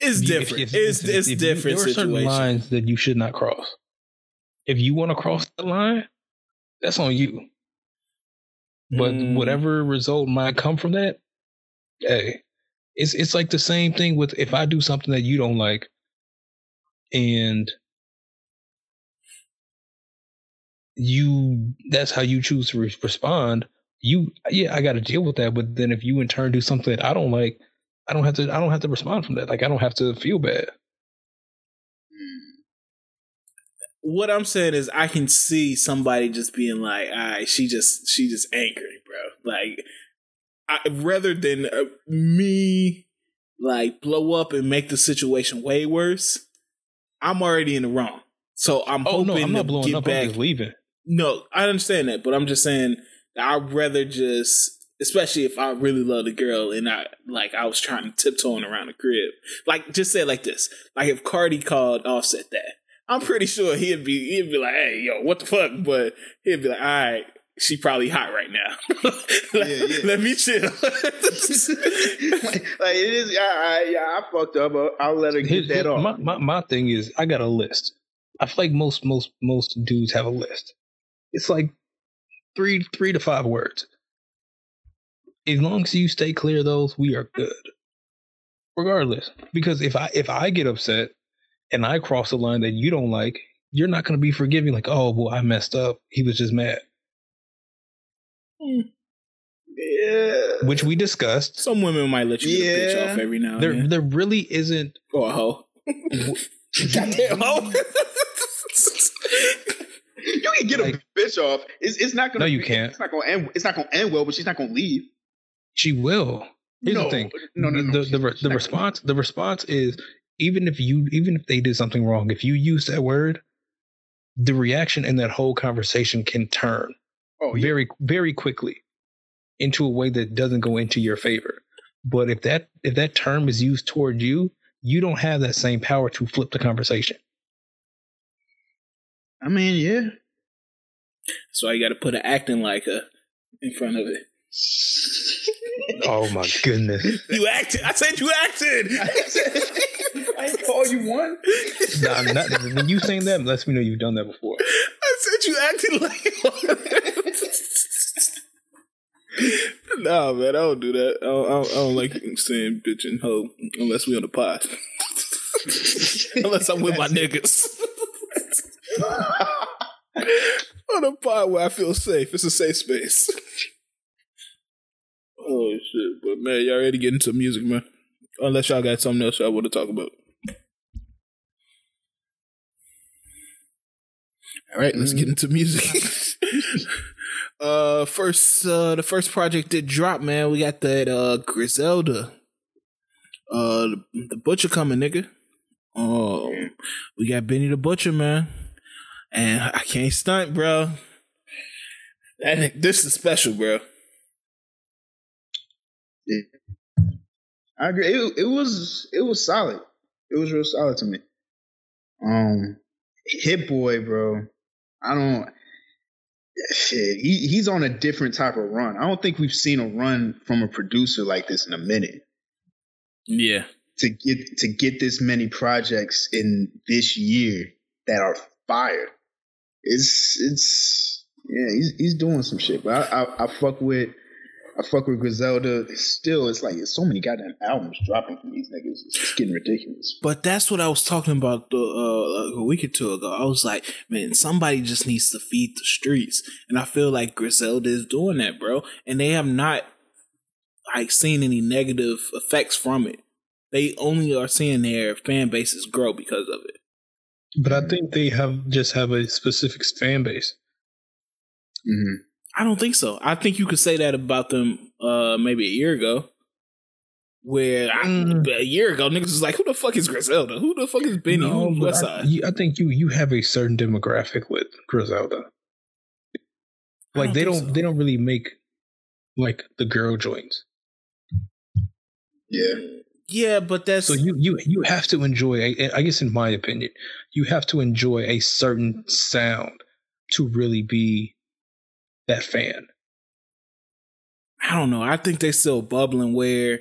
It's different. If, if, it's if, it's different. there are certain lines that you should not cross. If you want to cross the line, that's on you. But mm. whatever result might come from that, hey, it's it's like the same thing with if I do something that you don't like, and you that's how you choose to re- respond. You yeah, I got to deal with that. But then if you in turn do something that I don't like, I don't have to I don't have to respond from that. Like I don't have to feel bad. What I'm saying is I can see somebody just being like, "All right, she just she just angry, bro." Like, I, rather than uh, me like blow up and make the situation way worse, I'm already in the wrong. So I'm oh, hoping no, I'm not blowing up. Back. I'm just leaving. No, I understand that, but I'm just saying I'd rather just, especially if I really love the girl and I like I was trying to tiptoeing around the crib. Like, just say it like this: like if Cardi called Offset that I'm pretty sure he'd be he'd be like, "Hey, yo, what the fuck?" But he'd be like, "All right." She probably hot right now. let, yeah, yeah. let, me chill. like, like, it is, yeah, yeah, I fucked up. I'll let her get that off. My, my, my thing is, I got a list. I feel like most most most dudes have a list. It's like three three to five words. As long as you stay clear of those, we are good. Regardless, because if I if I get upset and I cross a line that you don't like, you're not going to be forgiving. Like, oh, well, I messed up. He was just mad. Mm. Yeah. Which we discussed. Some women might let you yeah. get a bitch off every now there, then. There really isn't. Or a hoe. Goddamn hoe. you can get like, a bitch off. It's, it's not gonna. No, you can't. It's not gonna end. It's not gonna end well. But she's not gonna leave. She will. Here's no, the thing. No, no, no. The, the, the response. The response is even if you even if they did something wrong, if you use that word, the reaction in that whole conversation can turn oh, yeah. very very quickly into a way that doesn't go into your favor. But if that if that term is used toward you, you don't have that same power to flip the conversation. I mean, yeah. So you got to put an acting like a in front of it. oh my goodness! You acted. I said you acted. I ain't call you one. nah, not, when you saying that lets me know you've done that before. I said you acted like one. nah, man, I don't do that. I don't, I don't, I don't like saying bitch and hoe unless we on the pod. unless I'm with my niggas. on a pod where I feel safe. It's a safe space. Oh shit! But man, y'all ready to get into music, man? Unless y'all got something else y'all want to talk about. All right, let's get mm-hmm. into music. uh, first, uh, the first project that dropped, man, we got that uh Griselda, uh, the, the Butcher coming, nigga. Oh, we got Benny the Butcher, man, and I can't stunt, bro. That this is special, bro. Yeah. I agree. It, it was it was solid. It was real solid to me. Um, Hit Boy, bro. I don't. Shit, he, he's on a different type of run. I don't think we've seen a run from a producer like this in a minute. Yeah. To get to get this many projects in this year that are fire. It's it's yeah, he's he's doing some shit. But I I, I fuck with I fuck with Griselda. Still, it's like it's so many goddamn albums dropping from these niggas. It's getting ridiculous. But that's what I was talking about the, uh, a week or two ago. I was like, man, somebody just needs to feed the streets, and I feel like Griselda is doing that, bro. And they have not like seen any negative effects from it. They only are seeing their fan bases grow because of it. But I think they have just have a specific fan base. Mm-hmm. I don't think so. I think you could say that about them uh maybe a year ago. Where mm. I, a year ago, niggas was like, "Who the fuck is Griselda? Who the fuck is Benny? No, Who I, I, think you you have a certain demographic with Griselda. Like don't they don't so. they don't really make like the girl joints. Yeah. Yeah, but that's so you you you have to enjoy. I guess in my opinion, you have to enjoy a certain sound to really be that fan? I don't know. I think they still bubbling where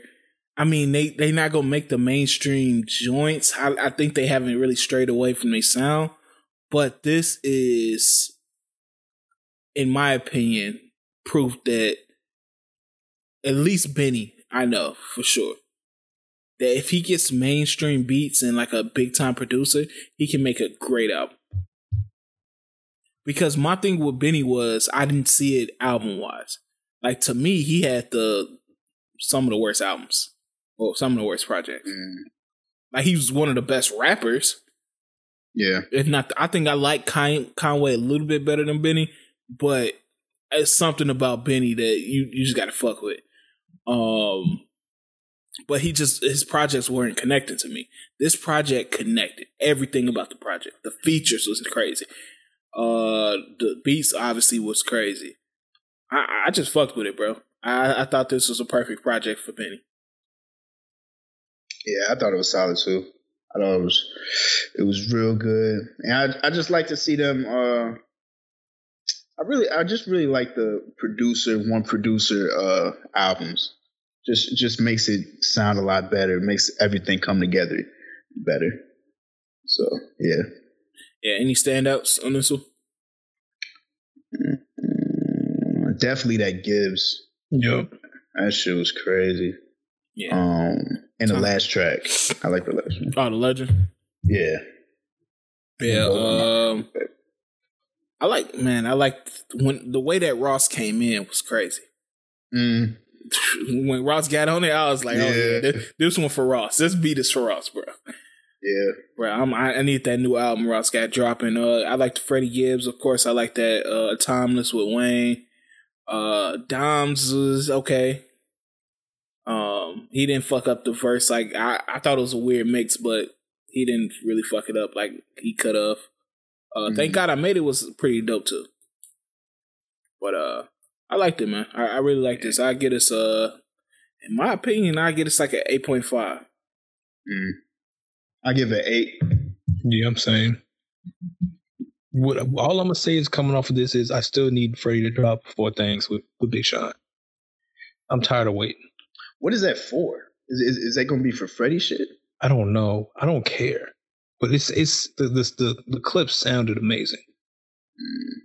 I mean they they not gonna make the mainstream joints. I, I think they haven't really strayed away from their sound. But this is in my opinion, proof that at least Benny, I know for sure. That if he gets mainstream beats and like a big time producer, he can make a great album because my thing with Benny was I didn't see it album wise. Like to me, he had the some of the worst albums, or some of the worst projects. Mm. Like he was one of the best rappers. Yeah, if not, I think I like Conway a little bit better than Benny, but it's something about Benny that you you just got to fuck with. Um, but he just his projects weren't connecting to me. This project connected everything about the project. The features was crazy. Uh, the beats obviously was crazy. I I just fucked with it, bro. I I thought this was a perfect project for Benny. Yeah, I thought it was solid too. I thought it was it was real good, and I I just like to see them. Uh, I really I just really like the producer one producer uh albums. Just just makes it sound a lot better. Makes everything come together better. So yeah. Yeah, any standouts on this one? Mm, definitely that Gibbs. Yep. That shit was crazy. Yeah. Um, and the last track, I like the last one. Oh, the legend. Yeah. Yeah. Um, I like man. I like when the way that Ross came in was crazy. Mm. When Ross got on it, I was like, yeah. "Oh yeah, this, this one for Ross. This beat is for Ross, bro." Yeah, bro. I'm, I, need that new album Ross got dropping. Uh, I like the Freddie Gibbs, of course. I like that uh, Timeless with Wayne. Uh, Dom's is okay. Um, he didn't fuck up the verse. Like I, I thought it was a weird mix, but he didn't really fuck it up. Like he cut off. Uh, mm-hmm. thank God I made it was pretty dope too. But uh, I liked it, man. I, I really like this. I get us uh, in my opinion, I get us like an eight point five. Mm. I give it eight. Yeah, I'm saying. What all I'm gonna say is coming off of this is I still need Freddie to drop four things with, with Big Sean. I'm tired of waiting. What is that for? Is, is, is that gonna be for Freddie shit? I don't know. I don't care. But it's it's the the the, the clip sounded amazing. Mm.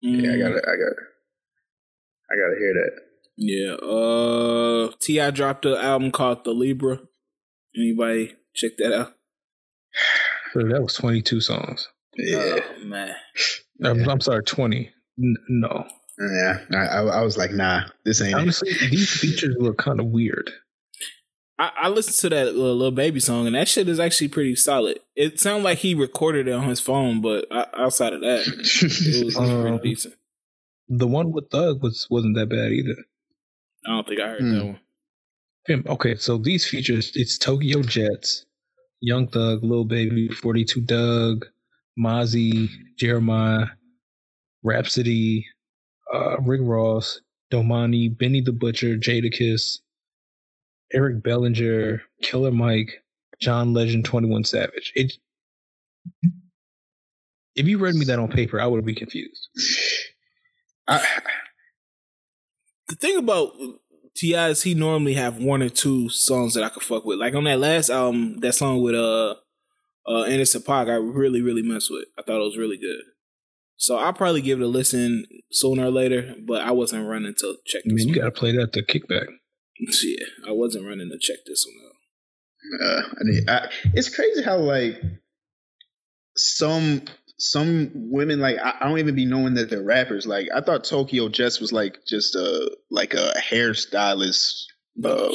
Yeah, I gotta I gotta I gotta hear that. Yeah. Uh T.I. dropped an album called The Libra. Anybody check that out? So that was 22 songs. Yeah, oh, man. I'm, yeah. I'm, sorry, 20. N- no. Yeah, I, I, was like, nah, this ain't. Honestly, it. these features look kind of weird. I, I listened to that little, Lil Baby song, and that shit is actually pretty solid. It sounded like he recorded it on his phone, but outside of that, it was, it was pretty Um, decent. The one with Thug was wasn't that bad either. I don't think I heard Hmm. that one. Okay, so these features it's Tokyo Jetz, Young Thug, Lil Baby, Forty Two Dugg, Mozzy, Jeremih, Rapsody, uh, Rick Ross, Domani, Benny the Butcher, Jadakiss, Eric Bellinger, Killer Mike, John Legend, Twenty One Savage. It. If you read me that on paper, I would be confused. I, The thing about Ti he normally have one or two songs that I could fuck with. Like on that last album, that song with uh uh Anderson Paak, I really really messed with. I thought it was really good. So I'll probably give it a listen sooner or later, but I wasn't running to check I this mean, you got to play that to kickback. Yeah, I wasn't running to check this one out. uh, I mean, I, it's crazy how like some some women like I, I don't even be knowing that they're rappers. Like I thought Tokyo Jetz was like just a like a hairstylist, Oh uh,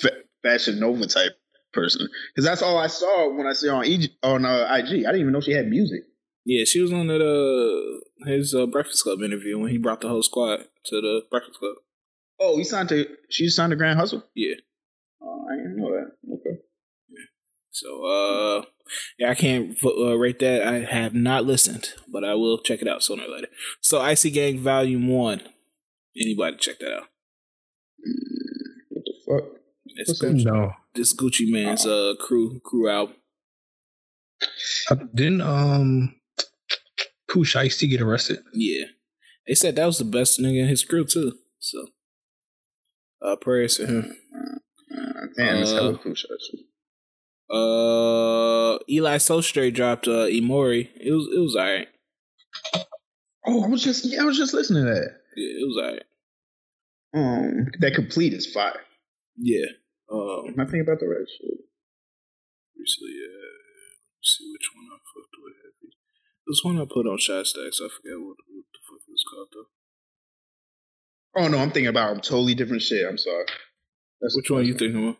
fa- fashion Nova type person. Because that's all I saw when I see her on EG, on uh, IG. I didn't even know she had music. Yeah, she was on that uh his uh, Breakfast Club interview when he brought the whole squad to the Breakfast Club. Oh, he signed to she signed to Grand Hustle. Yeah. Oh, I didn't know that. Okay. So uh yeah, I can't uh, rate that. I have not listened, but I will check it out sooner or later. So Icy Gang Volume One. Anybody check that out? What the fuck? It's What's? Gucci, No, this Gucci Mane's uh crew crew album. Uh, didn't um Pooh Shiesty get arrested? Yeah, they said that was the best nigga in his crew too. So uh prayers to him. Uh, damn, it's Uh, hella cool shit. Uh, Eli So Straight dropped uh Imori. It was it was alright. Oh, I was just yeah, I was just listening to that. Yeah, it was alright. Um, that complete is fire. Yeah. Um, I think about the rest. Shit. recently, uh, let's see which one I fucked with heavy. This one I put on Shot Stacks. I forget what, what the fuck it was called though. Oh no, I'm thinking about totally different shit. I'm sorry. That's Which one are you thinking of?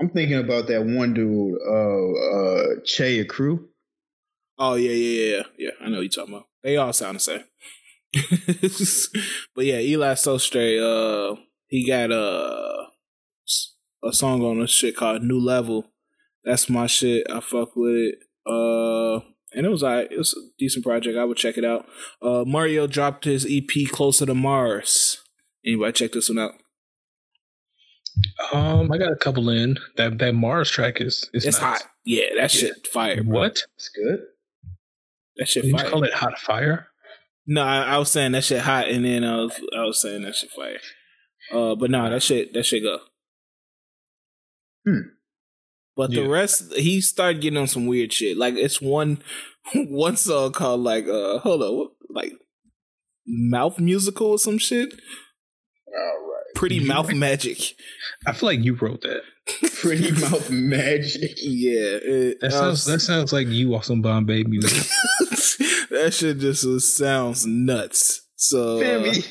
I'm thinking about that one dude, uh, uh, Che Crew. Oh yeah, yeah, yeah, yeah. I know you're talking about. They all sound the same. but yeah, Eli straight. Uh, he got uh, a song on a shit called New Level. That's my shit. I fuck with it. Uh, and it was alright. It was a decent project. I would check it out. Uh, Mario dropped his EP Closer to Mars. Anybody check this one out? Um, I got a couple in. That that Mars track is is It's nice. hot. Yeah, that shit fire. Bro. What? It's good. That shit You fire. call it hot fire? No, I, I was saying that shit hot, and then I was I was saying that shit fire. Uh, but no, that shit that shit go. Hmm. But the rest, he started getting on some weird shit. Like it's one one song called like uh hold on like mouth musical or some shit. All right. Pretty You- mouth magic. I feel like you wrote that. Pretty mouth magic. Yeah, it, That sounds was- that sounds like you off some Bombay music. that shit just was- sounds nuts. So uh, Family.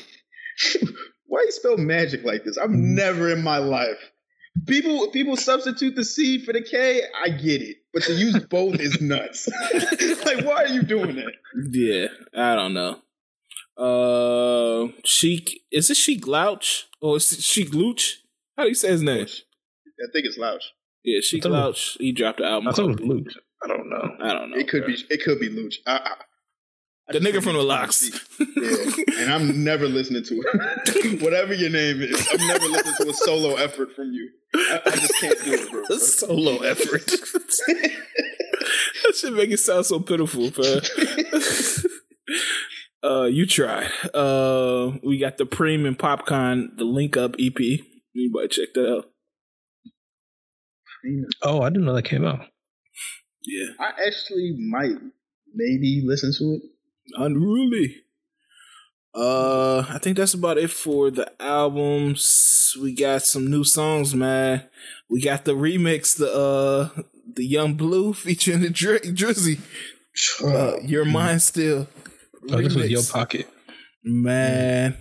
Why you spell magic like this? I've never in my life. People people substitute the C for the K. I get it, but to use both is nuts. like, why are you doing that? Yeah, I don't know. Uh, Sheek is it Sheek Louch or is it Sheek Luch? How do you say his name? I think it's Louch. Yeah, Sheik thought it was- Louch. He dropped the album. I thought it called- was Luke. I don't know. I don't know. It could bro. be. It could be Luch. I, I, I the nigga from the LOX. Yeah, and I'm never listening to it. Whatever your name is, I'm never listening to a solo effort from you. I, I just can't do it, bro. A solo effort. that should make it sound so pitiful, man. Uh, you try. Uh, we got the Preme and Popcaan, the Link Up EP. Anybody check that out? Oh, I didn't know that came out. Yeah, I actually might maybe listen to it. unruly. Uh, I think that's about it for the albums. We got some new songs, man. We got the remix, the uh, the Yung Bleu featuring the Dri- Drizzy. Uh, Your mind still. Oh, this was your pocket. Man.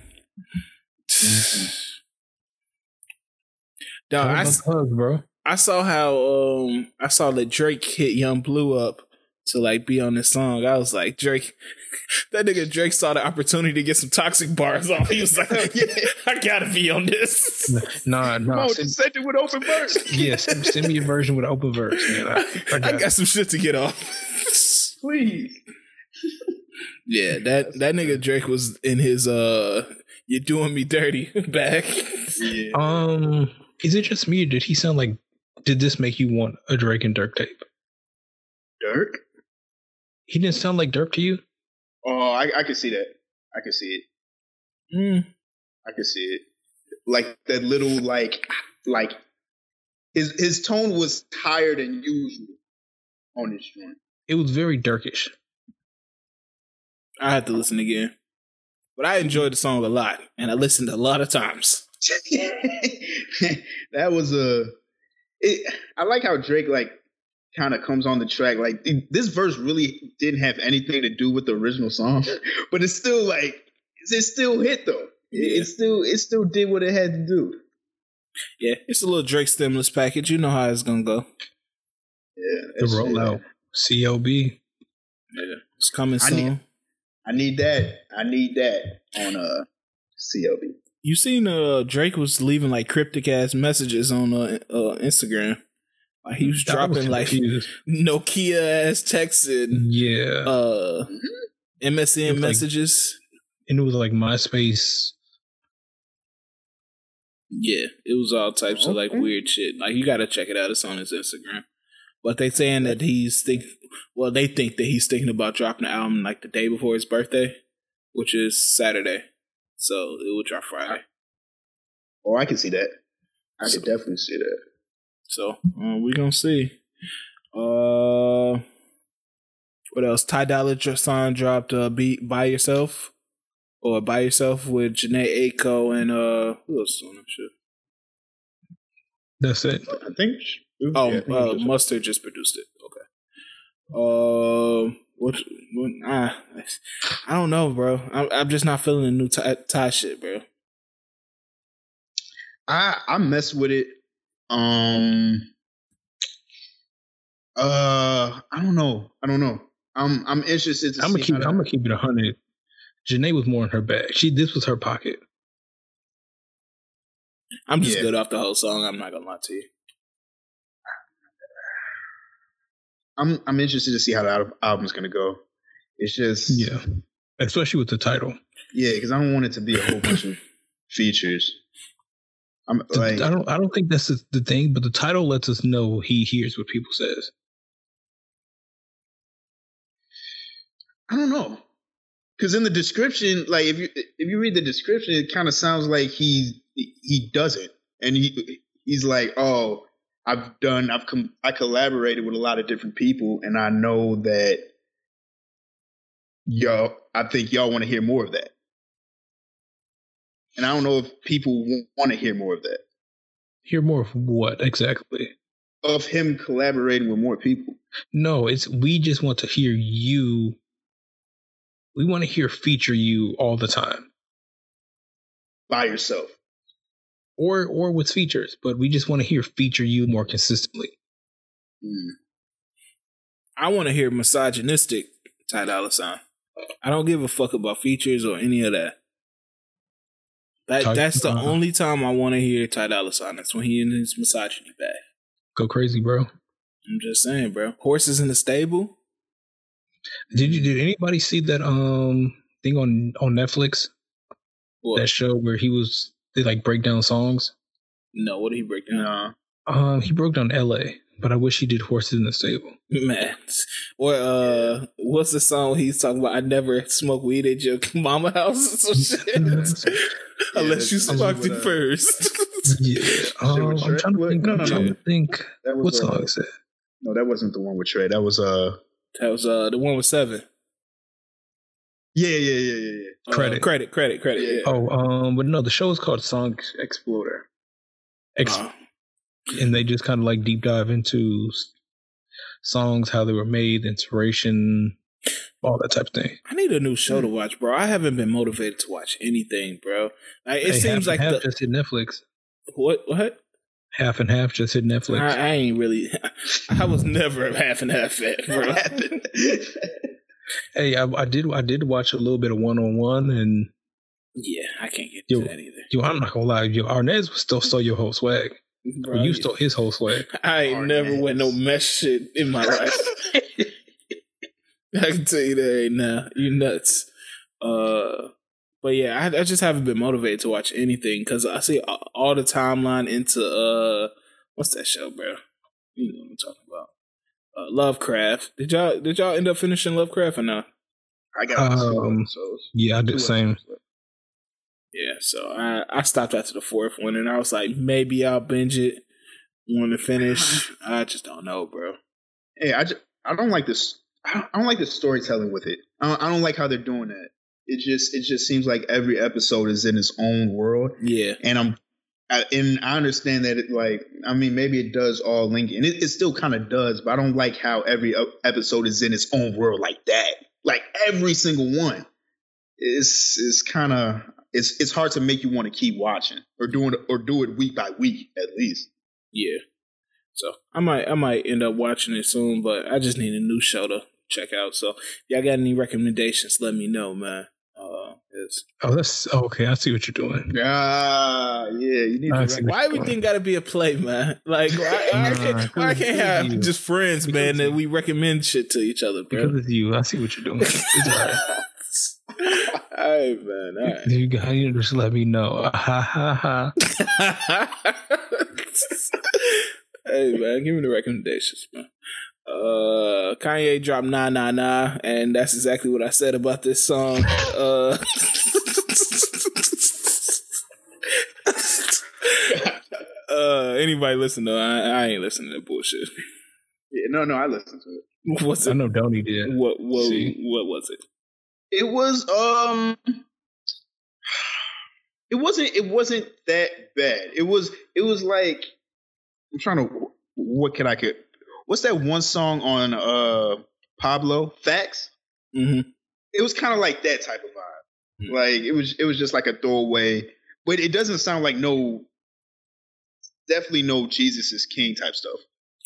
Dog, I, s- hugs, bro. I saw how um I saw that Drake hit Yung Bleu up to like be on this song. I was like, Drake, that nigga Drake saw the opportunity to get some toxic bars off. He was like, yeah, I gotta be on this. Nah, nah. No, send, send it with open verse. yeah, send, send, me a version with open verse, man. I, I, got, I got some shit to get off. Please. Yeah, that that nigga Drake was in his uh you're doing me dirty back. Yeah. Um is it just me or did he sound like did this make you want a Drake and Durk tape? Durk? He didn't sound like Durk to you? Oh, I, I can see that. I can see it. Mm. I can see it. Like that little like like his his tone was higher than usual on this joint. It was very Durkish. I have to listen again. But I enjoyed the song a lot, and I listened a lot of times. that was a. It, I like how Drake like kind of comes on the track. Like it, this verse really didn't have anything to do with the original song, but it's still like it still hit though. Yeah. It still it still did what it had to do. Yeah, it's a little Drake stimulus package. You know how it's gonna go. Yeah, the rollout. COB. Yeah, it's coming soon. I need, I need that. I need that on uh COB. You seen uh Drake was leaving like cryptic ass messages on uh, uh Instagram. Like he was dropping was like Nokia ass texts and yeah, uh MSN messages. Like, and it was like MySpace. Yeah, it was all types okay. of like weird shit. Like you got to check it out. It's on his Instagram. But they saying that he's think well, they think that he's thinking about dropping the album like the day before his birthday, which is Saturday. So it will drop Friday. Oh, I can see that. I so, can definitely see that. So uh, we're gonna see. Uh, what else? Ty Dolla Sign dropped uh, "Beat by Yourself" or "By Yourself" with Jhené Aiko and uh, who else on that shit? That's it. I think. Oh, yeah, uh, Mustard just produced it. Okay. Uh, what? what ah, I don't know, bro. I'm, I'm just not feeling the new Ty, Ty shit, bro. I I mess with it. Um. Uh, I don't know. I don't know. I'm I'm interested. I'm gonna keep. I'm gonna keep it a hundred. Jhené was more in her bag. She this was her pocket. I'm just yeah. good off the whole song. I'm not gonna lie to you. I'm I'm interested to see how the album's gonna go. It's just yeah, especially with the title. Yeah, because I don't want it to be a whole bunch of features. I'm like, I don't I don't think that's the thing, but the title lets us know he hears what people says. I don't know, because in the description, like if you if you read the description, it kind of sounds like he he doesn't, and he he's like, oh, I've done, I've com- I collaborated with a lot of different people, and I know that y'all, I think y'all want to hear more of that. And I don't know if people want to hear more of that. Hear more of what exactly? Of him collaborating with more people. No, it's we just want to hear you. We want to hear feature you all the time. By yourself or or with features, but we just want to hear feature you more consistently. Mm. I want to hear misogynistic Ty Dolla Sign. I don't give a fuck about features or any of that. That Ty, that's the uh, only time I want to hear Ty Dolla Sign. That's when he in his misogyny bag. Go crazy, bro. I'm just saying, bro. Horses in the stable. Did you? Did anybody see that um thing on on Netflix? What? That show where he was they like break down songs? No, what did he break down? No. Um, he broke down L.A., but I wish he did Horses in the Stable. Man, or uh, what's the song he's talking about? I never smoke weed at your mama house or some shit. yeah, Unless you smoked it first. yeah, um, I'm trying to think. No, no, no. think. That was, what song uh, is that? No, that wasn't the one with Trey. That was uh. That was uh the one with seven. Yeah, yeah, yeah, yeah, yeah. Credit, uh, credit, credit, credit. Yeah. Oh, um, but no, the show is called Song Exploder. Ex- uh And they just kind of like deep dive into songs, how they were made, inspiration, all that type of thing. I need a new show to watch, bro. I haven't been motivated to watch anything, bro. Like, it seems like have the, just hit Netflix. What? What? half and half just hit Netflix. I, I ain't really. I was never a half and half fan, bro. Hey, I, I, did. I did watch a little bit of one on one, and yeah, I can't get yo, that either. Yo, I'm not gonna lie. Yo, Arnaz still stole your whole swag. Bro, you stole his whole swag. I ain't Arnaz. never went no mesh shit in my life. I can tell you that right now. You nuts. Uh, but yeah, I, I, just haven't been motivated to watch anything because I see all the timeline into uh, what's that show, bro? You know what I'm talking about. Uh, Lovecraft. Did y'all did y'all end up finishing Lovecraft or not? I got um, yeah, I did the same. Yeah, so I I stopped after the fourth one, and I was like, maybe I'll binge it. Want to finish? I just don't know, bro. Hey, I just, I don't like this. I don't, I don't like the storytelling with it. I don't, I don't like how they're doing that. It just it just seems like every episode is in its own world. Yeah, and I'm I, and I understand that it like I mean maybe it does all link and it, it still kind of does, but I don't like how every episode is in its own world like that. Like every single one is is kind of it's it's hard to make you want to keep watching or doing or do it week by week at least. Yeah. So I might I might end up watching it soon, but I just need a new show to check out. So y'all got any recommendations? Let me know, man. Uh, oh, that's okay. I see what you're doing. Ah, yeah. You need to why everything got to be a play, man? Like, why, why, can't, why I can't have you. just friends, because man, that we recommend shit to each other, bro? Because of you, I see what you're doing. It's all right. all right, man. All right. You got you just let me know. Ha ha ha. hey man, give me the recommendations, man. Uh, Kanye dropped "Nah Nah Nah," and that's exactly what I said about this song. Uh, uh, anybody listen to? I, I ain't listening to that bullshit. Yeah, no, no, I listened to it. What's it? I know Donnie did. What? What? What was it? It was um. It wasn't. It wasn't that bad. It was. It was like I'm trying to. What can I get? What's that one song on uh Pablo Facts? Mm-hmm. It was kind of like that type of vibe. Mm-hmm. Like it was it was just like a throwaway, but it doesn't sound like no definitely no Jesus is King type stuff.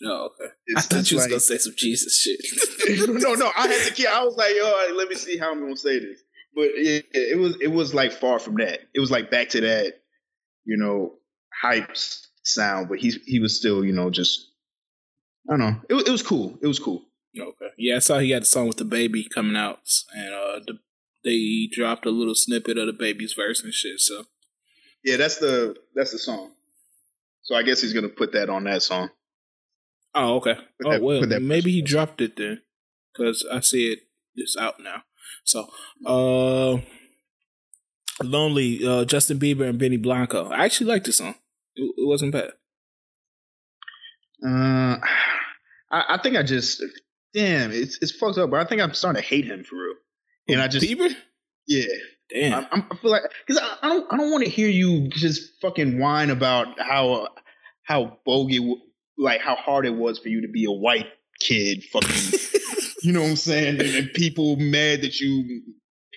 Oh, okay. It's, I thought you was gonna say some Jesus shit. no, no, I had to keep. I was like, oh, let me see how I'm gonna say this. But it, it was it was like far from that. It was like back to that, you know, hype sound. But he he was still, you know, just I don't know. It, it was cool. It was cool. Okay. Yeah, I saw he had a song with the baby coming out, and uh, the, they dropped a little snippet of the baby's verse and shit. So. Yeah, that's the that's the song. So I guess he's gonna put that on that song. Oh, okay. Put oh that, well, maybe he dropped it then, because I see it. It's out now. So, uh, lonely. Uh, Justin Bieber and Benny Blanco. I actually liked the song. It, it wasn't bad. Uh, I, I, think I just damn it's it's fucked up, but I think I'm starting to hate him for real. And I just Bieber? Yeah. Damn. I, I feel like because I, I, don't I don't want to hear you just fucking whine about how how bogey like how hard it was for you to be a white kid fucking you know what I'm saying and, and, people mad that you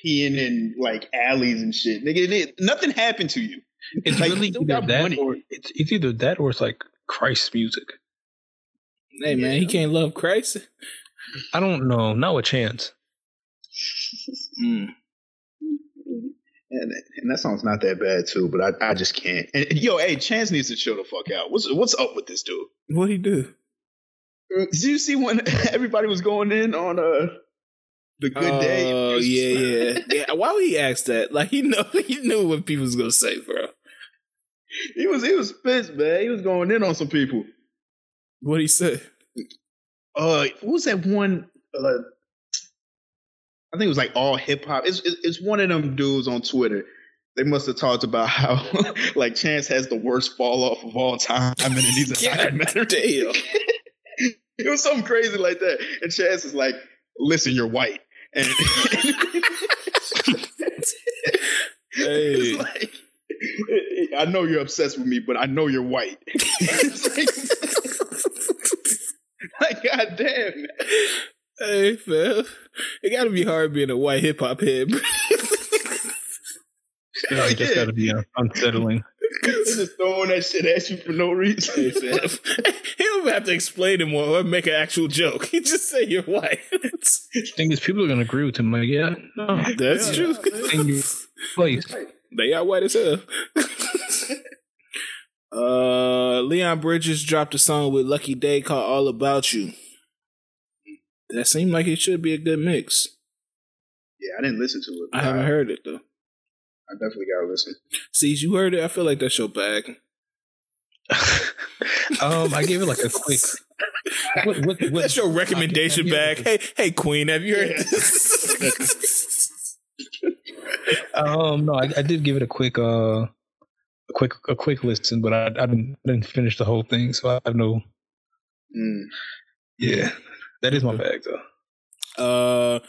peeing in like alleys and shit nigga it, nothing happened to you it's like, really either that money. or it's, it's either that or it's like Christ music Hey man, he can't love Christ. I don't know. Not a chance. mm. And, and that song's not that bad too, but I, I just can't. And, and, yo, hey, Chance needs to chill the fuck out. What's what's up with this dude? What he do? Uh, did you see when everybody was going in on uh the good uh, day? Oh yeah, yeah, yeah. Why would he ask that? Like he know he knew what people was gonna say, bro. He was he was pissed, man. He was going in on some people. What he say? Uh, what was that one? Uh, I think it was like all hip hop. It's, it's one of them dudes on Twitter. They must have talked about how like Chance has the worst fall off of all time, I and then he's a documentary. Damn. it was something crazy like that, and Chance is like, "Listen, you're white," and hey. Like, I know you're obsessed with me, but I know you're white. like, god damn. Hey, fam. It gotta be hard being a white hip hop head. yeah, it just gotta be uh, unsettling. just throwing that shit at you for no reason. he don't have to explain it more or make an actual joke. He just say you're white. thing is, people are gonna agree with him. Like, yeah, no, that's yeah, true. Yeah. Place. They are white as hell. Uh, Leon Bridges dropped a song with Lucky Daye called "All About You." That seemed like it should be a good mix. Yeah, I didn't listen to it. I haven't heard it though. I definitely gotta listen. See, you heard it. I feel like that's your bag. um, I gave it like a quick. What, what, what, that's your recommendation bag. Hey, hey, Queen, have you heard this? um, no, I, I, did give it a quick, uh, a quick, a quick listen, but I, I didn't, didn't finish the whole thing, so I have no. Mm. Yeah, that is my bag though. Uh,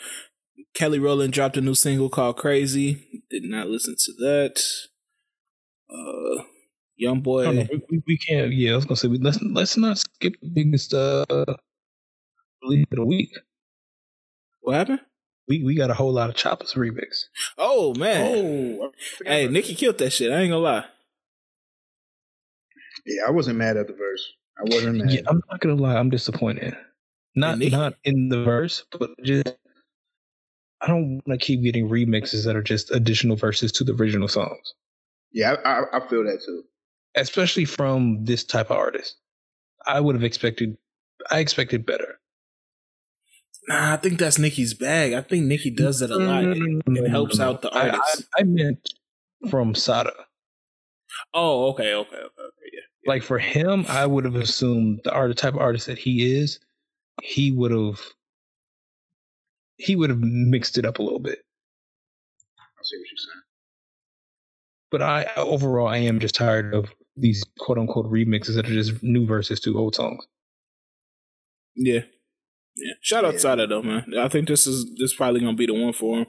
Kelly Rowland dropped a new single called "Crazy." Did not listen to that. Uh, YoungBoy. we, we, can't. Yeah, I was gonna say let's let's not skip the biggest uh release of the week. What happened? We we got a whole lot of Choppas remix. Oh man! Oh, hey, Nicki killed that shit. I ain't gonna lie. Yeah, I wasn't mad at the verse. I wasn't mad. Yeah, I'm not gonna lie. I'm disappointed. Not not in the verse, but just I don't want to keep getting remixes that are just additional verses to the original songs. Yeah, I, I feel that too. Especially from this type of artist. I would have expected, I expected better. Nah, I think that's Nicki's bag. I think Nicki does that a lot. It, it mm-hmm. helps out the artist. I, I, I, meant from Sada. Oh, okay, okay, okay, okay, yeah. Like for him, I would have assumed the art, type of artist that he is, he would have he would have mixed it up a little bit. I see what you're saying. But I overall I am just tired of these quote unquote remixes that are just new verses to old songs. Yeah. Yeah. Shout out yeah. Sada though, man. I think this is this is probably gonna be the one for him.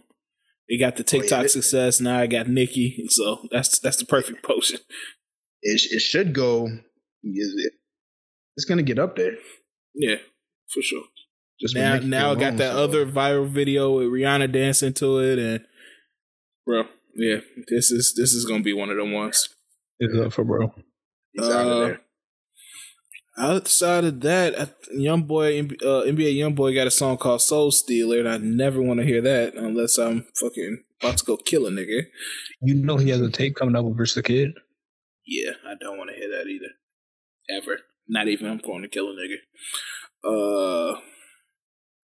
He got the TikTok oh, yeah. success. Now I got Nicki, so that's that's the perfect potion. It it should go. It's gonna get up there. Yeah, for sure. Just now, now I got that so. other viral video with Rihanna dancing to it, and bro, yeah, this is this is gonna be one of them ones. It's up for bro. He's uh, out of there. Outside of that, young boy, uh, NBA YoungBoy got a song called Soul Stealer, and I never want to hear that unless I'm fucking about to go kill a nigga. You know he has a tape coming up with Rich the Kid. Yeah, I don't want to hear that either, ever. Not even I'm going to kill a nigga. Uh,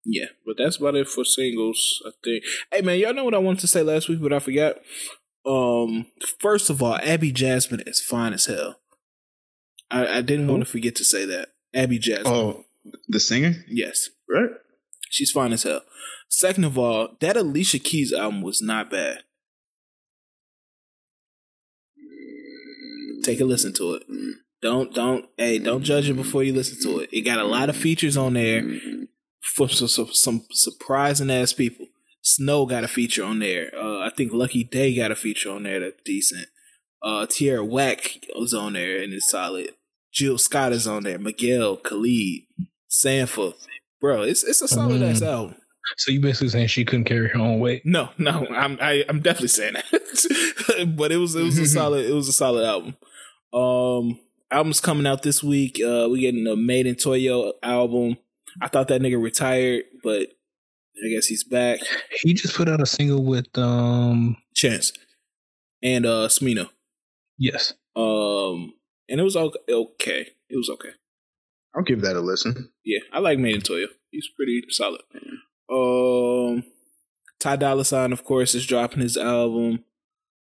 yeah, but that's about it for singles. I think. Hey man, y'all know what I wanted to say last week, but I forgot. Um, first of all, Abby Jasmine is fine as hell. I, I didn't want to forget to say that. Abby Jasmine. Oh, the singer? Yes. Right. She's fine as hell. Second of all, that Alicia Keys album was not bad. Take a listen to it. Don't don't hey don't judge it before you listen to it. It got a lot of features on there for some, some, surprising ass people. Snoh got a feature on there. Uh, I think Lucky Daye got a feature on there that's decent. Uh, Tierra Whack was on there and it's solid. Jill Scott is on there. Miguel, Khalid, Sampha. Bro, it's it's a solid ass mm. album. So you basically saying she couldn't carry her own weight? No, no, I'm I, am i am definitely saying that. but it was it was a solid it was a solid album. Um, albums coming out this week. Uh, we getting a Madeintyo album. I thought that nigga retired, but I guess he's back. He just put out a single with um Chance and uh Smino. Yes. Um, and it was okay. It was okay. I'll give that a listen. Yeah, I like Madeintyo. He's pretty solid. Um, Ty Dolla Sign, of course, is dropping his album.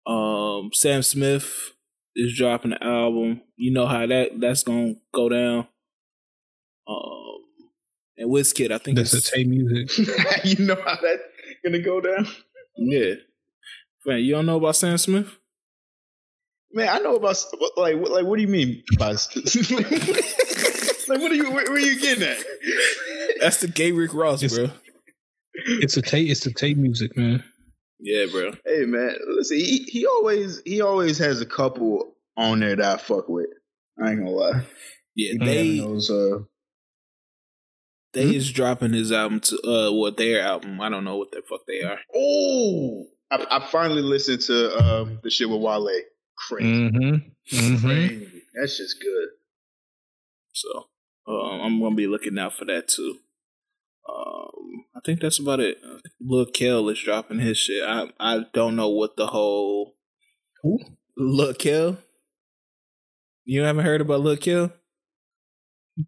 Um, Sam Smith is dropping the album. You know how that that's gonna go down. Um, and Wizkid, I think that's the same music. you know how that's gonna go down. Yeah, man, you don't know about Sam Smith? Man, I know about like like what do you mean by like what are you where, where are you getting at? That's the gay Rick Ross, it's, bro. It's a tape. It's the tape music, man. Yeah, bro. Hey, man. Listen, he, he always he always has a couple on there that I fuck with. I ain't gonna lie. Yeah, they those uh they mm-hmm. is dropping his album to uh what their album. I don't know what the fuck they are. Oh, I, I finally listened to um the shit with Wale. crazy. Mm-hmm. Mm-hmm. crazy. That's just good. So um, I'm gonna be looking out for that too. Um, I think that's about it. Lil Kel is dropping his shit. I I don't know what the whole Who? Lil Kel. You haven't heard about Lil Kel?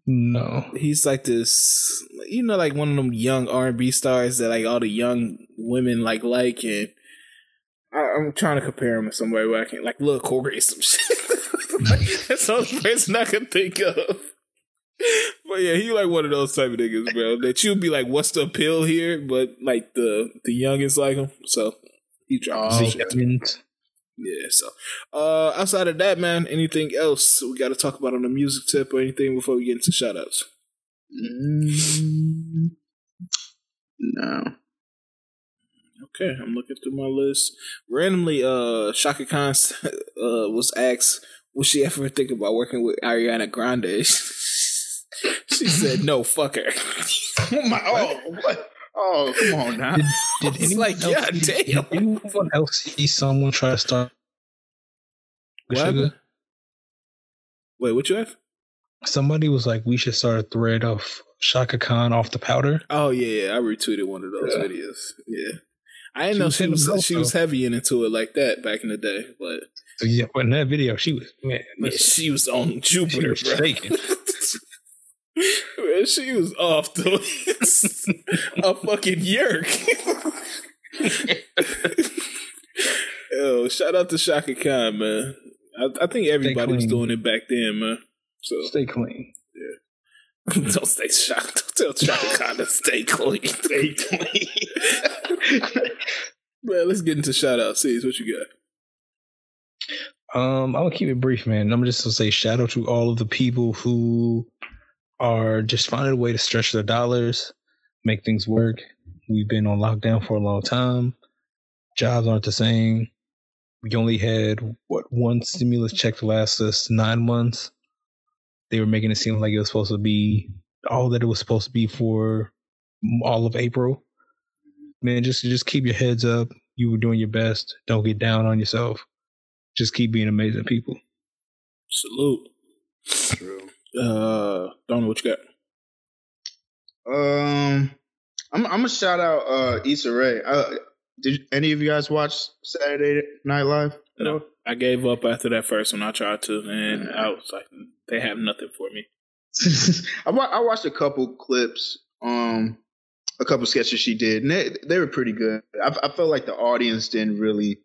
No. He's like this, you know, like one of them young R and B stars that like all the young women like like, and I, am trying to compare him to somebody where I can like Lil Corey or some shit. that's the only person I can think of. But yeah, he like one of those type of niggas, bro. That you'd be like, "What's the appeal here?" But like the the youngest like him, so he dropped oh, Yeah, so uh outside of that, man, anything else we got to talk about on the music tip or anything before we get into shoutouts? Mm, no. Okay, I'm looking through my list. Randomly, uh, Chaka Khan uh, was asked, "Would she ever think about working with Ariana Grande?" she said, "No, fuck her." oh my! Oh, what? Oh, come on now. Did, did anyone like, else, yeah, did. Did anyone else see someone try to start what sugar? Wait, what you have? Somebody was like, "We should start a thread of Chaka Khan off the powder." Oh yeah, yeah. I retweeted one of those yeah. videos. Yeah, I didn't she know she was she was heavy into it like that back in the day, but yeah, but in that video, she was man, man she was on Jupiter, she was shaking. Man, she was off though. a fucking yerk. Yo, shout out to Chaka Khan, man. I, I think everybody was doing it back then, man. So stay clean. Yeah. don't stay shocked. Don't tell Chaka Khan to stay clean. Stay clean. man, let's get into shout out. See what you got. Um, I'm gonna keep it brief, man. I'm just gonna say shout out to all of the people who are just finding a way to stretch their dollars, make things work. We've been on lockdown for a long time. Jobs aren't the same. We only had what one stimulus check to last us nine months. They were making it seem like it was supposed to be all that it was supposed to be for all of April. Man, just just keep your heads up. You were doing your best. Don't get down on yourself. Just keep being amazing people. Salute. True. Uh, don't know what you got. Um, I'm I'm gonna shout out uh Issa Rae. Uh, did any of you guys watch Saturday Night Live? No, I gave up after that first one. I tried to, and I was like, they have nothing for me. I, I watched a couple clips, um, a couple sketches she did, and they they were pretty good. I, I felt like the audience didn't really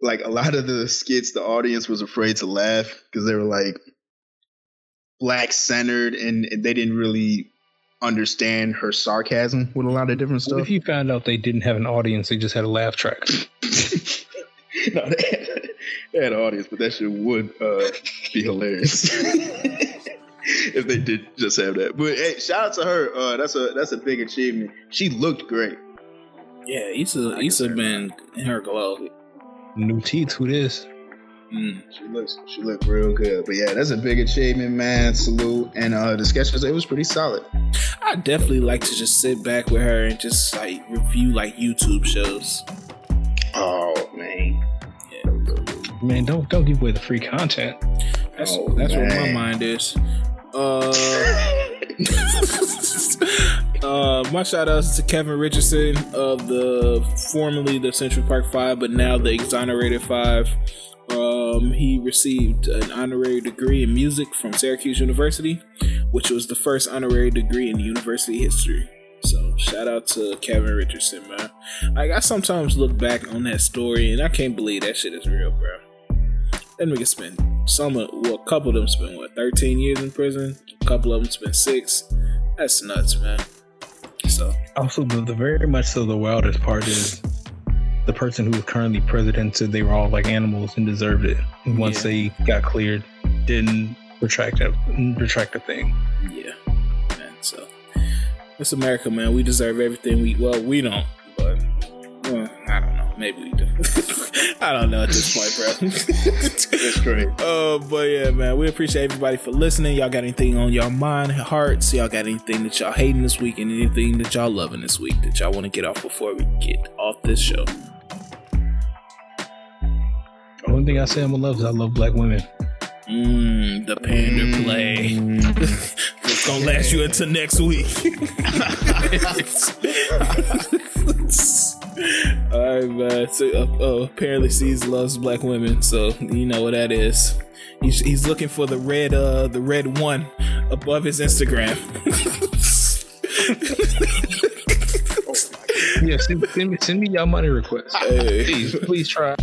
like a lot of the skits. The audience was afraid to laugh because they were like, black centered and they didn't really understand her sarcasm with a lot of different stuff. What if you found out they didn't have an audience, they just had a laugh track? no, they had, they had, an audience, but that shit would uh, be hilarious if they did just have that. But hey, shout out to her. Uh, that's a that's a big achievement. She looked great. Yeah, Issa Issa been in her glow. New teeth. Who this? Mm. She looks she looked real good. But yeah, that's a big achievement, man. Salute. And uh the sketch was it was pretty solid. I definitely like to just sit back with her and just like review like YouTube shows. Oh man. Yeah. Man, don't don't give away the free content. That's oh, that's man. where my mind is. Uh Uh, my shout outs to Kevin Richardson of the formerly the Central Park Five, but now the Exonerated Five. Um, he received an honorary degree in music from Syracuse University, which was the first honorary degree in university history. So shout out to Kevin Richardson, man. Like I sometimes look back on that story and I can't believe that shit is real, bro. That nigga spent some, of well, a couple of them spent what, 13 years in prison. A couple of them spent six. That's nuts, man. So also the, the very much so the wildest part is the person who was currently president said they were all like animals and deserved it. And once yeah. they got cleared, didn't retract a retract a thing. Yeah, man. So it's America, man. We deserve everything. We well, we don't, Maybe we do. I don't know at this point, bro. That's great. Oh, uh, but yeah, man. We appreciate everybody for listening. Y'all got anything on your mind, hearts? Y'all got anything that y'all hating this week, and anything that y'all loving this week that y'all want to get off before we get off this show? The only thing I say I'm in love is I love black women. Mmm, the pander mm. play. it's gonna last you until next week. All right, man. So, uh, uh, apparently, C's loves black women, so you know what that is. He's, he's looking for the red, uh, the red one above his Instagram. yeah, send, send, me send me your money request. Hey. Please, please try.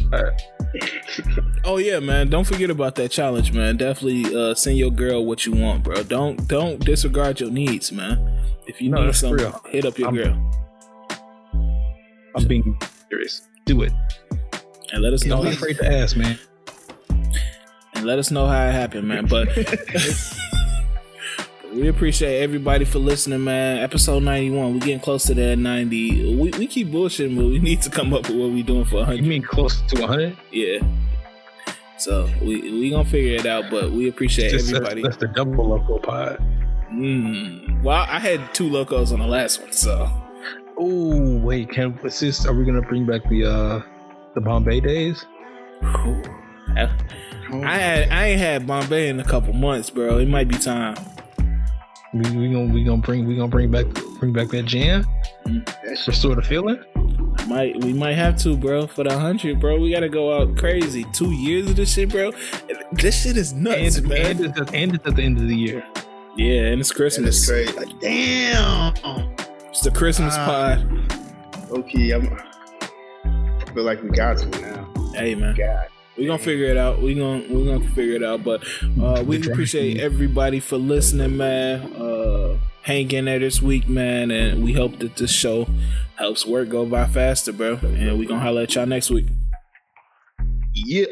oh yeah, man! Don't forget about that challenge, man. Definitely uh, send your girl what you want, bro. Don't don't disregard your needs, man. If you no, need something, real. hit up your I'm, girl. I'm being serious. Do it, and let us know. Don't be afraid to ask, man. And let us know how it happened, man. But we appreciate everybody for listening, man. Episode 91. We're getting close to that 90. We, we keep bullshitting, but we need to come up with what we're doing for 100. You mean close to 100? Yeah. So we we gonna figure it out, but we appreciate Just everybody. That's, that's, the double loco pod. Mm. Well, I had two locos on the last one, so. Oh wait, can assist? Are we gonna bring back the uh the Bombay days? I, I had I ain't had Bombay in a couple months, bro. It might be time. We, we gonna we gonna bring we gonna bring back bring back that jam. Mm. Restore the feeling. Might we might have to, bro, for the hundred, bro. We gotta go out crazy. Two years of this shit, bro. This shit is nuts, and, man. And it's, at, and it's at the end of the year. Yeah, and it's Christmas. Great. Like, damn. It's the Christmas uh, pod. Okay, I'm. I feel like we got to now. Hey, man. God. We gonna figure it out. We gonna we gonna figure it out. But uh, we appreciate everybody for listening, man. Uh, hang in there this week, man, and we hope that this show helps work go by faster, bro. And we gonna holler at y'all next week. Yep.